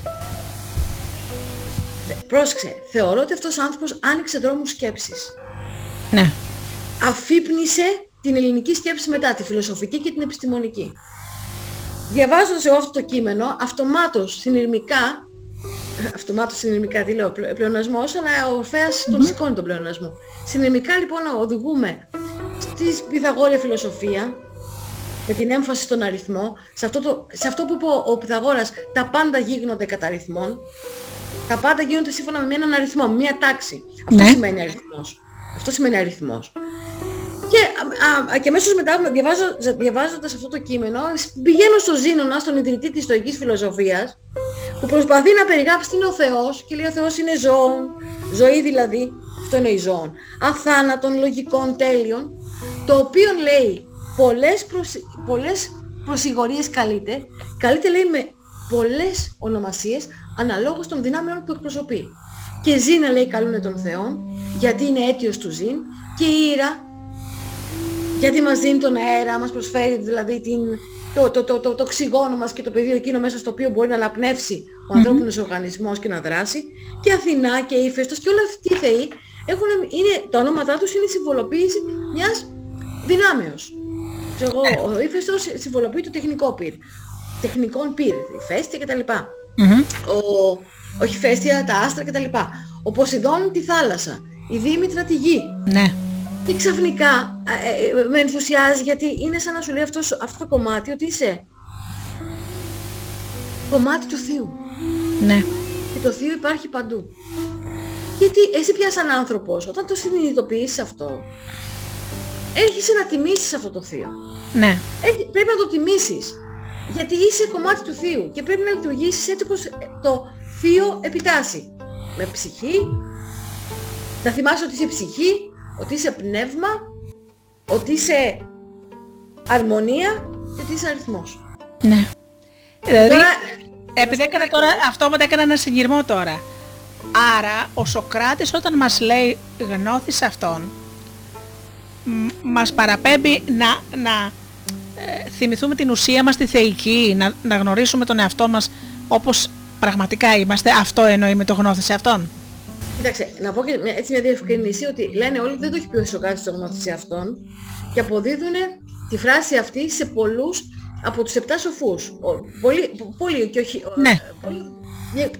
Speaker 2: Πρόσεξε, θεωρώ ότι αυτός ο άνθρωπος άνοιξε δρόμους σκέψης.
Speaker 1: Ναι.
Speaker 2: αφύπνισε την ελληνική σκέψη μετά, τη φιλοσοφική και την επιστημονική. Διαβάζοντας εγώ αυτό το κείμενο, αυτομάτως συνειρμικά, αυτομάτως συνειρμικά τι λέω, πλε- πλεονασμός, αλλά ο Ορφέας τον σηκώνει τον πλεονασμό. Συνειρμικά λοιπόν οδηγούμε στη Πυθαγόρια φιλοσοφία, με την έμφαση στον αριθμό, σε αυτό, το, σε αυτό που είπε ο, ο Πυθαγόρας, τα πάντα γίνονται κατά αριθμών, τα πάντα γίνονται σύμφωνα με έναν αριθμό, με μια τάξη. Αυτό
Speaker 1: Ναι.
Speaker 2: σημαίνει αριθμός. Αυτό σημαίνει αριθμός. Και, α, α, και αμέσως μετά διαβάζω, διαβάζοντας αυτό το κείμενο πηγαίνω στο Ζήνονα, στον ιδρυτή της στοικής φιλοσοφίας που προσπαθεί να περιγράψει τι είναι ο Θεός και λέει ο Θεός είναι ζώων, ζωή δηλαδή, αυτό είναι η ζώων, αθάνατων, λογικών, τέλειων, το οποίο λέει πολλές, προσι... πολλές προσιγωρίες καλείται, καλείται λέει με πολλές ονομασίες αναλόγως των δυνάμεων που εκπροσωπεί. Και Ζήνα λέει καλούνε τον Θεό, γιατί είναι αίτιος του Ζήν, και η Ήρα γιατί μας δίνει τον αέρα, μας προσφέρει δηλαδή την, το, το, το, το, το οξυγόνο μας και το πεδίο εκείνο μέσα στο οποίο μπορεί να αναπνεύσει ο ανθρώπινος οργανισμός και να δράσει. Και Αθηνά και Ήφαιστος και όλα αυτοί οι θεοί έχουν, είναι, τα ονόματά τους είναι η συμβολοποίηση μιας δυνάμεως. Ξέρω εγώ, ο Ήφαιστος συμβολοποιεί το τεχνικό πυρ. Τεχνικών πυρ, ηφαίστεια κτλ.
Speaker 1: Μμμ.
Speaker 2: Ο, ο Ηφαίστεια, τα άστρα κτλ. Ο Ποσειδών τη θάλασσα. Η Δήμητρα τη γη.
Speaker 1: Ναι.
Speaker 2: Και ξαφνικά ε, ε, με ενθουσιάζει γιατί είναι σαν να σου λέει αυτός, αυτό το κομμάτι ότι είσαι κομμάτι του Θείου.
Speaker 1: Ναι.
Speaker 2: Και το Θείο υπάρχει παντού. Γιατί εσύ πια σαν άνθρωπος, όταν το συνειδητοποιήσεις αυτό, έρχεσαι να τιμήσεις αυτό το Θείο.
Speaker 1: Ναι.
Speaker 2: Έχει- πρέπει να το τιμήσεις. Γιατί είσαι κομμάτι του Θείου και πρέπει να λειτουργήσεις έτσι όπως το Θείο επιτάσσει. Με ψυχή, να θυμάσαι ότι είσαι ψυχή, ότι είσαι πνεύμα, ότι είσαι αρμονία και ότι είσαι αριθμός.
Speaker 1: Ναι. Δηλαδή,
Speaker 2: Τώρα,
Speaker 1: επειδή έκανα τώρα, αυτό μου έκανα ένα συγκυρμό τώρα. Άρα, ο Σοκράτης όταν μας λέει γνώθεις αυτόν, μ- μας παραπέμπει να, να ε, θυμηθούμε την ουσία μας τη θεϊκή, να, να γνωρίσουμε τον εαυτό μας όπως πραγματικά είμαστε. Αυτό εννοεί με το γνώθησε αυτόν.
Speaker 2: Κοίταξε, να πω και μια, έτσι μια διευκρίνηση ότι λένε όλοι δεν το έχει πει ο Σοκράτης το γνώθησε αυτόν και αποδίδουν τη φράση αυτή σε πολλούς από τους επτά σοφούς. Ο- Πολλοί, πο- πολλοί και όχι... ο-
Speaker 1: Ναι.
Speaker 2: πολλοί-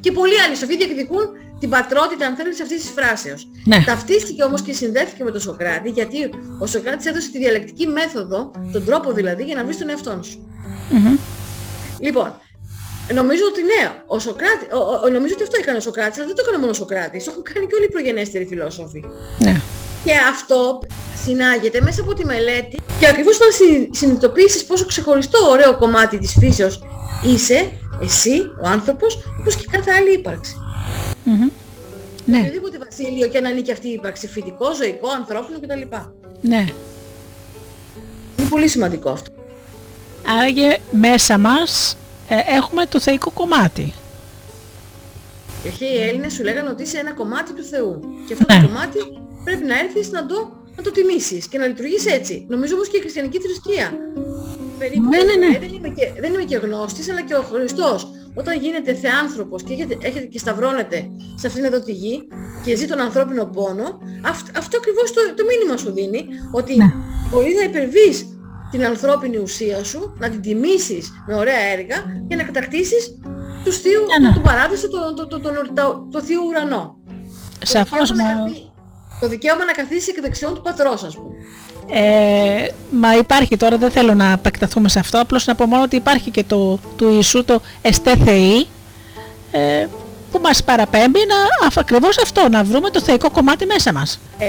Speaker 2: και πολλοί άλλοι σοφοί διεκδικούν την πατρότητα αν θέλεις αυτής της φράσεως.
Speaker 1: Ναι.
Speaker 2: Ταυτίστηκε όμως και συνδέθηκε με τον Σοκράτη γιατί ο Σοκράτης έδωσε τη διαλεκτική μέθοδο, τον τρόπο δηλαδή για να βρεις τον εαυτό σου.
Speaker 1: Μμμ.
Speaker 2: Λοιπόν, νομίζω ότι ναι, ο Σοκράτη, ο, ο- νομίζω ότι αυτό έκανε ο Σοκράτης, αλλά δεν το έκανε μόνο ο Σοκράτης, το έχουν κάνει και όλοι οι προγενέστεροι φιλόσοφοι.
Speaker 1: Ναι.
Speaker 2: Και αυτό συνάγεται μέσα από τη μελέτη και ακριβώς όταν συ- συνειδητοποιήσεις πόσο ξεχωριστό ωραίο κομμάτι της φύσεως είσαι, εσύ, ο άνθρωπος, όπως και κάθε άλλη ύπαρξη.
Speaker 1: Μμμ. Ναι.
Speaker 2: Οποιοδήποτε βασίλειο και αν ανήκει αυτή η ύπαρξη, φυτικό, ζωικό, ανθρώπινο κτλ.
Speaker 1: Ναι.
Speaker 2: Είναι πολύ σημαντικό αυτό.
Speaker 1: Άραγε μέσα μας ε, έχουμε το θεϊκό κομμάτι.
Speaker 2: Και αρχαίοι οι Έλληνες σου λέγανε ότι είσαι ένα κομμάτι του Θεού. Και αυτό
Speaker 1: Ναι.
Speaker 2: το κομμάτι πρέπει να έρθεις να το, να το τιμήσεις και να λειτουργείς έτσι. Νομίζω όμως και η χριστιανική θρησκεία. Περίπου,
Speaker 1: Ναι, ναι, ναι.
Speaker 2: ε, Δεν, είμαι και, δεν είμαι και γνώστης, αλλά και ο Χριστός, όταν γίνετε θεάνθρωπος και έχετε, έχετε και σταυρώνετε σε αυτήν εδώ τη γη και ζει τον ανθρώπινο πόνο, αυτό ακριβώς το, το μήνυμα σου δίνει, ότι ναι. μπορεί να υπερβείς την ανθρώπινη ουσία σου, να την τιμήσεις με ωραία έργα και να κατακτήσεις του θείου, ναι, ναι. του παράδεισο, το, το, το, το, το, θείο ουρανό.
Speaker 1: Σαφώς,
Speaker 2: το, το δικαίωμα να καθίσει και δεξιόν του πατρός, ας πούμε.
Speaker 1: Ε, μα υπάρχει τώρα, δεν θέλω να επεκταθούμε σε αυτό, απλώς να πω μόνο ότι υπάρχει και το του Ιησού το εστέ θεή, ε, που μας παραπέμπει να, ακριβώς αυτό, να βρούμε το θεϊκό κομμάτι μέσα μας.
Speaker 2: Ε,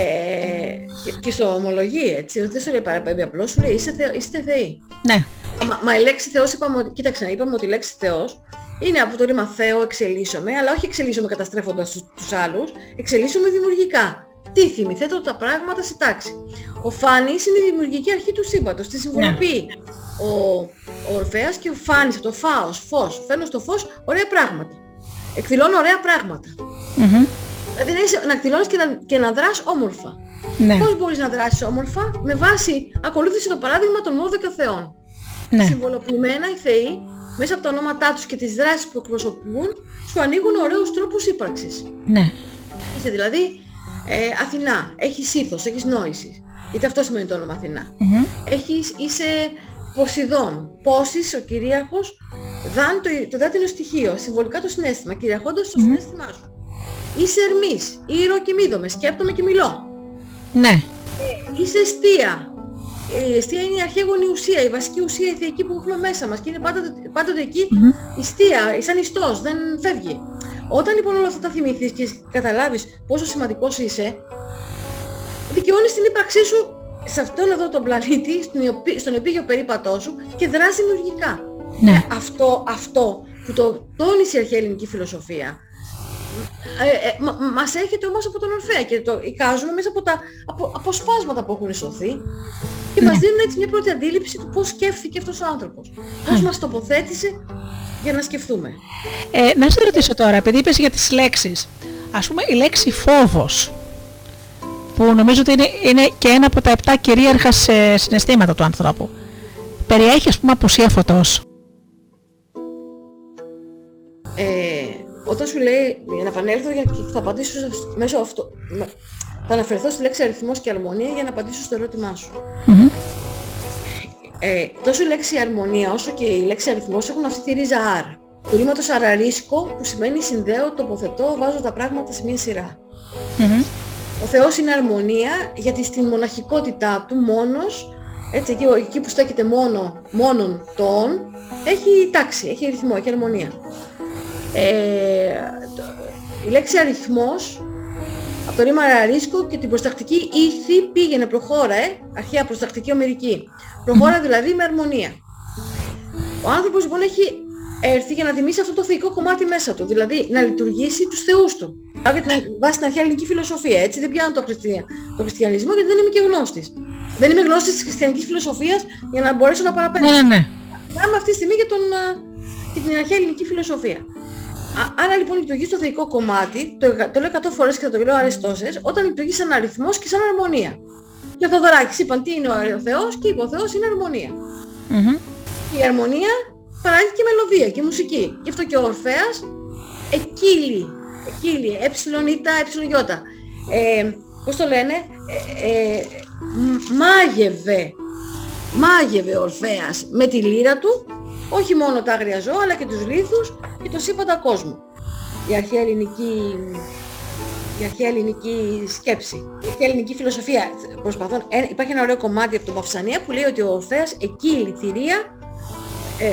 Speaker 2: και, και στο ομολογεί έτσι, δεν σου λέει παραπέμπει απλώς, σου λέει είστε, είστε θεοί.
Speaker 1: Ναι.
Speaker 2: Μα, μα η λέξη Θεός είπαμε ότι, κοίταξε, είπαμε ότι η λέξη Θεός είναι από το ρήμα Θεό εξελίσσομαι, αλλά όχι εξελίσσομαι καταστρέφοντας τους, τους άλλους, εξελίσσομαι δημιουργικά. Τι θυμηθέτω τα πράγματα σε τάξη. Ο Φάνης είναι η δημιουργική αρχή του σύμπαντος, τη συμβολοποιεί. Ναι. Ο, ο Ορφέας και ο Φάνης, το φάος, φως, φέρνω στο φως ωραία πράγματα. Εκδηλώνω ωραία πράγματα. Mm-hmm. Δηλαδή να, είσαι, να εκδηλώνεις και να, και να δράς όμορφα. Ναι. Πώς μπορείς να δράσεις όμορφα; Με βάση ακολούθηση το παράδειγμα των 12 θεών. Ναι. Συμβολοποιημένα οι θεοί μέσα από τα ονόματά τους και τις δράσεις που εκπροσωπούν σου ανοίγουν ωραίους τρόπους ύπαρξης.
Speaker 1: Ναι.
Speaker 2: Είσαι δηλαδή ε, Αθηνά, έχεις ήθος, έχεις νόηση. Είτε αυτό σημαίνει το όνομα Αθηνά. Έχεις, είσαι Ποσειδών. Πόσης, ο κυρίαρχος, δάν το, το δάτινο στοιχείο, συμβολικά το συνέστημα, κυριαρχώντας το συνέστημά σου. Είσαι Ερμής, ήρωα και μύδομαι, σκέπτομαι και μιλώ.
Speaker 1: Ναι.
Speaker 2: Ε, είσαι αιστεία. Η αιστεία είναι η αρχαίγονη ουσία, η βασική ουσία, η θεϊκή που έχουμε μέσα μας και είναι πάντοτε, πάντοτε εκεί mm-hmm. ιστία, σαν ιστός, δεν φεύγει. Όταν λοιπόν όλα αυτά τα θυμηθείς και καταλάβεις πόσο σημαντικός είσαι, δικαιώνεις την ύπαρξή σου σε αυτόν εδώ τον πλανήτη, στον επίγειο περίπατό σου και δράσει δημιουργικά.
Speaker 1: Ναι. Ε,
Speaker 2: αυτό, αυτό που το τόνισε η αρχαία ελληνική φιλοσοφία, ε, ε, μα, μας έρχεται όμως από τον Ορφέα και το εικάζουμε μέσα από τα από, αποσπάσματα που έχουν σωθεί και ναι. μας δίνουν έτσι μια πρώτη αντίληψη του πώς σκέφτηκε αυτός ο άνθρωπος. Πώς ναι. μας τοποθέτησε για να σκεφτούμε.
Speaker 1: Ε, να σε ρωτήσω τώρα, επειδή είπες για τις λέξεις. Ας πούμε η λέξη φόβος, που νομίζω ότι είναι, είναι και ένα από τα επτά κυρίαρχα συναισθήματα του ανθρώπου. Περιέχει ας πούμε απουσία φωτός;
Speaker 2: Ε, όταν σου λέει, για να επανέλθω και θα απαντήσω μέσω αυτό, θα αναφερθώ στη λέξη αριθμός και αρμονία για να απαντήσω στο ερώτημά σου. Mm-hmm. Ε, τόσο η λέξη αρμονία όσο και η λέξη αριθμός έχουν αυτή τη ρίζα R. Του ρήματος αραρίσκο που σημαίνει συνδέω, τοποθετώ, βάζω τα πράγματα σε μια σειρά. Mm-hmm. Ο Θεός είναι αρμονία γιατί στην μοναχικότητά του μόνος, έτσι εκεί, εκεί που στέκεται μόνο, μόνον το «ον», έχει τάξη, έχει ρυθμό, έχει αρμονία. Ε, η λέξη αριθμός από το ρήμα αρίσκο και την προστακτική ήθη πήγαινε, προχώρα, ε, αρχαία προστακτική ομερική. Προχώρα δηλαδή με αρμονία. Ο άνθρωπος λοιπόν έχει έρθει για να τιμήσει αυτό το θεϊκό κομμάτι μέσα του, δηλαδή να λειτουργήσει τους θεούς του. Βάσει την αρχαία ελληνική φιλοσοφία, έτσι δεν πιάνω το, χριστια... το χριστιανισμό γιατί δεν είμαι και γνώστης. Δεν είμαι γνώστης της χριστιανικής φιλοσοφίας για να μπορέσω να παραπέμψω.
Speaker 1: Ναι, ναι, ναι.
Speaker 2: Είμαι αυτή τη στιγμή για, τον, για την αρχαία ελληνική φιλοσοφία. Άρα λοιπόν λειτουργεί στο θεϊκό κομμάτι, το, το λέω 100 φορές και θα το λέω αρέσει τόσες, όταν λειτουργεί σαν αριθμός και σαν αρμονία. Και ο Θοδωράκης είπαν τι είναι ο Θεός και είπε ο Θεός είναι αρμονία. Mm-hmm. Η αρμονία παράγει και μελωδία και μουσική. Γι' αυτό και ο Ορφέας εκείλει, εκείλει, ε, ε, ε, πώς το λένε, ε, ε, μάγευε, μάγευε ο Ορφέας με τη λύρα του όχι μόνο τα άγρια ζώα, αλλά και τους λίθους και το σύμπαντα κόσμο. Η αρχαία ελληνική, η αρχαία ελληνική σκέψη. Η αρχαία ελληνική φιλοσοφία. Προσπαθώ, ε, υπάρχει ένα ωραίο κομμάτι από τον Παυσανία που λέει ότι ο Ορφέας εκεί η θηρία ε,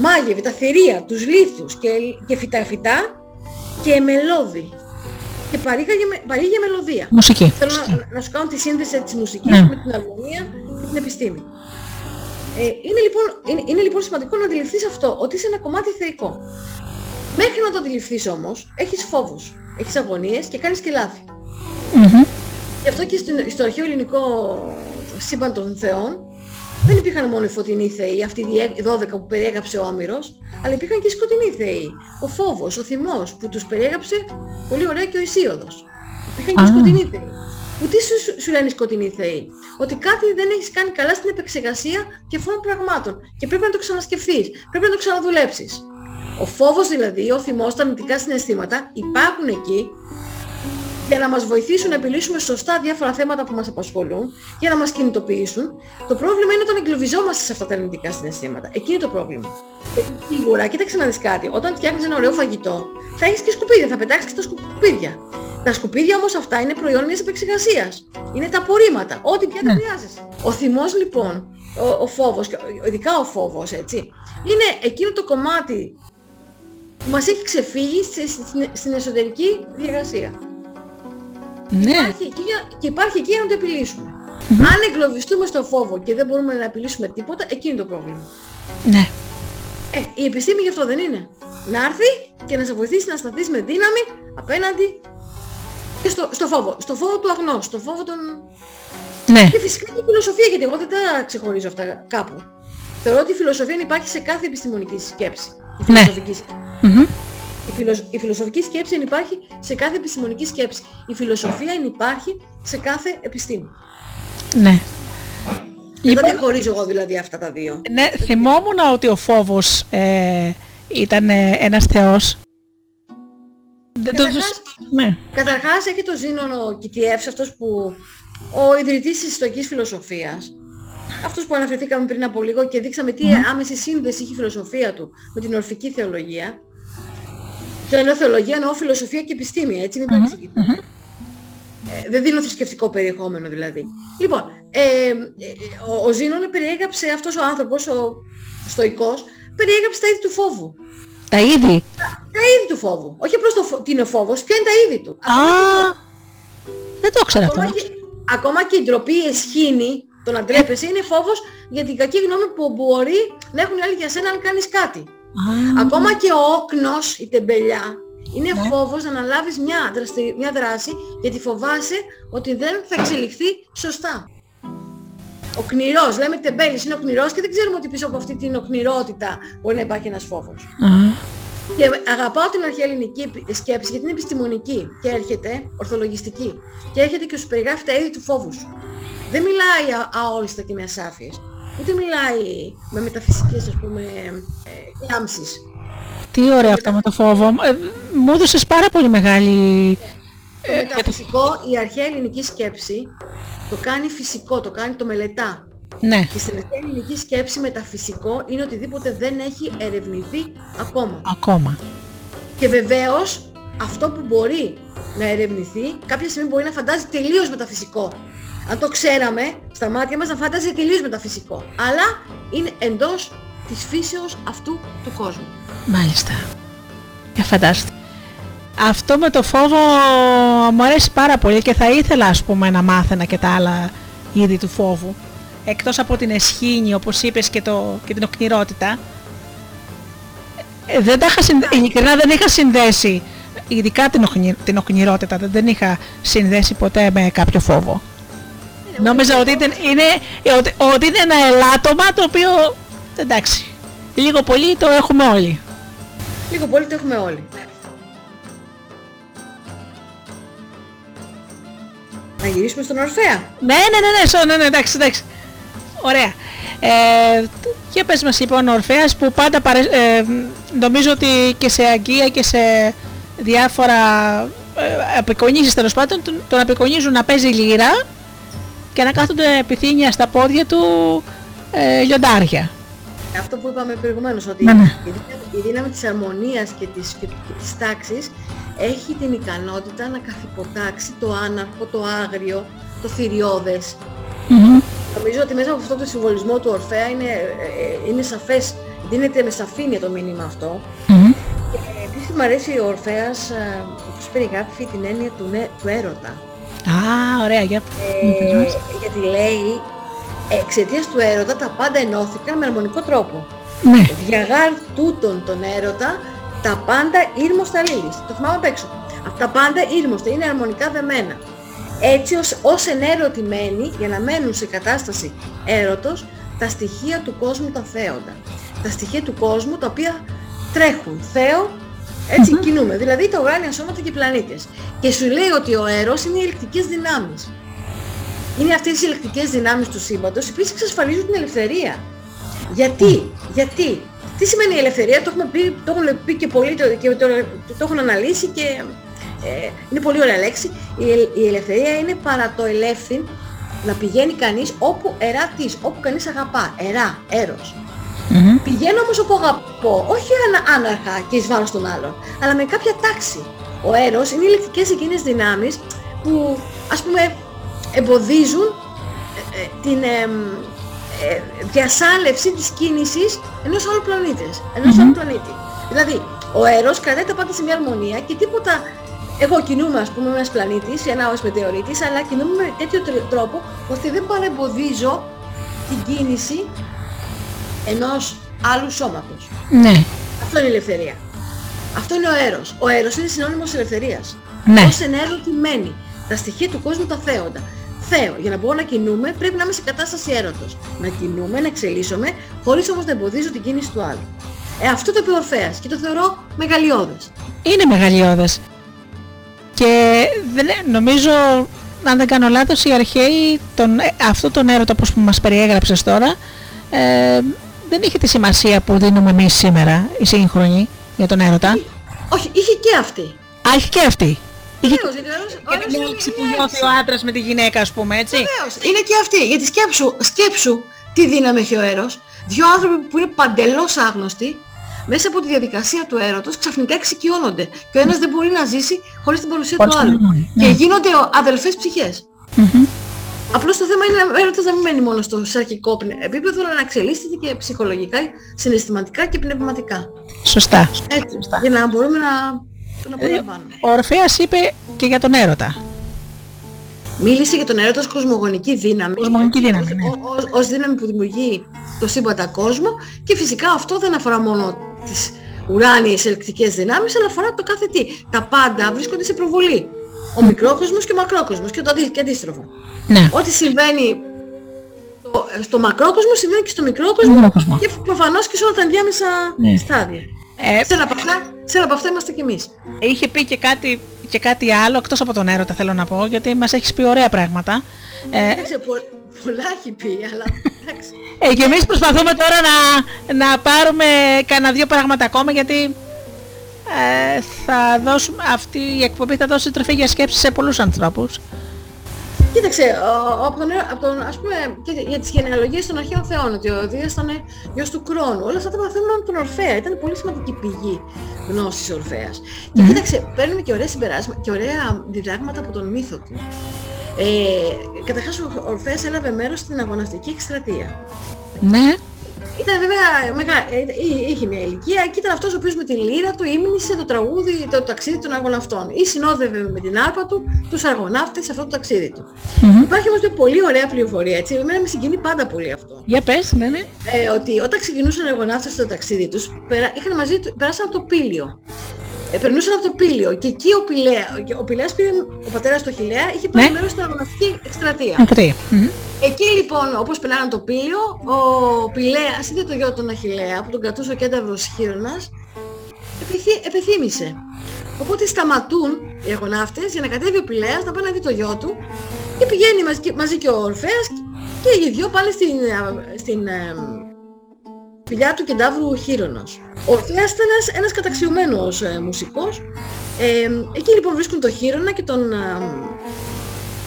Speaker 2: μάγευε τα θηρία, τους λίθους και, και φυτά φυτά και μελώδη. Και παρήγαγε, παρήγε μελωδία.
Speaker 1: Μουσική.
Speaker 2: Θέλω να, να, σου κάνω τη σύνδεση της μουσικής ναι. με την αρμονία και την επιστήμη. Ε, είναι, λοιπόν, είναι, είναι λοιπόν σημαντικό να αντιληφθείς αυτό, ότι είσαι ένα κομμάτι θεϊκό. Μέχρι να το αντιληφθείς όμως, έχεις φόβους, έχεις αγωνίες και κάνεις και λάθη. Mm-hmm. Γι' αυτό και στην, στο αρχαίο ελληνικό σύμπαν των θεών δεν υπήρχαν μόνο οι φωτεινοί θεοί, αυτοί οι 12 που περιέγραψε ο Όμηρος, αλλά υπήρχαν και οι σκοτεινοί θεοί. Ο φόβος, ο θυμός που τους περιέγραψε πολύ ωραία και ο Ισίωδος. Υπήρχαν και οι σκοτεινοί θεοί. Που τι σου, σου λένε οι σκοτεινοί θεοί; Ότι κάτι δεν έχεις κάνει καλά στην επεξεργασία και διαφόρων πραγμάτων. Και πρέπει να το ξανασκεφτείς. Πρέπει να το ξαναδουλέψεις. Ο φόβος δηλαδή, ο θυμός, τα αρνητικά συναισθήματα υπάρχουν εκεί για να μας βοηθήσουν να επιλύσουμε σωστά διάφορα θέματα που μας απασχολούν, για να μας κινητοποιήσουν. Το πρόβλημα είναι όταν εγκλωβιζόμαστε σε αυτά τα αρνητικά συναισθήματα. Εκεί είναι το πρόβλημα. Ε, σίγουρα, κοίταξε να δεις κάτι. Όταν φτιάχνεις ένα ωραίο φαγητό, θα έχεις και σκουπίδια, θα πετάξεις και τα σκουπίδια. Τα σκουπίδια όμως αυτά είναι προϊόν μιας επεξεργασίας. Είναι τα απορρίμματα, ό,τι πια δεν ναι. χρειάζεσαι. Ο θυμός λοιπόν, ο, ο φόβος, ειδικά ο φόβος, έτσι, είναι εκείνο το κομμάτι που μας έχει ξεφύγει στην εσωτερική διεργασία. Ναι. Υπάρχει εκεί, και υπάρχει εκεί για να το επιλύσουμε. Αν εγκλωβιστούμε στο φόβο και δεν μπορούμε να επιλύσουμε τίποτα, εκεί είναι το πρόβλημα.
Speaker 1: Ναι.
Speaker 2: Ε, η επιστήμη γι' αυτό δεν είναι. Να έρθει και να σε βοηθήσει να σταθείς με δύναμη απέναντι και στο, στο φόβο. Στο φόβο του αγνός, στο φόβο των...
Speaker 1: Ναι.
Speaker 2: Και φυσικά και η φιλοσοφία, γιατί εγώ δεν τα ξεχωρίζω αυτά κάπου. Θεωρώ ότι η φιλοσοφία υπάρχει σε κάθε επιστημονική σκέψη. Η
Speaker 1: ναι.
Speaker 2: φιλοσοφική ναι. Η, φιλοσ... η φιλοσοφική σκέψη υπάρχει σε κάθε επιστημονική σκέψη. Η φιλοσοφία υπάρχει σε κάθε επιστήμη.
Speaker 1: Ναι.
Speaker 2: Δεν λοιπόν... χωρίζω εγώ δηλαδή αυτά τα δύο.
Speaker 1: Ναι, θυμόμουν ότι ο φόβος ε, ήταν ε, ένας θεός.
Speaker 2: Καταρχάς, ναι. καταρχάς έχει το Ζήνονο Κιτιεύς, αυτός που ο ιδρυτής της ιστορικής φιλοσοφίας, αυτός που αναφερθήκαμε πριν από λίγο και δείξαμε τι άμεση σύνδεση έχει η φιλοσοφία του με την ορφική θεολογία. Και εννοώ θεολογία, εννοώ φιλοσοφία και επιστήμη, έτσι μην mm ε, δεν δίνω θρησκευτικό περιεχόμενο δηλαδή. Λοιπόν, ε, ε, ο, ο Ζήνων περιέγραψε αυτός ο άνθρωπος, ο στοικός, περιέγραψε τα είδη του φόβου.
Speaker 1: Τα είδη;
Speaker 2: Τα, είδη του φόβου. Όχι απλώς το, τι είναι ο φόβος, ποια είναι τα είδη του.
Speaker 1: Α, δεν το ξέρω
Speaker 2: ακόμα Και, ακόμα και η ντροπή, η εσχήνη, το να ντρέπεσαι, είναι φόβος για την κακή γνώμη που μπορεί να έχουν άλλοι για σένα αν κάνεις κάτι. Ακόμα και ο όκνος, η τεμπελιά, είναι ναι. φόβος να αναλάβεις μια, μια δράση γιατί φοβάσαι ότι δεν θα εξελιχθεί σωστά. Ο κνηρός, λέμε τεμπέλης είναι ο κνηρός και δεν ξέρουμε ότι πίσω από αυτή την οκνηρότητα μπορεί να υπάρχει ένας φόβος. Και αγαπάω την αρχαία ελληνική σκέψη γιατί είναι επιστημονική και έρχεται ορθολογιστική και έρχεται και σου περιγράφει τα είδη του φόβου σου. Δεν μιλάει αόριστα και με ασάφειες. Ούτε μιλάει με μεταφυσικές ας πούμε ε, λάμψεις.
Speaker 1: Τι ωραία αυτά με το φόβο. Ε, μου έδωσες πάρα πολύ μεγάλη...
Speaker 2: Το μεταφυσικό, η αρχαία ελληνική σκέψη το κάνει φυσικό, το κάνει, το μελετά.
Speaker 1: Ναι.
Speaker 2: Και στην αρχαία ελληνική σκέψη μεταφυσικό είναι οτιδήποτε δεν έχει ερευνηθεί ακόμα.
Speaker 1: Ακόμα.
Speaker 2: Και βεβαίως αυτό που μπορεί να ερευνηθεί κάποια στιγμή μπορεί να φαντάζει τελείως μεταφυσικό. Αν το ξέραμε, στα μάτια μας να φαντάζει τελείως μεταφυσικό. Αλλά είναι εντός της φύσεως αυτού του κόσμου.
Speaker 1: Μάλιστα. Για φαντάστε. Αυτό με το φόβο μου αρέσει πάρα πολύ και θα ήθελα ας πούμε να μάθαινα και τα άλλα είδη του φόβου. Εκτός από την εσχήνη όπως είπες και, το, και την οκνηρότητα. Ε, δεν τα είχα συνδε... Ειλικρινά δεν είχα συνδέσει, ειδικά την, οκνη... την οκνηρότητα, δεν την είχα συνδέσει ποτέ με κάποιο φόβο. Νόμιζα ότι, ήταν, είναι, ότι, ότι είναι ένα ελάττωμα το οποίο, εντάξει, λίγο πολύ το έχουμε όλοι.
Speaker 2: Λίγο πολύ το έχουμε όλοι. Να γυρίσουμε στον Ορφέα.
Speaker 1: Ναι, ναι, ναι, ναι, ναι, ναι, εντάξει, εντάξει. Ωραία. Ε, και πες μας λοιπόν ο Ορφέας που πάντα παρε... ε, νομίζω ότι και σε αγκία και σε διάφορα ε, απεικονίσεις τέλος πάντων τον, τον απεικονίζουν να παίζει λύρα και να κάθονται επιθύνια στα πόδια του ε, λιοντάρια.
Speaker 2: Αυτό που είπαμε προηγουμένως, ότι ναι, ναι. η δύναμη της αρμονίας και της, και, και της τάξης έχει την ικανότητα να καθυποτάξει το άναρχο, το άγριο, το θηριώδες. Mm-hmm. Νομίζω ότι μέσα από αυτό το συμβολισμό του Ορφέα είναι, ε, είναι σαφές, δίνεται με σαφήνεια το μήνυμα αυτό. Mm-hmm. Και επίσης μου αρέσει ο Ορφέας ε, όπως περιγράφει την έννοια του, του έρωτα.
Speaker 1: Α, ωραία, για
Speaker 2: ε, Γιατί λέει, εξαιτίας του έρωτα τα πάντα ενώθηκαν με αρμονικό τρόπο.
Speaker 1: Ναι.
Speaker 2: Διαγάρ τούτον τον έρωτα τα πάντα ήρμοστα λύλης. Το θυμάμαι απ' έξω. Αυτά τα πάντα ήρμοστα, είναι αρμονικά δεμένα. Έτσι ως, ως ενέρωτημένοι για να μένουν σε κατάσταση έρωτος τα στοιχεία του κόσμου τα θέοντα. Τα στοιχεία του κόσμου τα οποία τρέχουν. Θέο, έτσι κινούμε. Δηλαδή τα ουράνια σώματα και οι πλανήτες. Και σου λέει ότι ο αέρος είναι οι ελεκτικές δυνάμεις. Είναι αυτές οι ελεκτικές δυνάμεις του σύμπαντος, οι οποίες εξασφαλίζουν την ελευθερία. Γιατί, γιατί, τι σημαίνει η ελευθερία, το, έχουμε πει, το έχουν πει και πολλοί το, και το, το, έχουν αναλύσει και ε, είναι πολύ ωραία λέξη. Η, η ελευθερία είναι παρά το ελεύθυν να πηγαίνει κανείς όπου ερά της, όπου κανείς αγαπά, ερά, έρος. Mm-hmm. Πηγαίνω όμως όπου αγαπώ, όχι άναρχα και εις βάρος των άλλων, αλλά με κάποια τάξη. Ο έρος είναι οι ηλεκτρικές εκείνες δυνάμεις που ας πούμε εμποδίζουν ε, ε, την ε, διασάλευση της κίνησης ενός άλλου πλανήτη. Ενός άλλου πλανήτη. Δηλαδή, ο έρος κρατάει τα πάντα σε μια αρμονία και τίποτα εγώ κινούμαι ας πούμε ένας πλανήτης, ένα ως μετεωρίτης, αλλά κινούμαι με τέτοιο τρόπο ώστε δεν παρεμποδίζω την κίνηση ενός άλλου σώματος.
Speaker 1: Ναι.
Speaker 2: Αυτό είναι η ελευθερία. Αυτό είναι ο έρος. Ο έρος είναι συνώνυμος ελευθερίας.
Speaker 1: Ναι.
Speaker 2: Ως μένει. Τα στοιχεία του κόσμου τα θέοντα. Θέω. Για να μπορώ να κινούμε πρέπει να είμαι σε κατάσταση έρωτος. Να κινούμε, να εξελίσσομαι, χωρίς όμως να εμποδίζω την κίνηση του άλλου. Ε, αυτό το είπε ο Ορφέας και το θεωρώ μεγαλειώδες.
Speaker 1: Είναι μεγαλειώδες. Και δεν, νομίζω, αν δεν κάνω λάθος, οι αρχαίοι τον, ε, αυτό τον έρωτα όπως που μας περιέγραψες τώρα ε, δεν είχε τη σημασία που δίνουμε εμείς σήμερα, οι σύγχρονοι, για τον έρωτα.
Speaker 2: Όχι, είχε και αυτή.
Speaker 1: Α, είχε και αυτή.
Speaker 2: Βεβαίως, γιατί ο
Speaker 1: είναι που νιώθει ο άντρας με τη γυναίκα, ας πούμε, έτσι;
Speaker 2: Βεβαίως, είναι και αυτή. Γιατί σκέψου, σκέψου τι δύναμη έχει ο έρος. Δυο άνθρωποι που είναι παντελώς άγνωστοι, μέσα από τη διαδικασία του έρωτος ξαφνικά εξοικειώνονται. Και ο ένας δεν μπορεί να ζήσει χωρίς την παρουσία του άλλου. Και ναι. γίνονται αδελφές ψυχές. Απλώς το θέμα είναι ο έρωτας να μην μένει μόνο στο σαρκικό επίπεδο, αλλά να εξελίσσεται και ψυχολογικά, συναισθηματικά και πνευματικά.
Speaker 1: Σωστά.
Speaker 2: Έτσι, για να μπορούμε να τον ε, απολαμβάνουμε.
Speaker 1: Ο Ορφέας είπε και για τον έρωτα.
Speaker 2: Μίλησε για τον έρωτα ως κοσμογονική δύναμη.
Speaker 1: Κοσμογονική δύναμη, ναι.
Speaker 2: Ως, ως δύναμη που δημιουργεί το σύμπαντα κόσμο και φυσικά αυτό δεν αφορά μόνο τις ουράνιες ελεκτικές δυνάμεις αλλά αφορά το κάθε τι. Τα πάντα βρίσκονται σε προβολή. Ο μικρόκοσμος και ο μακρόκοσμος και το αντίστροφο.
Speaker 1: Ναι.
Speaker 2: Ό,τι συμβαίνει στο μακρόκοσμο συμβαίνει και στο μικρόκοσμο και προφανώς και σε όλα τα ενδιάμεσα ναι. στάδια. Ε, σε, ένα από αυτά, σε ένα από αυτά είμαστε κι εμείς.
Speaker 1: Είχε πει και κάτι, και κάτι άλλο, εκτός από τον έρωτα θέλω να πω, γιατί μας έχεις πει ωραία πράγματα.
Speaker 2: Ε, πολλά έχει πει, αλλά εντάξει.
Speaker 1: Ε, και εμείς προσπαθούμε τώρα να, να πάρουμε κανένα δύο πράγματα ακόμα, γιατί ε, θα δώσουμε, αυτή η εκπομπή θα δώσει τροφή για σκέψη σε πολλούς ανθρώπους.
Speaker 2: Κοίταξε, από τον, από τον, ας πούμε, και για τις γενεαλογίες των αρχαίων θεών, ότι ο Δίας ήταν γιος του Κρόνου, όλα αυτά τα μαθαίνουμε από τον Ορφέα, ήταν πολύ σημαντική πηγή γνώσης Ορφέας. Και κοίταξε, παίρνουμε και ωραία συμπεράσματα και ωραία διδάγματα από τον μύθο του. Ε, καταρχάς ο Ορφέας έλαβε μέρος στην αγωναστική εκστρατεία.
Speaker 1: Ναι.
Speaker 2: Ήταν βέβαια μεγάλη, ε, είχε μια ηλικία και ήταν αυτός ο οποίος με τη λύρα του ύμνησε το τραγούδι, το ταξίδι των αγωναυτών. Ή συνόδευε με την άρπα του τους αγωνάφτες σε αυτό το ταξίδι του. Mm-hmm. Υπάρχει όμως μια πολύ ωραία πληροφορία, έτσι, εμένα με συγκινεί πάντα πολύ αυτό.
Speaker 1: Για πες, ναι, ναι.
Speaker 2: Ε, ότι όταν ξεκινούσαν οι αγωνάφτες στο ταξίδι τους, περα, είχαν μαζί, περάσαν από το πύλιο. Ε, περνούσαν από το Πύλιο και εκεί ο, Πηλέα, ο Πηλέας πήρε, ο πατέρας του Χιλέα είχε πάρει ναι. μέρος στην αγωνιστική εκστρατεία. Εκεί λοιπόν, όπως περνάγαν το Πύλιο, ο Πηλέας είδε το γιο του Αχιλέα που τον κρατούσε ο κένταυρος χείρονας, επιθύμησε. Οπότε σταματούν οι αγωνάφτες για να κατέβει ο Πηλέας να πάει να δει το γιο του και πηγαίνει μαζί, μαζί και ο Ορφέας και οι δυο πάνε στην, στην σπηλιά του κεντάβρου Χείρονος. Ο Ορφέας ήταν ένας, ένας καταξιωμένος ε, μουσικός. Ε, εκεί λοιπόν βρίσκουν τον Χείρονα και τον, ε,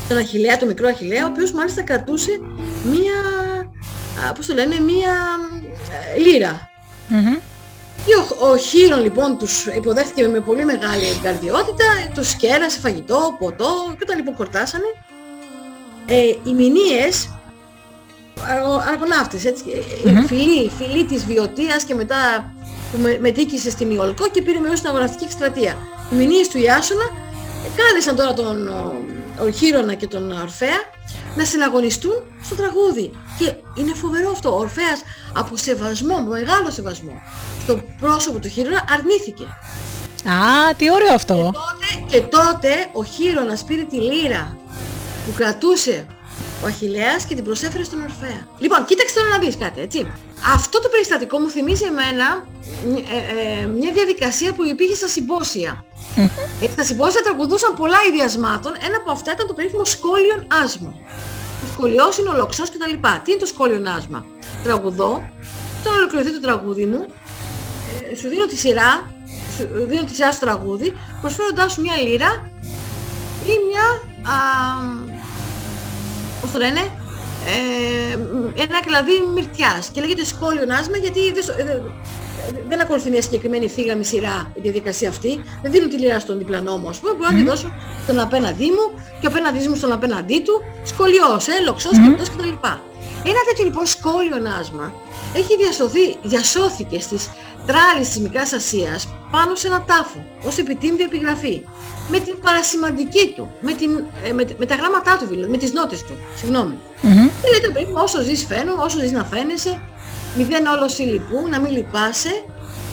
Speaker 2: τον Αχιλέα, τον μικρό Αχιλέα, ο οποίος μάλιστα κρατούσε μία, πώς το λένε, μία ε, λύρα. Mm-hmm. Και ο, ο Χείρον λοιπόν τους υποδέχτηκε με πολύ μεγάλη καρδιότητα, τους σκέρασε φαγητό, ποτό και όταν λοιπόν κορτάσανε, ε, οι μηνύες αργοναύτες, έτσι, mm-hmm. φιλή, φιλή της Βιωτίας και μετά που με, μετήκησε στην Ιολκό και πήρε μέρος στην αγωνιστική εκστρατεία. Οι μηνύες του Ιάσονα κάλεσαν τώρα τον ο, Χείρονα και τον Ορφέα να συναγωνιστούν στο τραγούδι. Και είναι φοβερό αυτό. Ο Ορφέας από σεβασμό, μεγάλο σεβασμό, στο πρόσωπο του Χείρονα αρνήθηκε.
Speaker 1: Α, τι ωραίο αυτό. Και
Speaker 2: τότε, και τότε ο Χείρονας πήρε τη λύρα που κρατούσε ο Αχιλέας και την προσέφερε στον Ορφέα. Λοιπόν, κοίταξε τώρα να δεις κάτι, έτσι. Αυτό το περιστατικό μου θυμίζει εμένα ε, ε, μια διαδικασία που υπήρχε στα συμπόσια. Ε, στα συμπόσια τραγουδούσαν πολλά ιδιασμάτων, ένα από αυτά ήταν το περίφημο σκόλιον άσμα. Ο σχολιός είναι ο λοξός κτλ. Τι είναι το σκόλιον άσμα. Τραγουδώ, όταν ολοκληρωθεί το τραγούδι μου, σου δίνω τη σειρά, σου δίνω τη σειρά στο τραγούδι, προσφέροντάς σου μια λίρα ή μια, α, πώς το λένε, ε, ένα κλαδί μυρτιάς και λέγεται σχόλιο νάσμα γιατί δεν, δεν ακολουθεί μια συγκεκριμένη φύγαμη σειρά η διαδικασία αυτή. Δεν δίνω τη λίρα στον διπλανό μου, ας πούμε. Μπορώ να τη δώσω στον απέναντί μου και ο απέναντί μου στον απέναντί του. Σχολιός, έλοξος, mm-hmm. κτλ. Ένα τέτοιο λοιπόν σχόλιο νάσμα έχει διασωθεί, διασώθηκε στις τράλεις της Μικράς Ασίας πάνω σε ένα τάφο, ως επιτύμβη επιγραφή. Με την παρασημαντική του, με, την, ε, με, με, τα γράμματά του δηλαδή, με τις νότες του, συγγνώμη. Mm-hmm. Και λέει το παιδί όσο ζεις φαίνω, όσο ζεις να φαίνεσαι, μηδέν όλο λυπού, να μην λυπάσαι,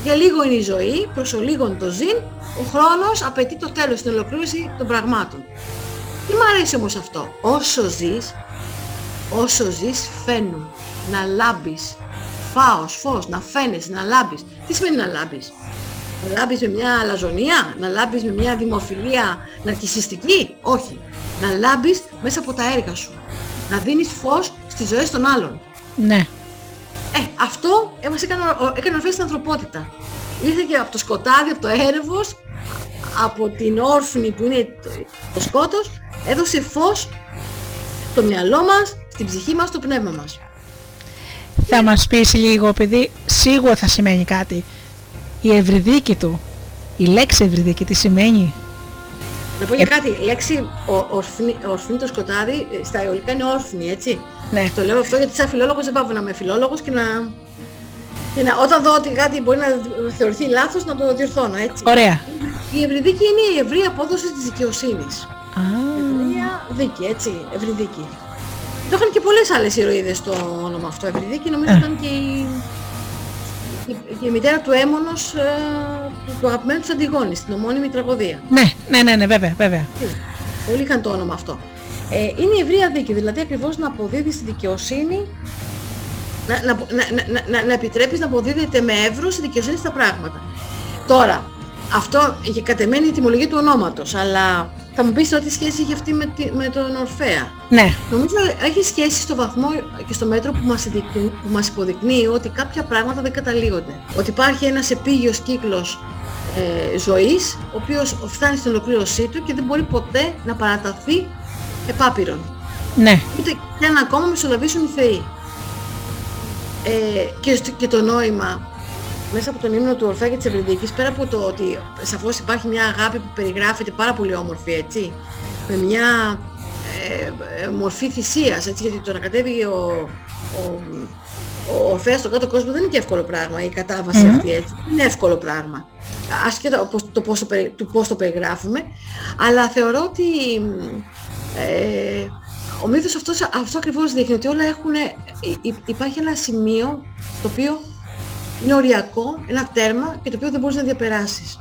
Speaker 2: για λίγο είναι η ζωή, προς ο λίγον το ζήν, ο χρόνος απαιτεί το τέλος, την ολοκλήρωση των πραγμάτων. Τι μου αρέσει όμως αυτό, όσο ζεις, όσο ζεις φαίνουν, να λάμπεις, φάος, φως, να φαίνεσαι, να λάμπεις. Τι σημαίνει να λάμπεις; Να λάμπεις με μια αλαζονία, να λάμπεις με μια δημοφιλία ναρκισιστική. Όχι. Να λάμπεις μέσα από τα έργα σου. Να δίνεις φως στις ζωές των άλλων.
Speaker 1: Ναι.
Speaker 2: Ε, αυτό ε, μας έκανε, έκανε ορφές στην ανθρωπότητα. Ήρθε και από το σκοτάδι, από το έρευος, από την όρφνη που είναι το, το σκότος, έδωσε φως στο μυαλό μας, στην ψυχή μας, στο πνεύμα μας.
Speaker 1: Θα μας πεις λίγο, επειδή σίγουρα θα σημαίνει κάτι. Η ευρυδίκη του, η λέξη ευρυδίκη, τι σημαίνει;
Speaker 2: Να πω για ε... κάτι, η λέξη ορφνή, το σκοτάδι, ε, στα αιωλικά είναι όρφνη, έτσι.
Speaker 1: Ναι.
Speaker 2: Το λέω αυτό γιατί σαν φιλόλογος δεν πάω να είμαι φιλόλογος και να... Και να, όταν δω ότι κάτι μπορεί να θεωρηθεί λάθος να το διορθώνω, έτσι.
Speaker 1: Ωραία.
Speaker 2: Η ευρυδίκη είναι η ευρύ απόδοση της δικαιοσύνης.
Speaker 1: Α.
Speaker 2: Ευρεία δίκη, έτσι, ευρυδίκη. Το είχαν και πολλές άλλες ηρωίδες το όνομα αυτό, Ευρυδίκη, νομίζω ε. ήταν και η, η, η μητέρα του Έμονος ε, του αγαπημένου της Αντιγόνης, στην ομώνυμη τραγωδία.
Speaker 1: Ναι, ναι, ναι, ναι βέβαια, βέβαια.
Speaker 2: Πολλοί είχαν το όνομα αυτό. Ε, είναι η ευρεία δίκη, δηλαδή ακριβώς να αποδίδεις τη δικαιοσύνη να, να, να, να, να επιτρέπεις να αποδίδεται με εύρος η δικαιοσύνη στα πράγματα. Τώρα, αυτό για κατεμένη η τιμολογία του ονόματος, αλλά θα μου πεις ότι σχέση έχει αυτή με, τη, με τον Ορφέα.
Speaker 1: Ναι.
Speaker 2: Νομίζω έχει σχέση στο βαθμό και στο μέτρο που μας, που μας υποδεικνύει ότι κάποια πράγματα δεν καταλήγονται. Ότι υπάρχει ένας επίγειος κύκλος ε, ζωής, ο οποίος φτάνει στην ολοκλήρωσή του και δεν μπορεί ποτέ να παραταθεί επάπειρον.
Speaker 1: Ναι.
Speaker 2: Ούτε και ένα ακόμα μεσολαβήσουν οι θεοί. Ε, και, και το νόημα μέσα από τον ύμνο του Ορφέα και της Ευρυδίκης, πέρα από το ότι σαφώς υπάρχει μια αγάπη που περιγράφεται πάρα πολύ όμορφη, έτσι, με μια ε, ε, μορφή θυσίας, έτσι, γιατί το να κατέβει ο, ο, ο Ορφέας στον κάτω κόσμο δεν είναι και εύκολο πράγμα, η κατάβαση mm-hmm. αυτή, έτσι, δεν είναι εύκολο πράγμα. Άσχετα το, το, πώς το, το πώς το περιγράφουμε, αλλά θεωρώ ότι ε, ο μύθος αυτός, αυτό ακριβώς δείχνει ότι όλα έχουν, υπάρχει ένα σημείο το οποίο είναι οριακό, ένα τέρμα και το οποίο δεν μπορείς να διαπεράσεις.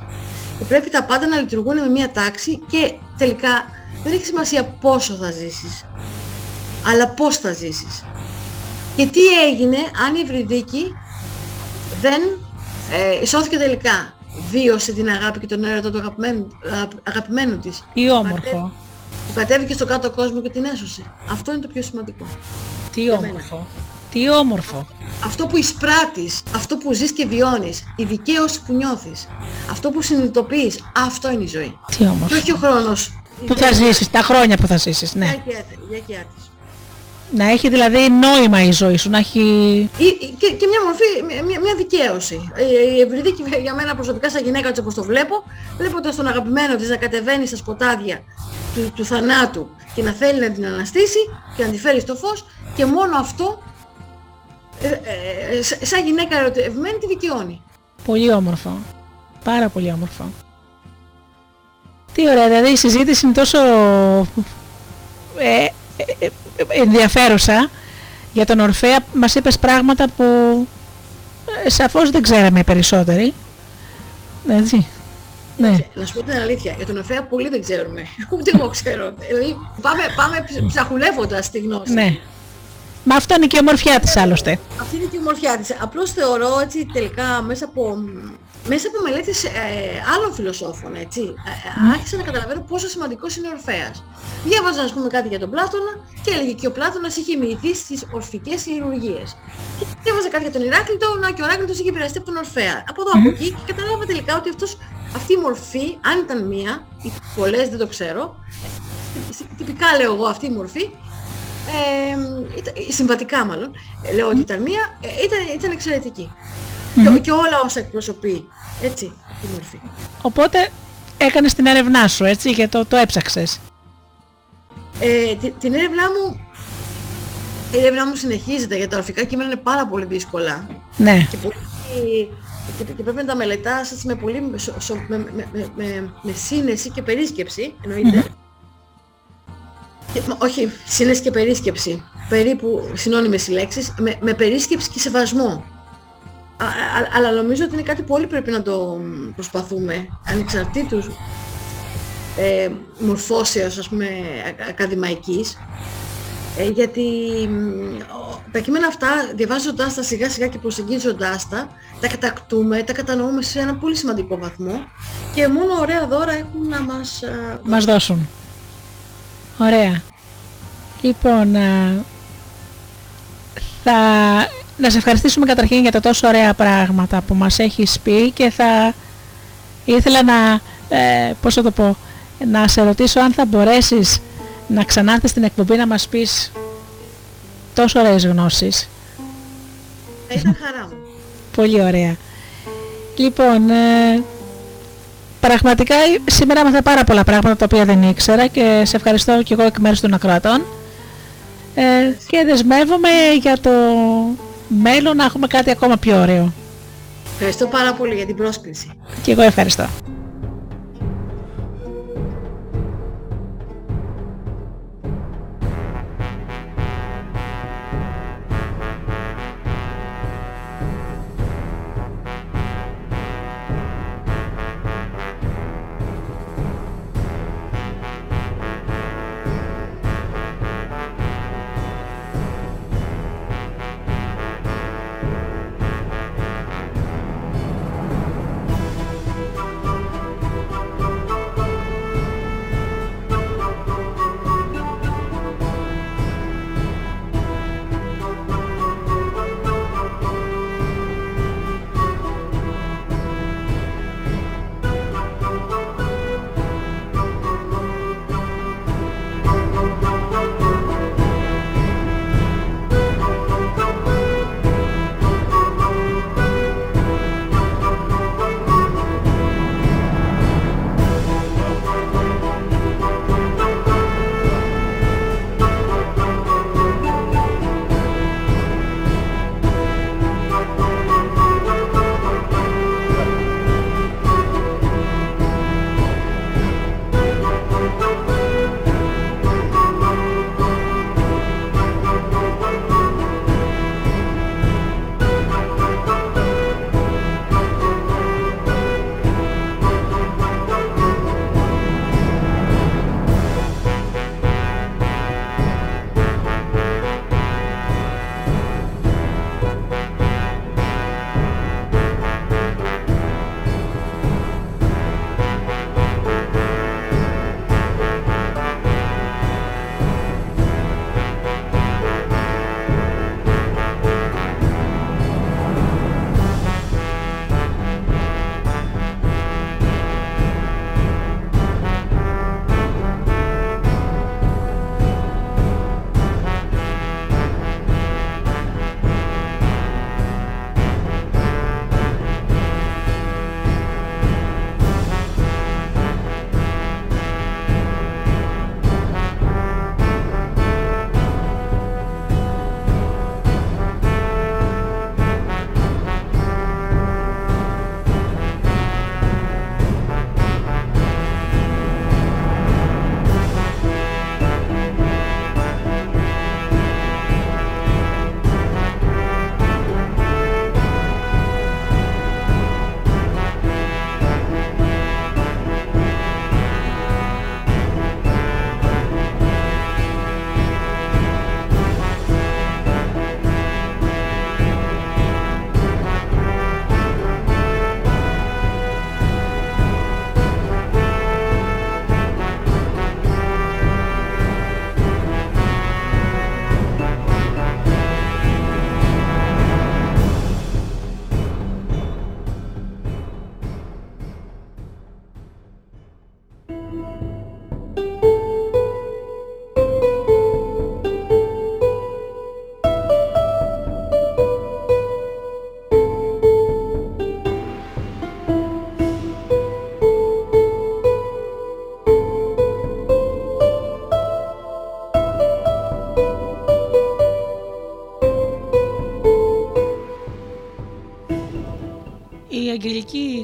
Speaker 2: Και πρέπει τα πάντα να λειτουργούν με μια τάξη και τελικά δεν έχει σημασία πόσο θα ζήσεις, αλλά πώς θα ζήσεις. Και τι έγινε αν η Ευρυδίκη δεν ε, σώθηκε τελικά. Βίωσε την αγάπη και τον έρωτα του αγαπημένου, αγαπημένου της.
Speaker 1: Τι όμορφο.
Speaker 2: Που κατέβηκε στο κάτω κόσμο και την έσωσε. Αυτό είναι το πιο σημαντικό.
Speaker 1: Τι όμορφο. Τι όμορφο.
Speaker 2: Αυτό που εισπράττεις, αυτό που ζεις και βιώνεις, η δικαίωση που νιώθεις, αυτό που συνειδητοποιείς, αυτό είναι η ζωή.
Speaker 1: Τι όμορφο.
Speaker 2: Και όχι ο χρόνος.
Speaker 1: Που θα ζήσεις, τα χρόνια που θα ζήσεις, ναι.
Speaker 2: Για και
Speaker 1: Να έχει δηλαδή νόημα η ζωή σου, να έχει...
Speaker 2: Και, και μια μορφή, μια, μια δικαίωση. Η Ευρυδίκη για μένα προσωπικά σαν γυναίκα έτσι όπως το βλέπω, βλέποντας τον αγαπημένο της να κατεβαίνει στα σκοτάδια του, του θανάτου και να θέλει να την αναστήσει και να τη φέρει στο φως και μόνο αυτό ε, ε, σαν γυναίκα ερωτευμένη τη δικαιώνει.
Speaker 1: Πολύ όμορφο. Πάρα πολύ όμορφο. Τι ωραία, δηλαδή η συζήτηση είναι τόσο ε, ε, ενδιαφέρουσα για τον Ορφέα. Μας είπες πράγματα που σαφώς δεν ξέραμε οι περισσότεροι. Έτσι. Ναι.
Speaker 2: Να σου πω την αλήθεια, για τον Ορφέα πολύ δεν ξέρουμε. Ούτε εγώ ξέρω. Δηλαδή πάμε, πάμε ψαχουλεύοντας τη γνώση.
Speaker 1: Ναι. Μα αυτό είναι και η ομορφιά της άλλωστε.
Speaker 2: Αυτή είναι και η ομορφιά της. Απλώς θεωρώ έτσι τελικά μέσα από μέσα από μελέτες ε, άλλων φιλοσόφων, έτσι, ε, άρχισα να καταλαβαίνω πόσο σημαντικός είναι ο Ορφέας. Διάβαζα, ας πούμε, κάτι για τον Πλάτωνα και έλεγε και ο Πλάτωνας είχε μοιηθεί στις ορφικές χειρουργίες. Και διάβαζα κάτι για τον Ηράκλειτο, να και ο Ηράκλειτος είχε επηρεαστεί από τον Ορφέα. Από εδώ, από εκεί και κατάλαβα τελικά ότι αυτός, αυτή η μορφή, αν ήταν μία, ή πολλές δεν το ξέρω, τυπικά λέω εγώ αυτή η μορφή, ε, ήταν, συμβατικά μάλλον, λέω ότι ήταν μία, ήταν, ήταν εξαιρετική και, και όλα όσα εκπροσωπεί. Έτσι, η μορφή.
Speaker 1: Οπότε έκανες την έρευνά σου, έτσι, και το, το έψαξες.
Speaker 2: Ε, την, την έρευνά μου, η έρευνά μου συνεχίζεται, γιατί τα ορφικά κείμενα είναι πάρα πολύ δύσκολα.
Speaker 1: Ναι.
Speaker 2: Και, πολύ, και, και πρέπει να τα μελετάς με, πολύ, με, με, με, με, σύνεση και περίσκεψη, εννοείται. Και, όχι, σύνεση και περίσκεψη. Περίπου συνώνυμες οι λέξεις, με, με περίσκεψη και σεβασμό αλλά νομίζω ότι είναι κάτι που όλοι πρέπει να το προσπαθούμε, ανεξαρτήτως ε, μορφώσεως, ας πούμε, ακαδημαϊκής, ε, γιατί τα κείμενα αυτά, διαβάζοντάς τα σιγά σιγά και προσεγγίζοντάς τα, τα κατακτούμε, τα κατανοούμε σε ένα πολύ σημαντικό βαθμό και μόνο ωραία δώρα έχουν να μας...
Speaker 1: Μας δώσουν. Ωραία. Λοιπόν, θα να σε ευχαριστήσουμε καταρχήν για τα τόσο ωραία πράγματα που μας έχεις πει και θα ήθελα να, ε, πώς θα το πω, να σε ρωτήσω αν θα μπορέσεις να ξανάρθεις στην εκπομπή να μας πεις τόσο ωραίες γνώσεις.
Speaker 2: Θα ήταν χαρά μου.
Speaker 1: Πολύ ωραία. Λοιπόν, ε, πραγματικά σήμερα μάθα πάρα πολλά πράγματα τα οποία δεν ήξερα και σε ευχαριστώ και εγώ εκ μέρους των ακροατών ε, και δεσμεύομαι για το μέλλον να έχουμε κάτι ακόμα πιο ωραίο.
Speaker 2: Ευχαριστώ πάρα πολύ για την πρόσκληση.
Speaker 1: Και εγώ ευχαριστώ.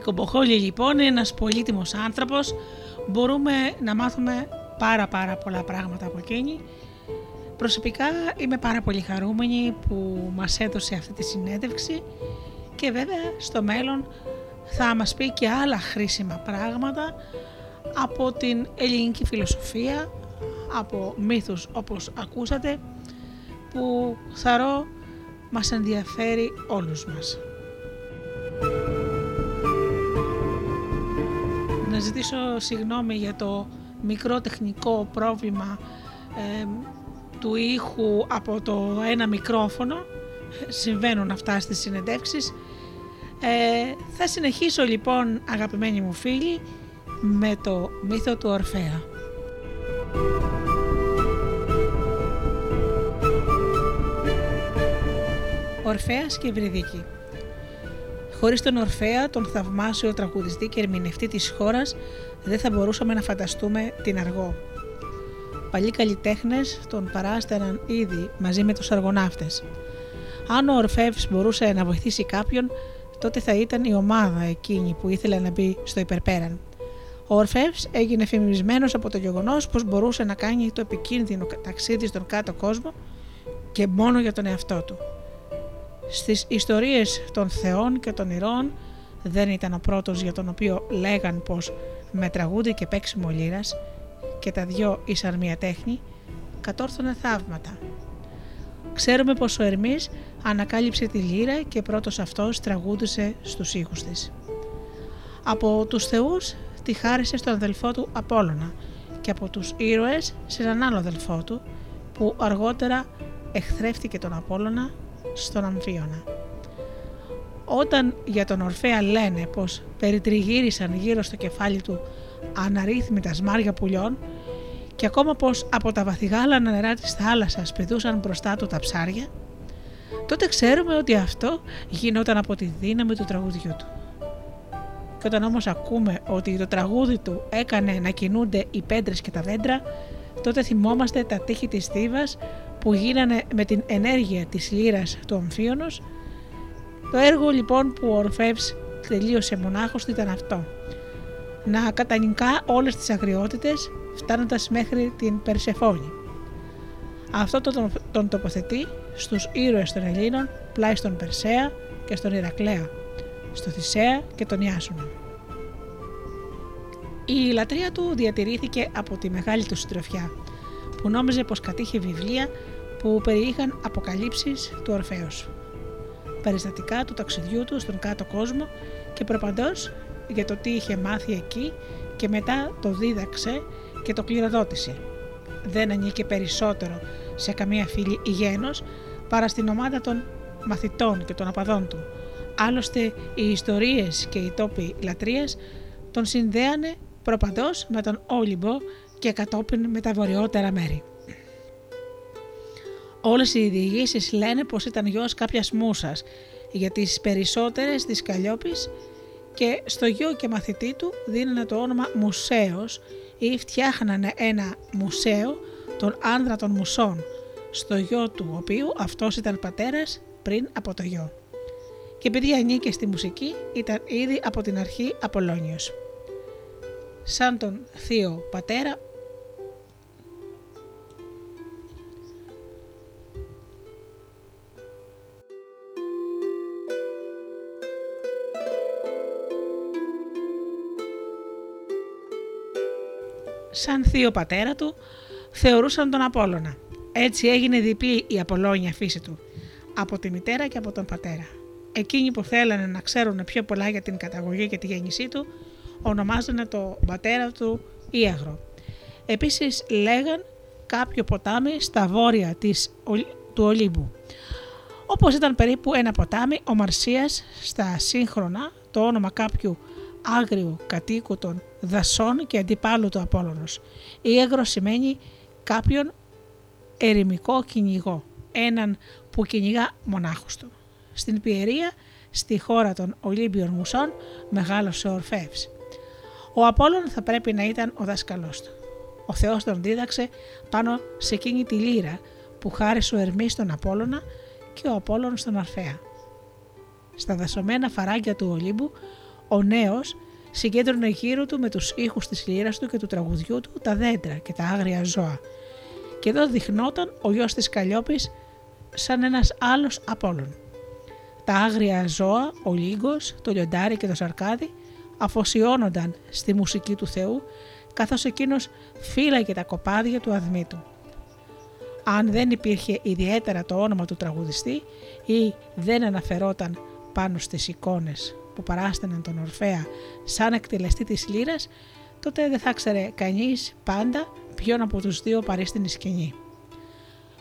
Speaker 1: Κομποχόλη λοιπόν είναι ένας πολύτιμος άνθρωπος, μπορούμε να μάθουμε πάρα πάρα πολλά πράγματα από εκείνη. Προσωπικά είμαι πάρα πολύ χαρούμενη που μας έδωσε αυτή τη συνέντευξη και βέβαια στο μέλλον θα μας πει και άλλα χρήσιμα πράγματα από την ελληνική φιλοσοφία, από μύθους όπως ακούσατε που θαρώ μας ενδιαφέρει όλους μας. Να ζητήσω συγγνώμη για το μικρό τεχνικό πρόβλημα του ήχου από το ένα μικρόφωνο. Συμβαίνουν αυτά στις συνεντεύξεις. Ε, θα συνεχίσω λοιπόν αγαπημένοι μου φίλοι με το μύθο του Ορφέα. Ορφέας και Βρυδίκη Χωρίς τον Ορφέα, τον θαυμάσιο τραγουδιστή και ερμηνευτή της χώρας, δεν θα μπορούσαμε να φανταστούμε την Αργό. Παλιοί καλλιτέχνες τον παράστεραν ήδη μαζί με τους αργοναύτες. Αν ο Ορφεύς μπορούσε να βοηθήσει κάποιον, τότε θα ήταν η ομάδα εκείνη που ήθελε να μπει στο υπερπέραν. Ο Ορφεύς έγινε φημισμένος από το γεγονός πως μπορούσε να κάνει το επικίνδυνο ταξίδι στον κάτω κόσμο και μόνο για τον εαυτό του. Στις ιστορίες των θεών και των ηρώων δεν ήταν ο πρώτος για τον οποίο λέγαν πως με τραγούδι και παίξιμο λύρας και τα δυο ήσαν μία τέχνη, κατόρθωνε θαύματα. Ξέρουμε πως ο Ερμής ανακάλυψε τη λύρα και πρώτος αυτός τραγούδισε στους ήχους της. Από τους θεούς τη χάρισε στον αδελφό του Απόλλωνα και από τους ήρωες σε έναν άλλο αδελφό του που αργότερα εχθρεύτηκε τον Απόλλωνα στον Αμφίωνα. Όταν για τον Ορφέα λένε πως περιτριγύρισαν γύρω στο κεφάλι του αναρρύθμιτα σμάρια πουλιών και ακόμα πως από τα βαθυγάλανα νερά της θάλασσας πηδούσαν μπροστά του τα ψάρια, τότε ξέρουμε ότι αυτό γινόταν από τη δύναμη του τραγουδιού του. Και όταν όμως ακούμε ότι το τραγούδι του έκανε να κινούνται οι πέντρες και τα δέντρα, τότε θυμόμαστε τα τείχη της Θήβας που γίνανε με την ενέργεια της λύρας του Αμφίωνος. Το έργο λοιπόν που ο Ορφεύς τελείωσε μονάχος του ήταν αυτό. Να κατανικά όλες τις αγριότητες φτάνοντας μέχρι την Περσεφόνη. Αυτό τον, τον τοποθετεί στους ήρωες των Ελλήνων πλάι στον Περσέα και στον Ηρακλέα, στο Θησέα και τον Ιάσουνα. Η λατρεία του διατηρήθηκε από τη μεγάλη του συντροφιά, που νόμιζε πως κατήχε βιβλία που περιείχαν αποκαλύψεις του Ορφέως. Περιστατικά του ταξιδιού του στον κάτω κόσμο και προπαντός για το τι είχε μάθει εκεί και μετά το δίδαξε και το κληροδότησε. Δεν ανήκε περισσότερο σε καμία φίλη γένος παρά στην ομάδα των μαθητών και των απαδών του. Άλλωστε οι ιστορίες και οι τόποι λατρείας τον συνδέανε προπαντός με τον Όλυμπο και κατόπιν με τα βορειότερα μέρη. Όλες οι διηγήσεις λένε πως ήταν γιος κάποιας μουσας, για τις περισσότερες της Καλλιόπης και στο γιο και μαθητή του δίνανε το όνομα Μουσέος ή φτιάχνανε ένα μουσαίο τον άνδρα των μουσών, στο γιο του οποίου αυτός ήταν πατέρας πριν από το γιο. Και επειδή ανήκε στη μουσική ήταν ήδη από την αρχή Απολώνιος. Σαν τον θείο πατέρα σαν θείο πατέρα του, θεωρούσαν τον Απόλλωνα. Έτσι έγινε διπλή η Απολώνια φύση του, από τη μητέρα και από τον πατέρα. Εκείνοι που θέλανε να ξέρουν πιο πολλά για την καταγωγή και τη γέννησή του, ονομάζανε το πατέρα του Ιαγρο. Επίσης λέγαν κάποιο ποτάμι στα βόρεια της, του Ολύμπου. Όπως ήταν περίπου ένα ποτάμι, ο Μαρσίας στα σύγχρονα το όνομα κάποιου άγριου κατοίκου των δασών και αντιπάλου του Απόλλωνος. Ήγρο σημαίνει κάποιον ερημικό κυνηγό, έναν που κυνηγά μονάχος του. Στην Πιερία, στη χώρα των Ολύμπιων Μουσών, μεγάλωσε ο Ορφεύς. Ο Απόλλων θα πρέπει να ήταν ο δάσκαλός του. Ο Θεός τον δίδαξε πάνω σε εκείνη τη λύρα που χάρισε ο Ερμής στον Απόλλωνα και ο Απόλλων στον Ορφέα. Στα δασωμένα φαράγγια του Ολύμπου Ο νέος συγκέντρωνε γύρω του με τους ήχους της λύρας του και του τραγουδιού του τα δέντρα και τα άγρια ζώα. Και εδώ δειχνόταν ο γιος της Καλλιόπης σαν ένας άλλος από όλων. Τα άγρια ζώα, ο Λίγκος, το λιοντάρι και το σαρκάδι αφοσιώνονταν στη μουσική του Θεού καθώς εκείνος φύλαγε τα κοπάδια του αδμήτου. Αν δεν υπήρχε ιδιαίτερα το όνομα του τραγουδιστή ή δεν αναφερόταν πάνω στις εικόνες που παράσταναν τον Ορφέα σαν εκτελεστή της λύρας, τότε δεν θα ξέρε κανείς πάντα ποιον από τους δύο παρίστηνη σκηνή.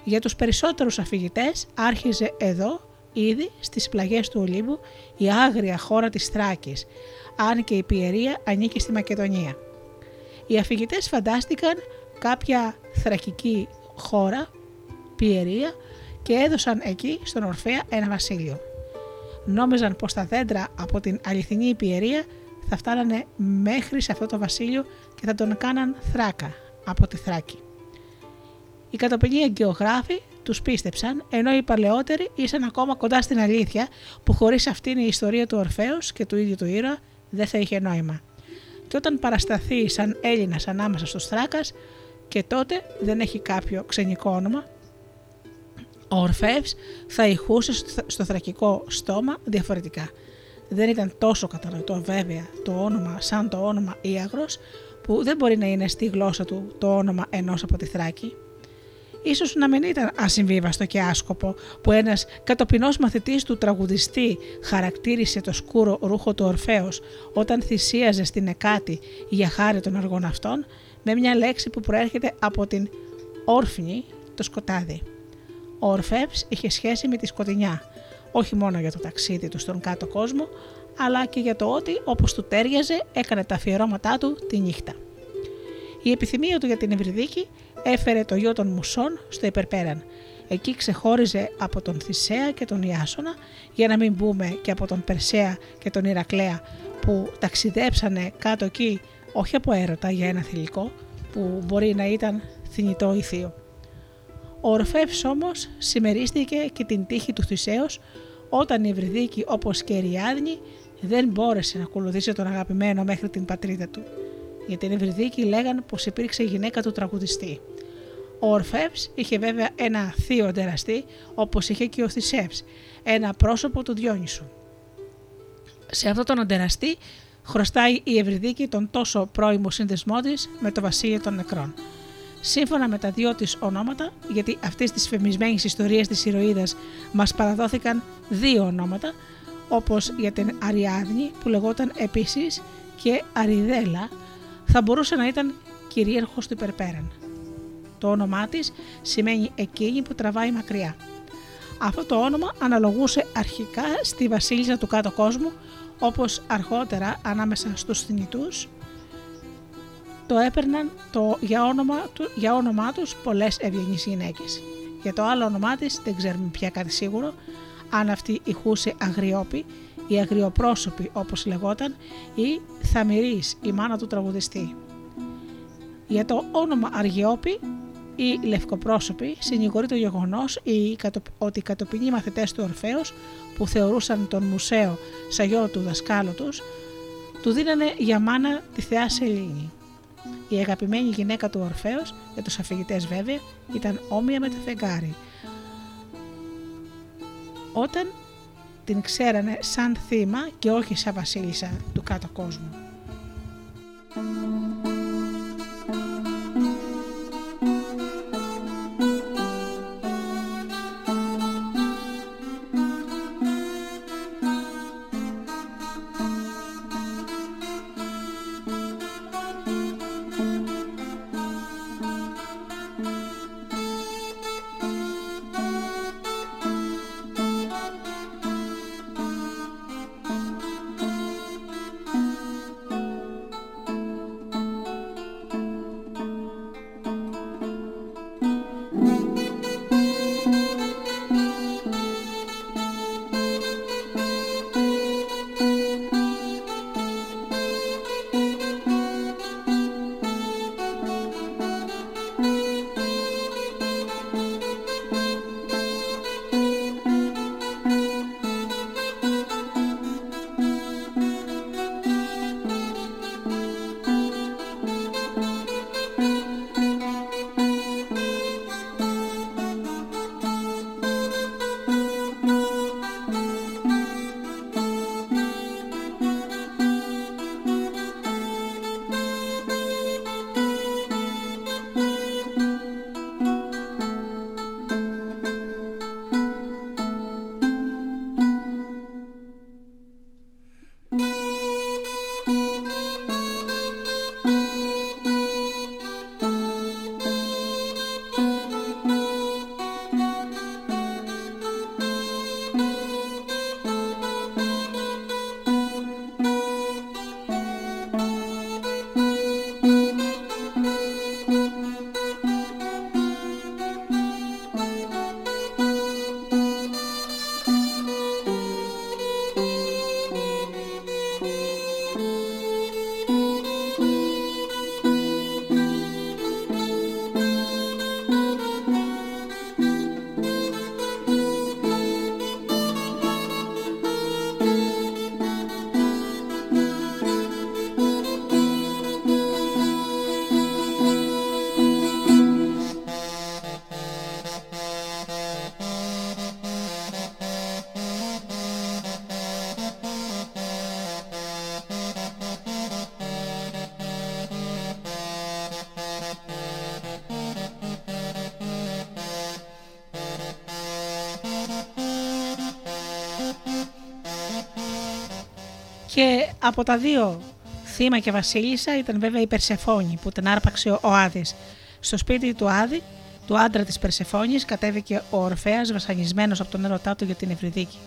Speaker 1: Για τους περισσότερους αφηγητές άρχιζε εδώ ήδη στις πλαγιές του Ολύμπου η άγρια χώρα της Θράκης, αν και η Πιερία ανήκει στη Μακεδονία. Οι αφηγητές φαντάστηκαν κάποια θρακική χώρα, Πιερία, και έδωσαν εκεί στον Ορφέα ένα βασίλειο. Νόμιζαν πως τα δέντρα από την αληθινή Πιερία θα φτάνανε μέχρι σε αυτό το βασίλειο και θα τον κάναν θράκα από τη Θράκη. Οι κατοπινοί εγκαιογράφοι τους πίστεψαν, ενώ οι παλαιότεροι ήσαν ακόμα κοντά στην αλήθεια που χωρίς αυτήν η ιστορία του Ορφαίου και του ίδιου του ήρωα δεν θα είχε νόημα. Και όταν παρασταθεί σαν Έλληνας ανάμεσα στους Θράκας, και τότε δεν έχει κάποιο ξενικό όνομα, ο Ορφεύς θα ηχούσε στο θρακικό στόμα διαφορετικά. Δεν ήταν τόσο κατανοητό βέβαια το όνομα σαν το όνομα Ιαγρος που δεν μπορεί να είναι στη γλώσσα του το όνομα ενός από τη Θράκη. Ίσως να μην ήταν ασυμβίβαστο και άσκοπο που ένας κατοπινός μαθητής του τραγουδιστή χαρακτήρισε το σκούρο ρούχο του Ορφέως όταν θυσίαζε στην Εκάτη για χάρη των αργών αυτών με μια λέξη που προέρχεται από την όρφνη, το σκοτάδι. Ο Ορφεύς είχε σχέση με τη σκοτεινιά, όχι μόνο για το ταξίδι του στον κάτω κόσμο, αλλά και για το ότι όπως του τέριαζε έκανε τα αφιερώματά του τη νύχτα. Η επιθυμία του για την Ευρυδίκη έφερε το γιο των Μουσών στο υπερπέραν. Εκεί ξεχώριζε από τον Θησέα και τον Ιάσονα, για να μην πούμε και από τον Περσέα και τον Ηρακλέα που ταξιδέψανε κάτω εκεί όχι από έρωτα για ένα θηλυκό που μπορεί να ήταν θνητό ή θείο. Ο Ορφεύς όμως συμμερίστηκε και την τύχη του Θησέως όταν η Ευρυδίκη όπως και η Ριάδνη δεν μπόρεσε να ακολουθήσει τον αγαπημένο μέχρι την πατρίδα του. Για την Ευρυδίκη λέγαν πως υπήρξε γυναίκα του τραγουδιστή. Ο Ορφεύς είχε βέβαια ένα θείο τεραστή όπως είχε και ο Θησεύς, ένα πρόσωπο του Διόνυσου. Σε αυτόν τον αντεραστή χρωστάει η Ευρυδίκη τον τόσο πρώιμο σύνδεσμό της με το βασίλειο των νεκρών. Σύμφωνα με τα δυο της ονόματα, γιατί αυτή τη φεμισμένη ιστορία της ηρωίδας μας παραδόθηκαν δύο ονόματα, όπως για την Αριάδνη που λεγόταν επίσης και Αριδέλα, θα μπορούσε να ήταν κυρίαρχος του υπερπέραν. Το όνομά της σημαίνει εκείνη που τραβάει μακριά. Αυτό το όνομα αναλογούσε αρχικά στη βασίλισσα του κάτω κόσμου, όπως αργότερα ανάμεσα στους θνητούς το έπαιρναν το, για, όνομα, του, για όνομά τους πολλές ευγενείς γυναίκες. Για το άλλο όνομά της δεν ξέρουμε πια κάτι σίγουρο, αν αυτή ηχούσε αγριόπη ή αγριοπρόσωπη όπως λεγόταν ή θαμηρής η μάνα του τραγουδιστή. Για το όνομα Αργιόπη ή Λευκοπρόσωπη συνηγορεί το γεγονός ότι οι κατοπινοί μαθητές του Ορφαίου που θεωρούσαν τον Μουσαίο σαν γιο του δασκάλου τους, του δίνανε για μάνα τη θεά Σελήνη. Η αγαπημένη γυναίκα του Ορφέως, για τους αφηγητές βέβαια, ήταν όμοια με το φεγγάρι. Όταν την ξέρανε σαν θύμα και όχι σαν βασίλισσα του κάτω κόσμου. Και από τα δύο θύμα και βασίλισσα ήταν βέβαια η Περσεφόνη που την άρπαξε ο Άδης. Στο σπίτι του Άδη, του άντρα της Περσεφόνης, κατέβηκε ο Ορφέας βασανισμένος από τον έρωτά του για την Ευρυδίκη.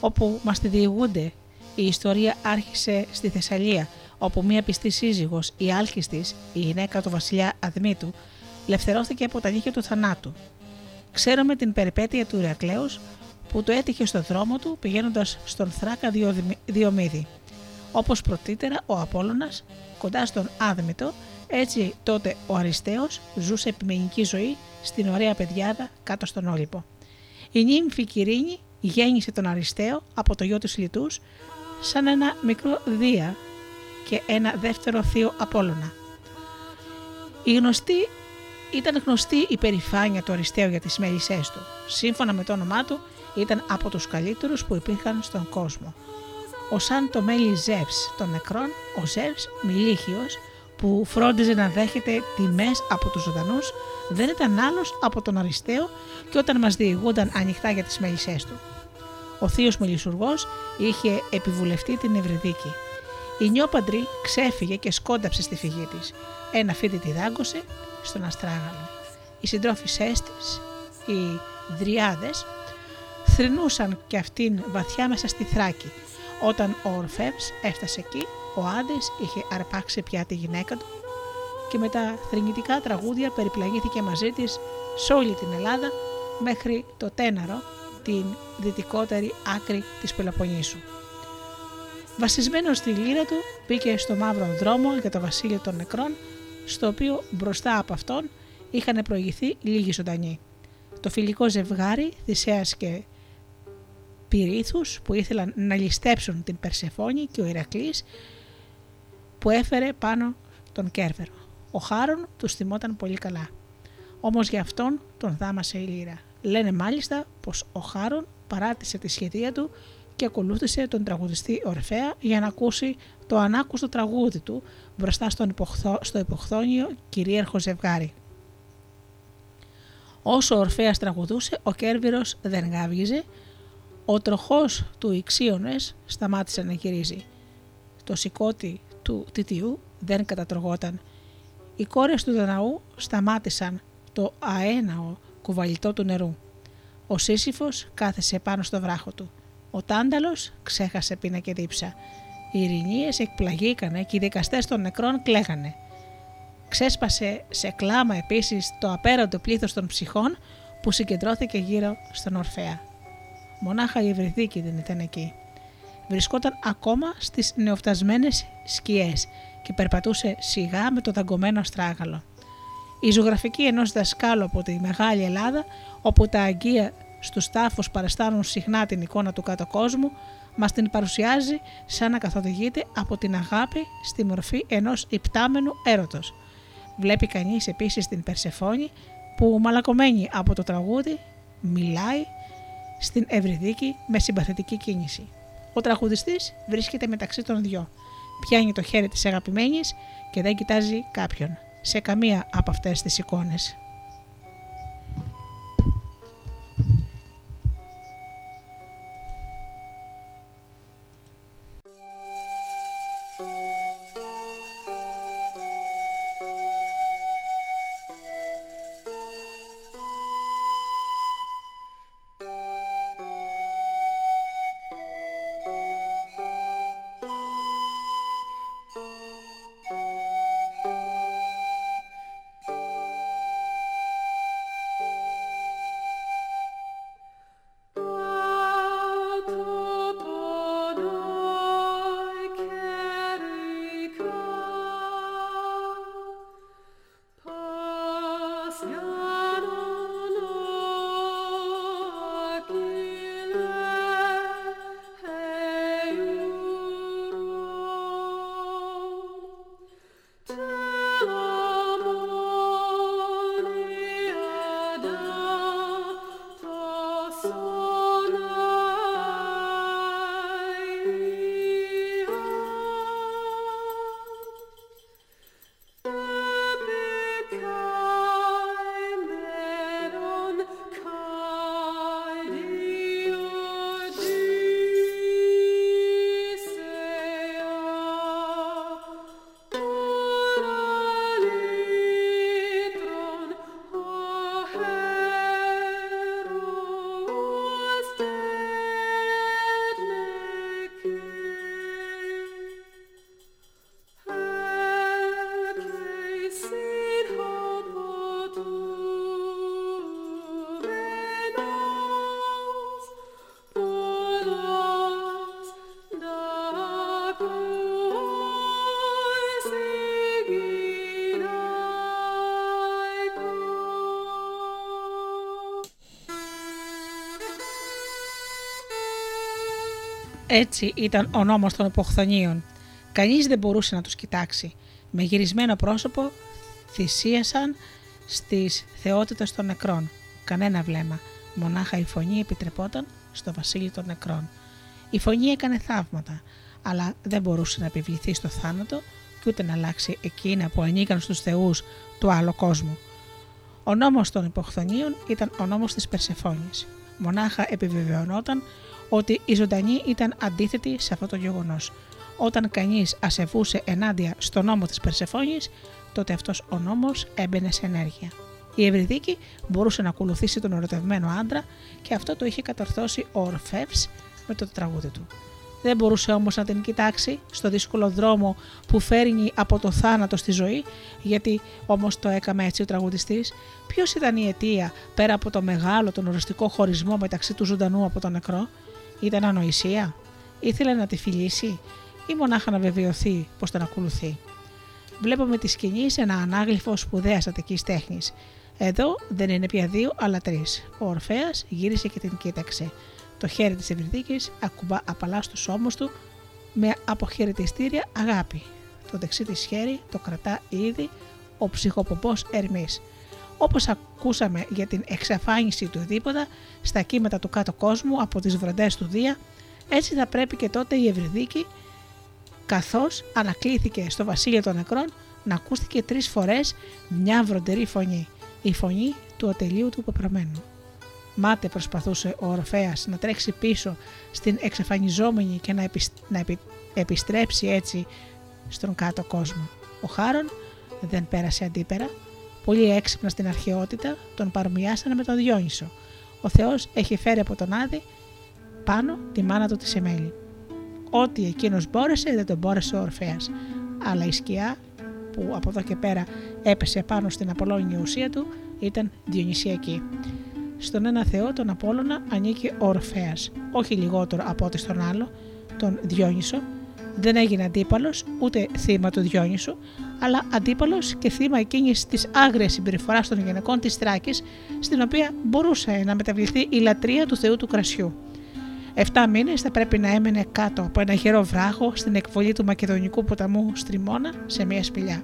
Speaker 1: Όπου μας τη διηγούνται, η ιστορία άρχισε στη Θεσσαλία, όπου μία πιστή σύζυγος, η Άλκης η γυναίκα του βασιλιά Αδμήτου, λευθερώθηκε από τα νύχια του θανάτου. Ξέρουμε την περιπέτεια του Ηρακλέους που το έτυχε στο δρόμο του πηγαίνοντας στον Θράκα Διομήδη. Όπως πρωτήτερα ο Απόλλωνας κοντά στον Άδμητο, έτσι τότε ο Αριστέος ζούσε επιμενική ζωή στην ωραία πεδιάδα κάτω στον Όλυπο. Η νύμφη Κυρίνη γέννησε τον Αριστέο από το γιο του Λιτούς σαν ένα μικρό Δία και ένα δεύτερο θείο Απόλλωνα. Η γνωστή ήταν γνωστή η περηφάνεια του Αριστείου για τις μέλισσές του. Σύμφωνα με το όνομά του, ήταν από τους καλύτερους που υπήρχαν στον κόσμο. Ο σαν το μέλι Ζεύς των νεκρών, ο Ζεύς Μιλίχιος, που φρόντιζε να δέχεται τιμές από τους ζωντανούς, δεν ήταν άλλος από τον Αριστέο και όταν μας διηγούνταν ανοιχτά για τις μέλισσές του. Ο θείος Μελισσουργός είχε επιβουλευτεί την Ευρυδίκη. Η νιόπαντρη ξέφυγε και σκόνταψε στη φυγή της. Ένα φίδι τη δάγκωσε στον αστράγαλο. Οι συντρόφισέ τη, οι δριάδες, θρυνούσαν και αυτήν βαθιά μέσα στη Θράκη. Όταν ο Ορφεύς έφτασε εκεί, ο Άντες είχε αρπάξει πια τη γυναίκα του και με τα θρηνητικά τραγούδια περιπλαγήθηκε μαζί της σε όλη την Ελλάδα μέχρι το Τέναρο, την δυτικότερη άκρη της Πελοποννήσου. Βασισμένος στη λύρα του, μπήκε στο μαύρο δρόμο για το βασίλειο των νεκρών, στο οποίο μπροστά από αυτόν είχαν προηγηθεί λίγοι ζωντανοί. Το φιλικό ζευγάρι, Θησέας και Πυρίθους, που ήθελαν να ληστέψουν την Περσεφόνη και ο Ηρακλής, που έφερε πάνω τον Κέρβερο. Ο Χάρον τους θυμόταν πολύ καλά. Όμως για αυτόν τον δάμασε η λύρα. Λένε μάλιστα πως ο Χάρον παράτησε τη σχεδία του και ακολούθησε τον τραγουδιστή Ορφέα για να ακούσει το ανάκουστο τραγούδι του μπροστά στον υποχθό, στο υποχθόνιο κυρίαρχο ζευγάρι. Όσο ο Ορφέας τραγουδούσε, ο Κέρβυρος δεν γάβγιζε, ο τροχός του Ιξίωνες σταμάτησε να γυρίζει. Το σηκώτη του τιτιού δεν κατατρογόταν. Οι κόρες του Δαναού σταμάτησαν το αέναο κουβαλιτό του νερού. Ο Σύσυφος κάθεσε πάνω στο βράχο του. Ο Τάνταλος ξέχασε πίνα και δίψα. Οι ειρηνίες εκπλαγήκανε και οι δικαστές των νεκρών κλαίγανε. Ξέσπασε σε κλάμα επίσης το απέραντο πλήθος των ψυχών που συγκεντρώθηκε γύρω στον Ορφέα. Μονάχα η Ευρυδίκη δεν ήταν εκεί. Βρισκόταν ακόμα στις νεοφτασμένες σκιές και περπατούσε σιγά με το δαγκωμένο αστράγαλο. Η ζωγραφική ενός δασκάλου από τη Μεγάλη Ελλάδα, όπου τα αγγεία στους τάφους παραστάνουν συχνά την εικόνα του κάτω κόσμου, μας την παρουσιάζει σαν να καθοδηγείται από την αγάπη στη μορφή ενός υπτάμενου έρωτος. Βλέπει κανείς επίσης την Περσεφόνη που μαλακωμένη από το τραγούδι μιλάει στην Ευρυδίκη με συμπαθητική κίνηση. Ο τραγουδιστής βρίσκεται μεταξύ των δυο. Πιάνει το χέρι της αγαπημένης και δεν κοιτάζει κάποιον σε καμία από αυτές τις εικόνες. Έτσι ήταν ο νόμος των υποχθονίων. Κανείς δεν μπορούσε να τους κοιτάξει. Με γυρισμένο πρόσωπο θυσίασαν στις θεότητες των νεκρών. Κανένα βλέμμα. Μονάχα η φωνή επιτρεπόταν στο βασίλειο των νεκρών. Η φωνή έκανε θαύματα, αλλά δεν μπορούσε να επιβληθεί στο θάνατο και ούτε να αλλάξει εκείνα που ανήκαν στους θεούς του άλλου κόσμου. Ο νόμος των υποχθονίων ήταν ο νόμος της Περσεφόνης. Μονάχα επιβεβαιωνόταν ότι η ζωντανή ήταν αντίθετη σε αυτό το γεγονός. Όταν κανείς ασεβούσε ενάντια στο νόμο της Περσεφόνης, τότε αυτός ο νόμος έμπαινε σε ενέργεια. Η Ευρυδίκη μπορούσε να ακολουθήσει τον ερωτευμένο άντρα και αυτό το είχε κατορθώσει ο Ορφεύς με το τραγούδι του. Δεν μπορούσε όμως να την κοιτάξει στο δύσκολο δρόμο που φέρνει από το θάνατο στη ζωή, γιατί όμως το έκαμε έτσι ο τραγουδιστής. Ποιος ήταν η αιτία πέρα από το μεγάλο τον οριστικό χωρισμό μεταξύ του ζωντανού από τον νεκρό; Ήταν ανοησία, ήθελε να τη φιλήσει; Ή μονάχα να βεβαιωθεί πως τον ακολουθεί; Βλέπουμε τη σκηνή σε ένα ανάγλυφο σπουδαίας αττική τέχνης. Εδώ δεν είναι πια δύο, αλλά τρεις. Ο Ορφαία γύρισε και την κοίταξε. Το χέρι της Ευρυδίκης ακουμπά απαλά στους ώμους του με αποχαιρετιστήρια αγάπη. Το δεξί της χέρι το κρατά ήδη ο ψυχοπομπός Ερμής. Όπως ακούσαμε για την εξαφάνιση του δίποτα στα κύματα του κάτω κόσμου από τις βροντές του Δία, έτσι θα πρέπει και τότε η Ευρυδίκη, καθώς ανακλήθηκε στο βασίλειο των νεκρών, να ακούστηκε τρεις φορές μια βροντερή φωνή, η φωνή του ατελείου του πεπρωμένου. Μάτε προσπαθούσε ο Ορφέας να τρέξει πίσω στην εξαφανιζόμενη και να, να επιστρέψει έτσι στον κάτω κόσμο. Ο Χάρον δεν πέρασε αντίπερα. Πολύ έξυπνα στην αρχαιότητα τον παρομοιάσανε με τον Διόνυσο. Ο Θεός έχει φέρει από τον Άδη πάνω τη μάνα του τη Σεμέλη. Ό,τι εκείνος μπόρεσε δεν τον μπόρεσε ο Ορφέας. Αλλά η σκιά που από εδώ και πέρα έπεσε πάνω στην Απολώνια ουσία του ήταν διονυσιακή. Στον ένα θεό, τον Απόλλωνα, ανήκει ο Ορφέας, όχι λιγότερο από ό,τι στον άλλο, τον Διόνυσο, δεν έγινε αντίπαλος ούτε θύμα του Διόνυσου, αλλά αντίπαλος και θύμα εκείνης της άγριας συμπεριφοράς των γυναικών της Θράκης, στην οποία μπορούσε να μεταβληθεί η λατρεία του Θεού του Κρασιού. Εφτά μήνες θα πρέπει να έμενε κάτω από ένα γερό βράχο στην εκβολή του Μακεδονικού ποταμού Στριμώνα σε μια σπηλιά.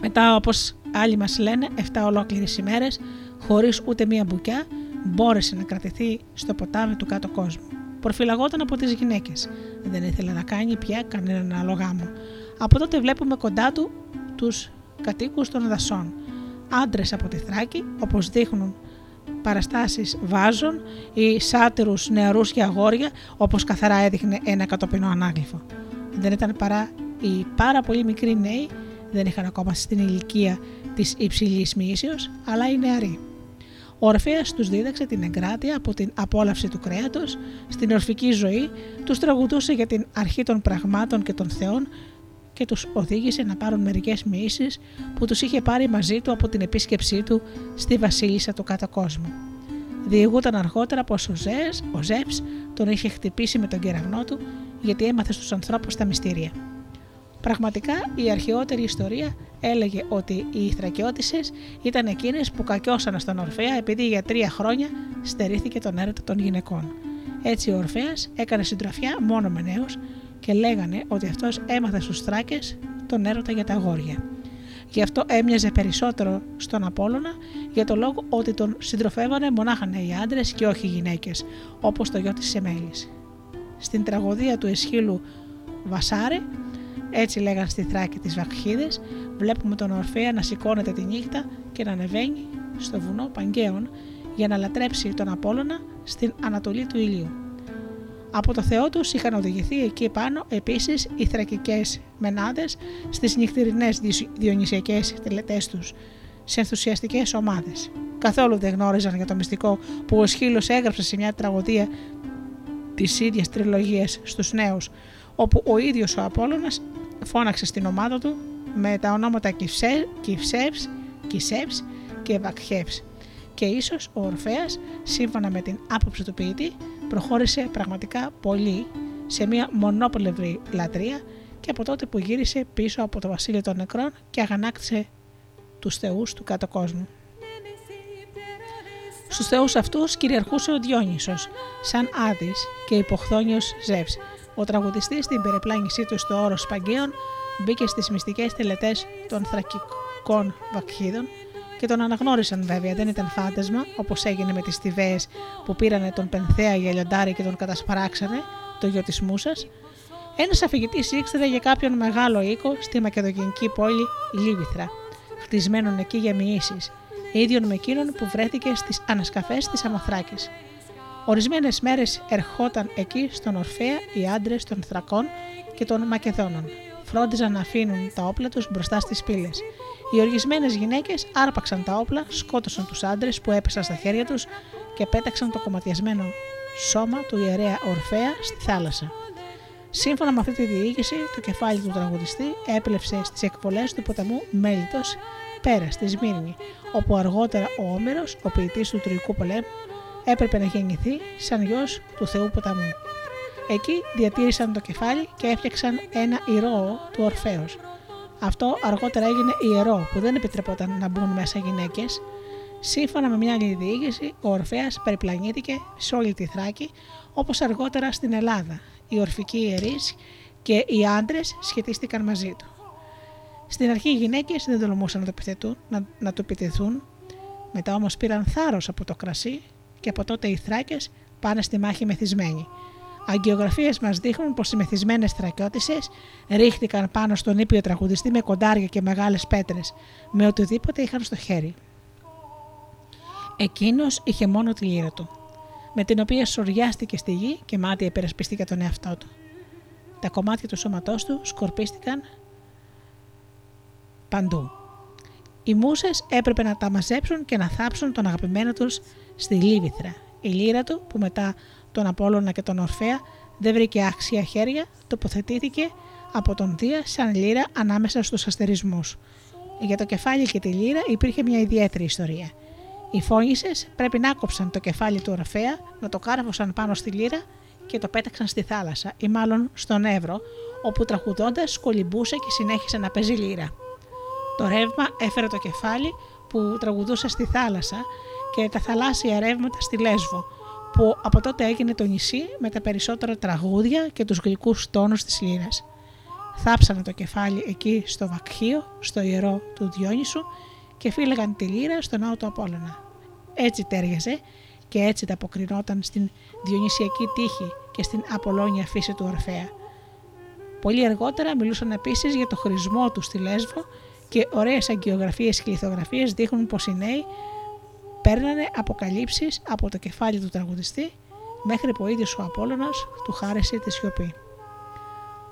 Speaker 1: Μετά, όπως άλλοι μας λένε, 7 ολόκληρες ημέρες, χωρίς ούτε μία μπουκιά, μπόρεσε να κρατηθεί στο ποτάμι του κάτω κόσμου. Προφυλαγόταν από τις γυναίκες. Δεν ήθελε να κάνει πια κανέναν άλλο γάμο. Από τότε βλέπουμε κοντά του τους κατοίκους των δασών. Άντρες από τη Θράκη, όπως δείχνουν παραστάσεις βάζων ή σάτυρους νεαρούς και αγόρια όπως καθαρά έδειχνε ένα κατοπινό ανάγλυφο. Δεν ήταν παρά οι πάρα πολύ μικροί νέοι, δεν είχαν ακόμα στην ηλικία της υψηλής μίσεως, αλλά οι νεαροί. Ο Ορφέας τους δίδαξε την εγκράτεια από την απόλαυση του κρέατος, στην ορφική ζωή, τους τραγουδούσε για την αρχή των πραγμάτων και των θεών και τους οδήγησε να πάρουν μερικές μοιήσεις που τους είχε πάρει μαζί του από την επίσκεψή του στη βασίλισσα του κάτω κόσμου. Διηγούταν αργότερα πως ο, Ζες, ο Ζεύς τον είχε χτυπήσει με τον κεραυνό του γιατί έμαθε στους ανθρώπους τα μυστήρια. Πραγματικά η αρχαιότερη ιστορία έλεγε ότι οι Θρακιώτισσες ήταν εκείνες που κακιώσαν στον Ορφέα επειδή για τρία χρόνια στερήθηκε τον έρωτα των γυναικών. Έτσι ο Ορφέας έκανε συντροφιά μόνο με νέους και λέγανε ότι αυτός έμαθε στους Θράκες τον έρωτα για τα αγόρια. Γι' αυτό έμοιαζε περισσότερο στον Απόλλωνα για το λόγο ότι τον συντροφεύανε μονάχα νέοι άντρες και όχι γυναίκες, όπως το γιο της Σεμέλης. Στην τραγωδία του Εσχύλου Βασάρη, έτσι λέγαν στη Θράκη της Βαχίδε, βλέπουμε τον Ορφέα να σηκώνεται τη νύχτα και να ανεβαίνει στο βουνό Παγκαίων για να λατρέψει τον Απόλλωνα στην Ανατολή του ηλίου. Από το Θεό τους είχαν οδηγηθεί εκεί πάνω επίσης οι θρακικές μενάδες στις νυχτερινές διονυσιακές τελετές τους, σε ενθουσιαστικές ομάδες. Καθόλου δεν γνώριζαν για το μυστικό που ο Σχήλος έγραψε σε μια τραγωδία της ίδιας τριλογίας στους νέους, όπου ο ίδιος ο Απόλλωνας φώναξε στην ομάδα του με τα ονόματα Κυψεύς, Κισεύς και Βακχεύς και ίσως ο Ορφέας, σύμφωνα με την άποψη του ποιητή, προχώρησε πραγματικά πολύ σε μια μονόπλευρη λατρεία και από τότε που γύρισε πίσω από το βασίλειο των νεκρών και αγανάκτησε τους θεούς του κάτω κόσμου. Στους θεούς αυτούς κυριαρχούσε ο Διόνυσος, σαν Άδης και υποχθόνιος Ζεύς. Ο τραγουδιστής στην περιπλάνησή του στο όρος Παγκαίων μπήκε στις μυστικές τελετές των θρακικών βακχίδων και τον αναγνώρισαν βέβαια, δεν ήταν φάντασμα όπως έγινε με τις τυβαίες που πήρανε τον Πενθέα για λιοντάρι και τον κατασπαράξανε, το γιο της Μούσας. Ένας αφηγητής ήξερε για κάποιον μεγάλο οίκο στη μακεδονική πόλη Λίβυθρα, χτισμένον εκεί για μοιήσεις, ίδιον με εκείνον που βρέθηκε στις ανασκαφές της Αμαθράκης. Ορισμένες μέρες ερχόταν εκεί στον Ορφέα οι άντρες των Θρακών και των Μακεδόνων. Φρόντιζαν να αφήνουν τα όπλα τους μπροστά στις πύλες. Οι οργισμένες γυναίκες άρπαξαν τα όπλα, σκότωσαν τους άντρες που έπεσαν στα χέρια τους και πέταξαν το κομματιασμένο σώμα του ιερέα Ορφέα στη θάλασσα. Σύμφωνα με αυτή τη διοίκηση, το κεφάλι του τραγουδιστή έπλεψε στις εκβολές του ποταμού Μέλιτος πέρα στη Σμύρνη, όπου αργότερα ο Όμηρος, ο ποιητής του Τροϊκού Πολέμου, έπρεπε να γεννηθεί σαν γιος του Θεού Ποταμού. Εκεί διατήρησαν το κεφάλι και έφτιαξαν ένα ηρώο του Ορφέως. Αυτό αργότερα έγινε ιερό που δεν επιτρεπόταν να μπουν μέσα γυναίκες. Σύμφωνα με μια άλλη διοίκηση, ο Ορφαία περιπλανήθηκε σε όλη τη Θράκη, όπως αργότερα στην Ελλάδα. Οι ορφικοί ιερείς και οι άντρες σχετίστηκαν μαζί του. Στην αρχή οι γυναίκες δεν τολμούσαν να το, επιτεθούν, να, να το επιτεθούν, μετά όμως πήραν θάρρος από το κρασί και από τότε οι Θράκες πάνε στη μάχη μεθυσμένοι. Αγκιογραφίες μας δείχνουν πως οι μεθυσμένες θρακιώτησε ρίχτηκαν πάνω στον ήπιο τραγουδιστή με κοντάρια και μεγάλες πέτρες, με οτιδήποτε είχαν στο χέρι. Εκείνος είχε μόνο τη λύρα του, με την οποία σοριάστηκε στη γη και μάτια υπερασπιστήκε τον εαυτό του. Τα κομμάτια του σώματός του σκορπίστηκαν παντού. Οι μουσες έπρεπε να τα μαζέψουν και να θάψουν τον αγαπημένο τους στη Λίβυθρα. Η λύρα του, που μετά τον Απόλλωνα και τον Ορφέα, δεν βρήκε άξια χέρια, τοποθετήθηκε από τον Δία σαν λύρα ανάμεσα στους αστερισμούς. Για το κεφάλι και τη λύρα υπήρχε μια ιδιαίτερη ιστορία. Οι φόνησες πρέπει να κόψαν το κεφάλι του Ορφέα, να το κάραβωσαν πάνω στη λύρα και το πέταξαν στη θάλασσα ή μάλλον στον Εύρο, όπου τραγουδώντας κολυμπούσε και συνέχισε να παίζει λύρα. Το ρεύμα έφερε το κεφάλι που τραγουδούσε στη θάλασσα και τα θαλάσσια ρεύματα στη Λέσβο, που από τότε έγινε το νησί με τα περισσότερα τραγούδια και τους γλυκούς τόνους της λύρας. Θάψανε το κεφάλι εκεί στο Βακχείο, στο ιερό του Διόνυσου και φύλαγαν τη λύρα στο ναό του Απόλλωνα. Έτσι τέριαζε και έτσι τα αποκρινόταν στην διονυσιακή τύχη και στην Απολώνια φύση του Ορφέα. Πολύ αργότερα μιλούσαν επίσης για το χρησμό του στη Λέσβο και ωραίες αγκιογραφίες και λιθογραφίες δείχνουν πως οι νέοι παίρνανε αποκαλύψεις από το κεφάλι του τραγουδιστή μέχρι που ο ίδιος ο Απόλλωνας του χάρεσε τη σιωπή.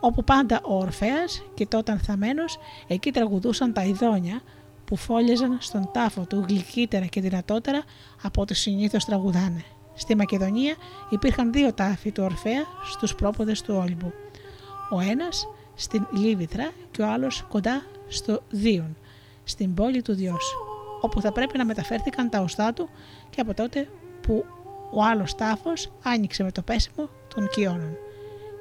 Speaker 1: Όπου πάντα ο Ορφέας κοιτόταν θαμένος, εκεί τραγουδούσαν τα ειδόνια που φόλιαζαν στον τάφο του γλυκύτερα και δυνατότερα από ό,τι συνήθως τραγουδάνε. Στη Μακεδονία υπήρχαν δύο τάφοι του Ορφέα στους πρόποδες του Όλυμπου. Ο ένας στην Λίβυθρα και ο άλλος κοντά στο Δίον, στην πόλη του Διός όπου θα πρέπει να μεταφέρθηκαν τα οστά του και από τότε που ο άλλος τάφος άνοιξε με το πέσιμο των κοιώνων.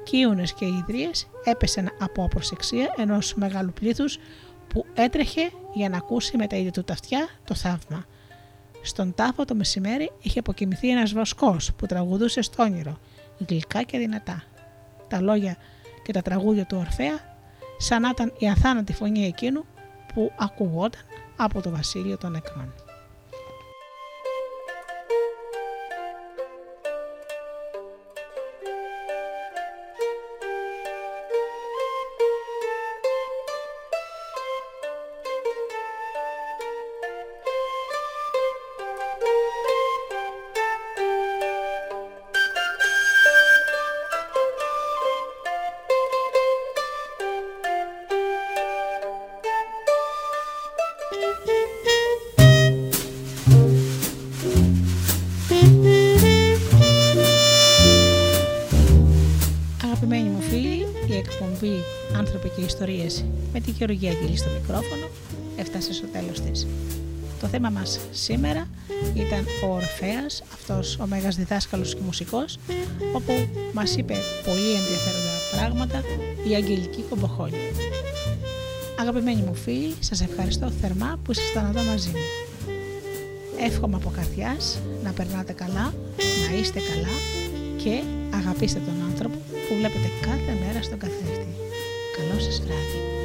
Speaker 1: Κύονες και ιδρύες έπεσαν από απροσεξία ενός μεγάλου πλήθους που έτρεχε για να ακούσει με τα ίδια του τα αυτιά το θαύμα. Στον τάφο το μεσημέρι είχε αποκοιμηθεί ένας βοσκός που τραγουδούσε στο όνειρο, γλυκά και δυνατά. Τα λόγια και τα τραγούδια του Ορφέα σαν να ήταν η αθάνατη φωνή εκείνου που ακουγόταν από το βασίλειο των νεκρών. Γεωργία Αγγελή στο μικρόφωνο έφτασε στο τέλος της. Το θέμα μας σήμερα ήταν ο Ορφέας, αυτός ο μέγας διδάσκαλος και μουσικός, όπου μας είπε πολύ ενδιαφέροντα πράγματα η Αγγελική Κομποχόλη. Αγαπημένοι μου φίλοι, σας ευχαριστώ θερμά που ήσασταν εδώ μαζί μου. Εύχομαι από καρδιάς να περνάτε καλά, να είστε καλά και αγαπήστε τον άνθρωπο που βλέπετε κάθε μέρα στον καθρέφτη. Καλό σας βράδυ.